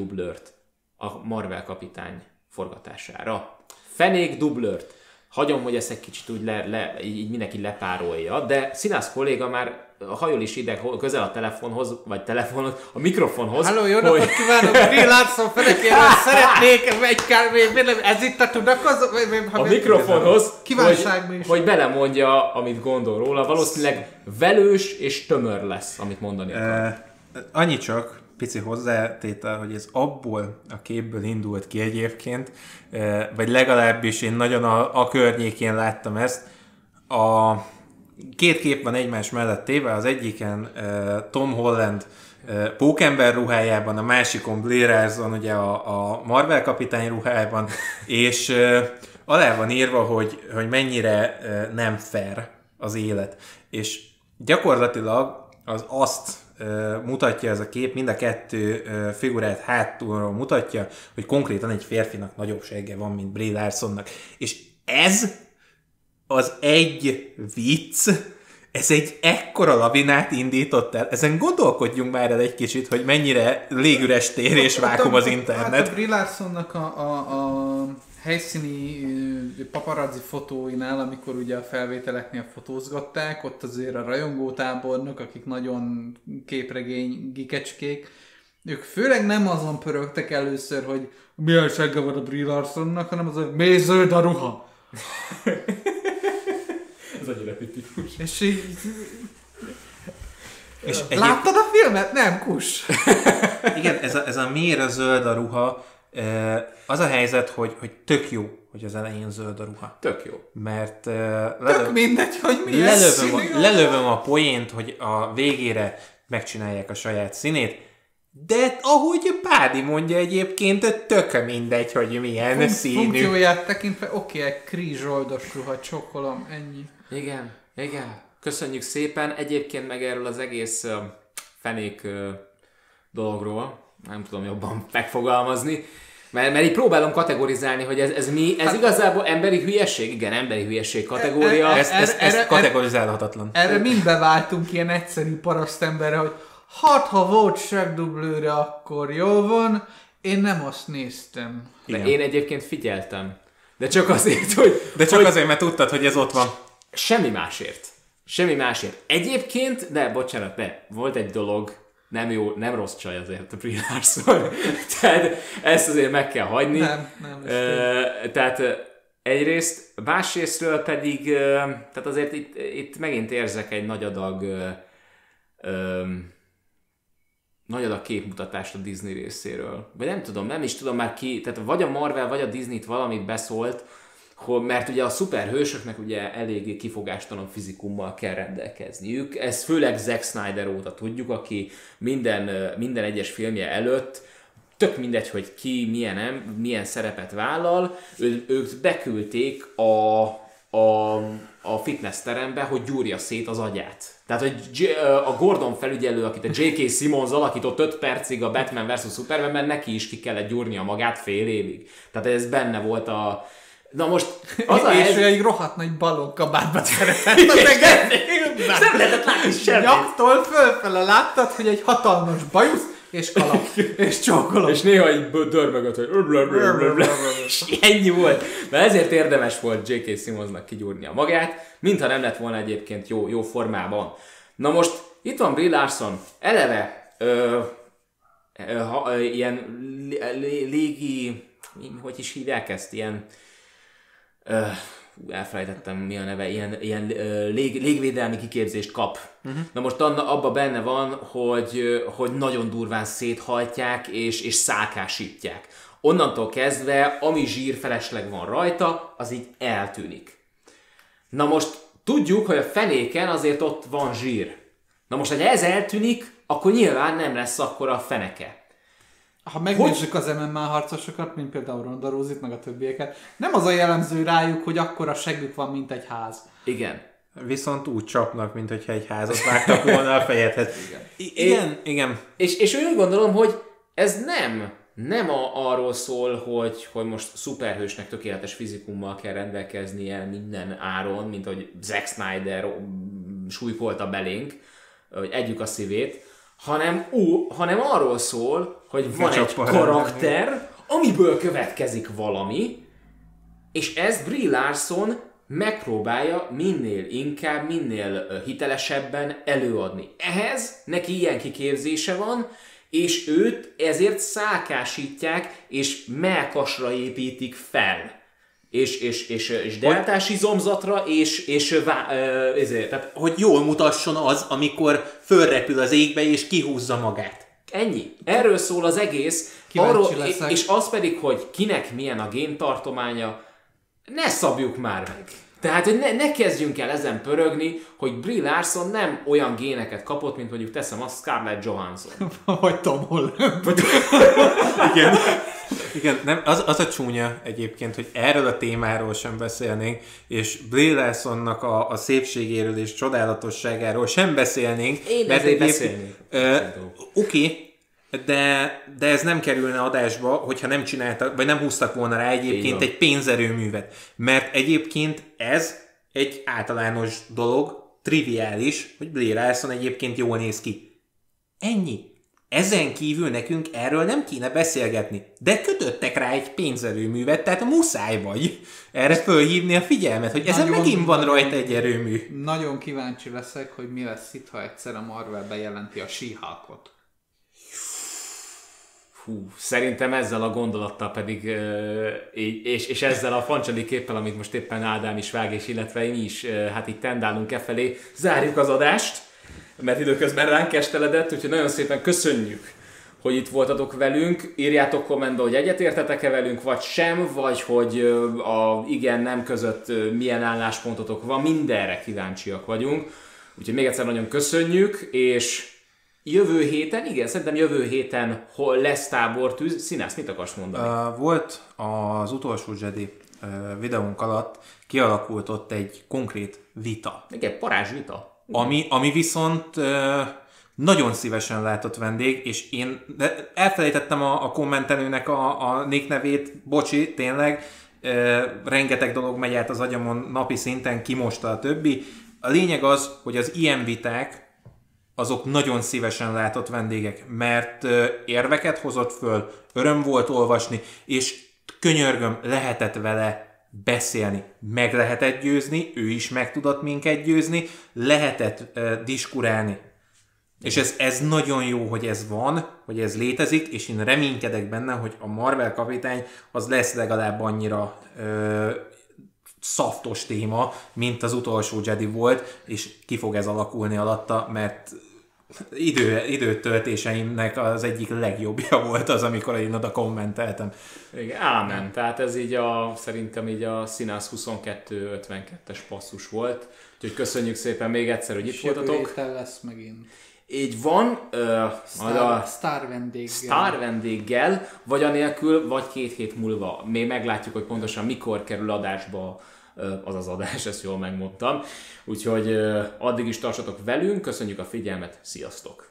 a Marvel kapitány forgatására. Fenék dublört. Hagyom, hogy ezt egy kicsit úgy le, le, így mindenki lepárolja, de színász kolléga már hajol is ide közel a telefonhoz, vagy telefonhoz, a mikrofonhoz. Halló, jó napot hogy... kívánok! Brie Larson felekéről szeretnék egy kávé, ez itt a tudakozó? A mikrofonhoz, hogy, hogy belemondja, amit gondol róla. Valószínűleg velős és tömör lesz, amit mondani akar. Uh, annyi csak, pici hozzátétel, hogy ez abból a képből indult ki egyébként, vagy legalábbis én nagyon a, a környékén láttam ezt. A, két kép van egymás mellett téve, az egyiken Tom Holland Pókember ruhájában, a másikon Blair Arson, ugye a, a Marvel kapitány ruhájában, és alá van írva, hogy, hogy mennyire nem fair az élet. És gyakorlatilag az azt mutatja ez a kép, mind a kettő figurát hátulról mutatja, hogy konkrétan egy férfinak nagyobb segge van, mint Brie Larsonnak. És ez az egy vicc, ez egy ekkora lavinát indított el. Ezen gondolkodjunk már el egy kicsit, hogy mennyire légüres tér és vákum az internet. Hát a Brie Larsonnak a, a, a helyszíni paparazzi fotóinál, amikor ugye a felvételeknél fotózgatták, ott azért a rajongótábornok, akik nagyon képregény gikecskék, ők főleg nem azon pörögtek először, hogy milyen segge van a Brie Larsonnak, hanem az, hogy mély zöld a ruha. Ez annyira tipikus. És így... És Láttad a filmet? Nem, kus. Igen, ez a, ez a mélyre zöld a ruha, az a helyzet, hogy, hogy tök jó, hogy az elején zöld a ruha. Tök jó. Mert uh, lelöv, tök mindegy, hogy mi lelövöm, a, lelövöm a poént, hogy a végére megcsinálják a saját színét, de ahogy Pádi mondja egyébként, tök mindegy, hogy milyen Fun- színű. Funkcióját tekintve, oké, okay, krízsoldos ruha, csokolom, ennyi. Igen, igen. Köszönjük szépen. Egyébként meg erről az egész uh, fenék uh, dologról, nem tudom jobban megfogalmazni, mert, mert így próbálom kategorizálni, hogy ez, ez mi, ez hát, igazából emberi hülyeség? Igen, emberi hülyeség kategória. Ez, ez, ez, ez kategorizálhatatlan. Erre mind beváltunk ilyen egyszerű parasztemberre, hogy hát ha volt segdublőre, akkor jó van, én nem azt néztem. De Igen. én egyébként figyeltem. De csak azért, hogy... De csak hogy... azért, mert tudtad, hogy ez ott van. Semmi másért. Semmi másért. Egyébként, de bocsánat, de volt egy dolog, nem jó, nem rossz csaj azért a Brie Larson. tehát ezt azért meg kell hagyni. Nem, nem. Uh, tehát egyrészt, másrésztről pedig, uh, tehát azért itt, itt megint érzek egy nagy adag uh, um, nagy adag képmutatást a Disney részéről. Vagy nem tudom, nem is tudom már ki, tehát vagy a Marvel, vagy a Disney-t valamit beszólt, mert ugye a szuperhősöknek ugye eléggé kifogástalan fizikummal kell rendelkezniük. Ezt főleg Zack Snyder óta tudjuk, aki minden, minden egyes filmje előtt tök mindegy, hogy ki milyen, milyen szerepet vállal, ő, ők beküldték a, a, a fitness terembe, hogy gyúrja szét az agyát. Tehát, hogy a Gordon felügyelő, akit a J.K. Simmons alakított 5 percig a Batman vs. Superman, neki is ki kellett gyúrnia magát fél évig. Tehát ez benne volt a, Na most az a És ő egy rohadt nagy balon kabátba szeretett az egész Nem lehetett látni semmit. Nyaktól fölfele láttad, hogy egy hatalmas bajusz, és kalap, és csókolom. És néha így dörmögött, hogy és ennyi volt. Mert ezért érdemes volt J.K. Simmonsnak kigyúrnia magát, mintha nem lett volna egyébként jó, jó formában. Na most itt van Brie Larson, eleve ö, ö, ha, ö, ilyen légi, hogy is hívják ezt, ilyen ö, elfelejtettem mi a neve, ilyen, ilyen lég, légvédelmi kiképzést kap. Uh-huh. Na most abban benne van, hogy, hogy nagyon durván széthajtják és, és szákásítják. Onnantól kezdve, ami zsír felesleg van rajta, az így eltűnik. Na most tudjuk, hogy a fenéken azért ott van zsír. Na most, hogy ez eltűnik, akkor nyilván nem lesz akkor a feneke. Ha megnézzük hogy... az MMA harcosokat, mint például Ronda Rousey-t, meg a többieket, nem az a jellemző rájuk, hogy akkor a segük van, mint egy ház. Igen. Viszont úgy csapnak, mint hogyha egy házat vágtak volna a fejedhez. Igen. I- igen, igen. És, és úgy gondolom, hogy ez nem nem a, arról szól, hogy, hogy most szuperhősnek tökéletes fizikummal kell rendelkeznie minden áron, mint hogy Zack Snyder súlykolta belénk, hogy együk a szívét, hanem, ú, hanem arról szól, hogy van egy karakter, amiből következik valami, és ez Brie Larson megpróbálja minél inkább, minél hitelesebben előadni. Ehhez neki ilyen kiképzése van, és őt ezért szákásítják, és melkasra építik fel és, és, és, és deltás izomzatra, és, és vá, ezért, tehát, hogy jól mutasson az, amikor fölrepül az égbe, és kihúzza magát. Ennyi. Erről szól az egész. Arról, és az pedig, hogy kinek milyen a géntartománya, ne szabjuk már meg. Tehát, hogy ne, ne kezdjünk el ezen pörögni, hogy Brie Larson nem olyan géneket kapott, mint mondjuk teszem a Scarlett Johansson. Vagy Tom Holland. Igen. Igen, nem, az, az a csúnya egyébként, hogy erről a témáról sem beszélnénk, és Brie Larsonnak a, a szépségéről és csodálatosságáról sem beszélnénk. Én mert ezért beszélnék. Oké, okay, de, de ez nem kerülne adásba, hogyha nem csináltak, vagy nem húztak volna rá egyébként egy pénzerőművet. Mert egyébként ez egy általános dolog, triviális, hogy Blair Larson egyébként jól néz ki. Ennyi. Ezen kívül nekünk erről nem kéne beszélgetni, de kötöttek rá egy pénzerőművet, tehát muszáj vagy erre fölhívni a figyelmet, hogy ezen nagyon, megint van rajta egy erőmű. Nagyon kíváncsi leszek, hogy mi lesz itt, ha egyszer a Marvel bejelenti a síhalkot. Hú, szerintem ezzel a gondolattal pedig, és, és ezzel a fancsali képpel, amit most éppen Ádám is vág, és illetve mi is, hát itt tendálunk e felé, zárjuk az adást mert időközben ránk esteledett, úgyhogy nagyon szépen köszönjük, hogy itt voltatok velünk. Írjátok kommentbe, hogy egyetértetek-e velünk, vagy sem, vagy hogy a igen-nem között milyen álláspontotok van. Mindenre kíváncsiak vagyunk. Úgyhogy még egyszer nagyon köszönjük, és jövő héten, igen, szerintem jövő héten hol lesz tábortűz. Színász, mit akarsz mondani? Uh, volt az utolsó Jedi uh, videónk alatt, kialakult ott egy konkrét vita. Igen, parázs vita. Ami, ami viszont nagyon szívesen látott vendég, és én de elfelejtettem a, a kommentelőnek a, a nick nevét, bocsi, tényleg, rengeteg dolog megy át az agyamon napi szinten, kimosta a többi. A lényeg az, hogy az ilyen viták, azok nagyon szívesen látott vendégek, mert érveket hozott föl, öröm volt olvasni, és könyörgöm, lehetett vele beszélni. Meg lehetett győzni, ő is meg tudott minket győzni, lehetett uh, diskurálni. És ez, ez nagyon jó, hogy ez van, hogy ez létezik, és én reménykedek benne, hogy a Marvel kapitány az lesz legalább annyira uh, szaftos téma, mint az utolsó Jedi volt, és ki fog ez alakulni alatta, mert idő, időtöltéseimnek az egyik legjobbja volt az, amikor én oda kommenteltem. Igen, ámen. Tehát ez így a, szerintem így a Színász 22-52-es passzus volt. Úgyhogy köszönjük szépen még egyszer, hogy itt voltatok. lesz megint. Így van, uh, Star, a Star vendéggel. Star vendéggel, vagy anélkül, vagy két hét múlva. Még meglátjuk, hogy pontosan mikor kerül adásba az az adás, ezt jól megmondtam. Úgyhogy addig is tartsatok velünk, köszönjük a figyelmet, sziasztok!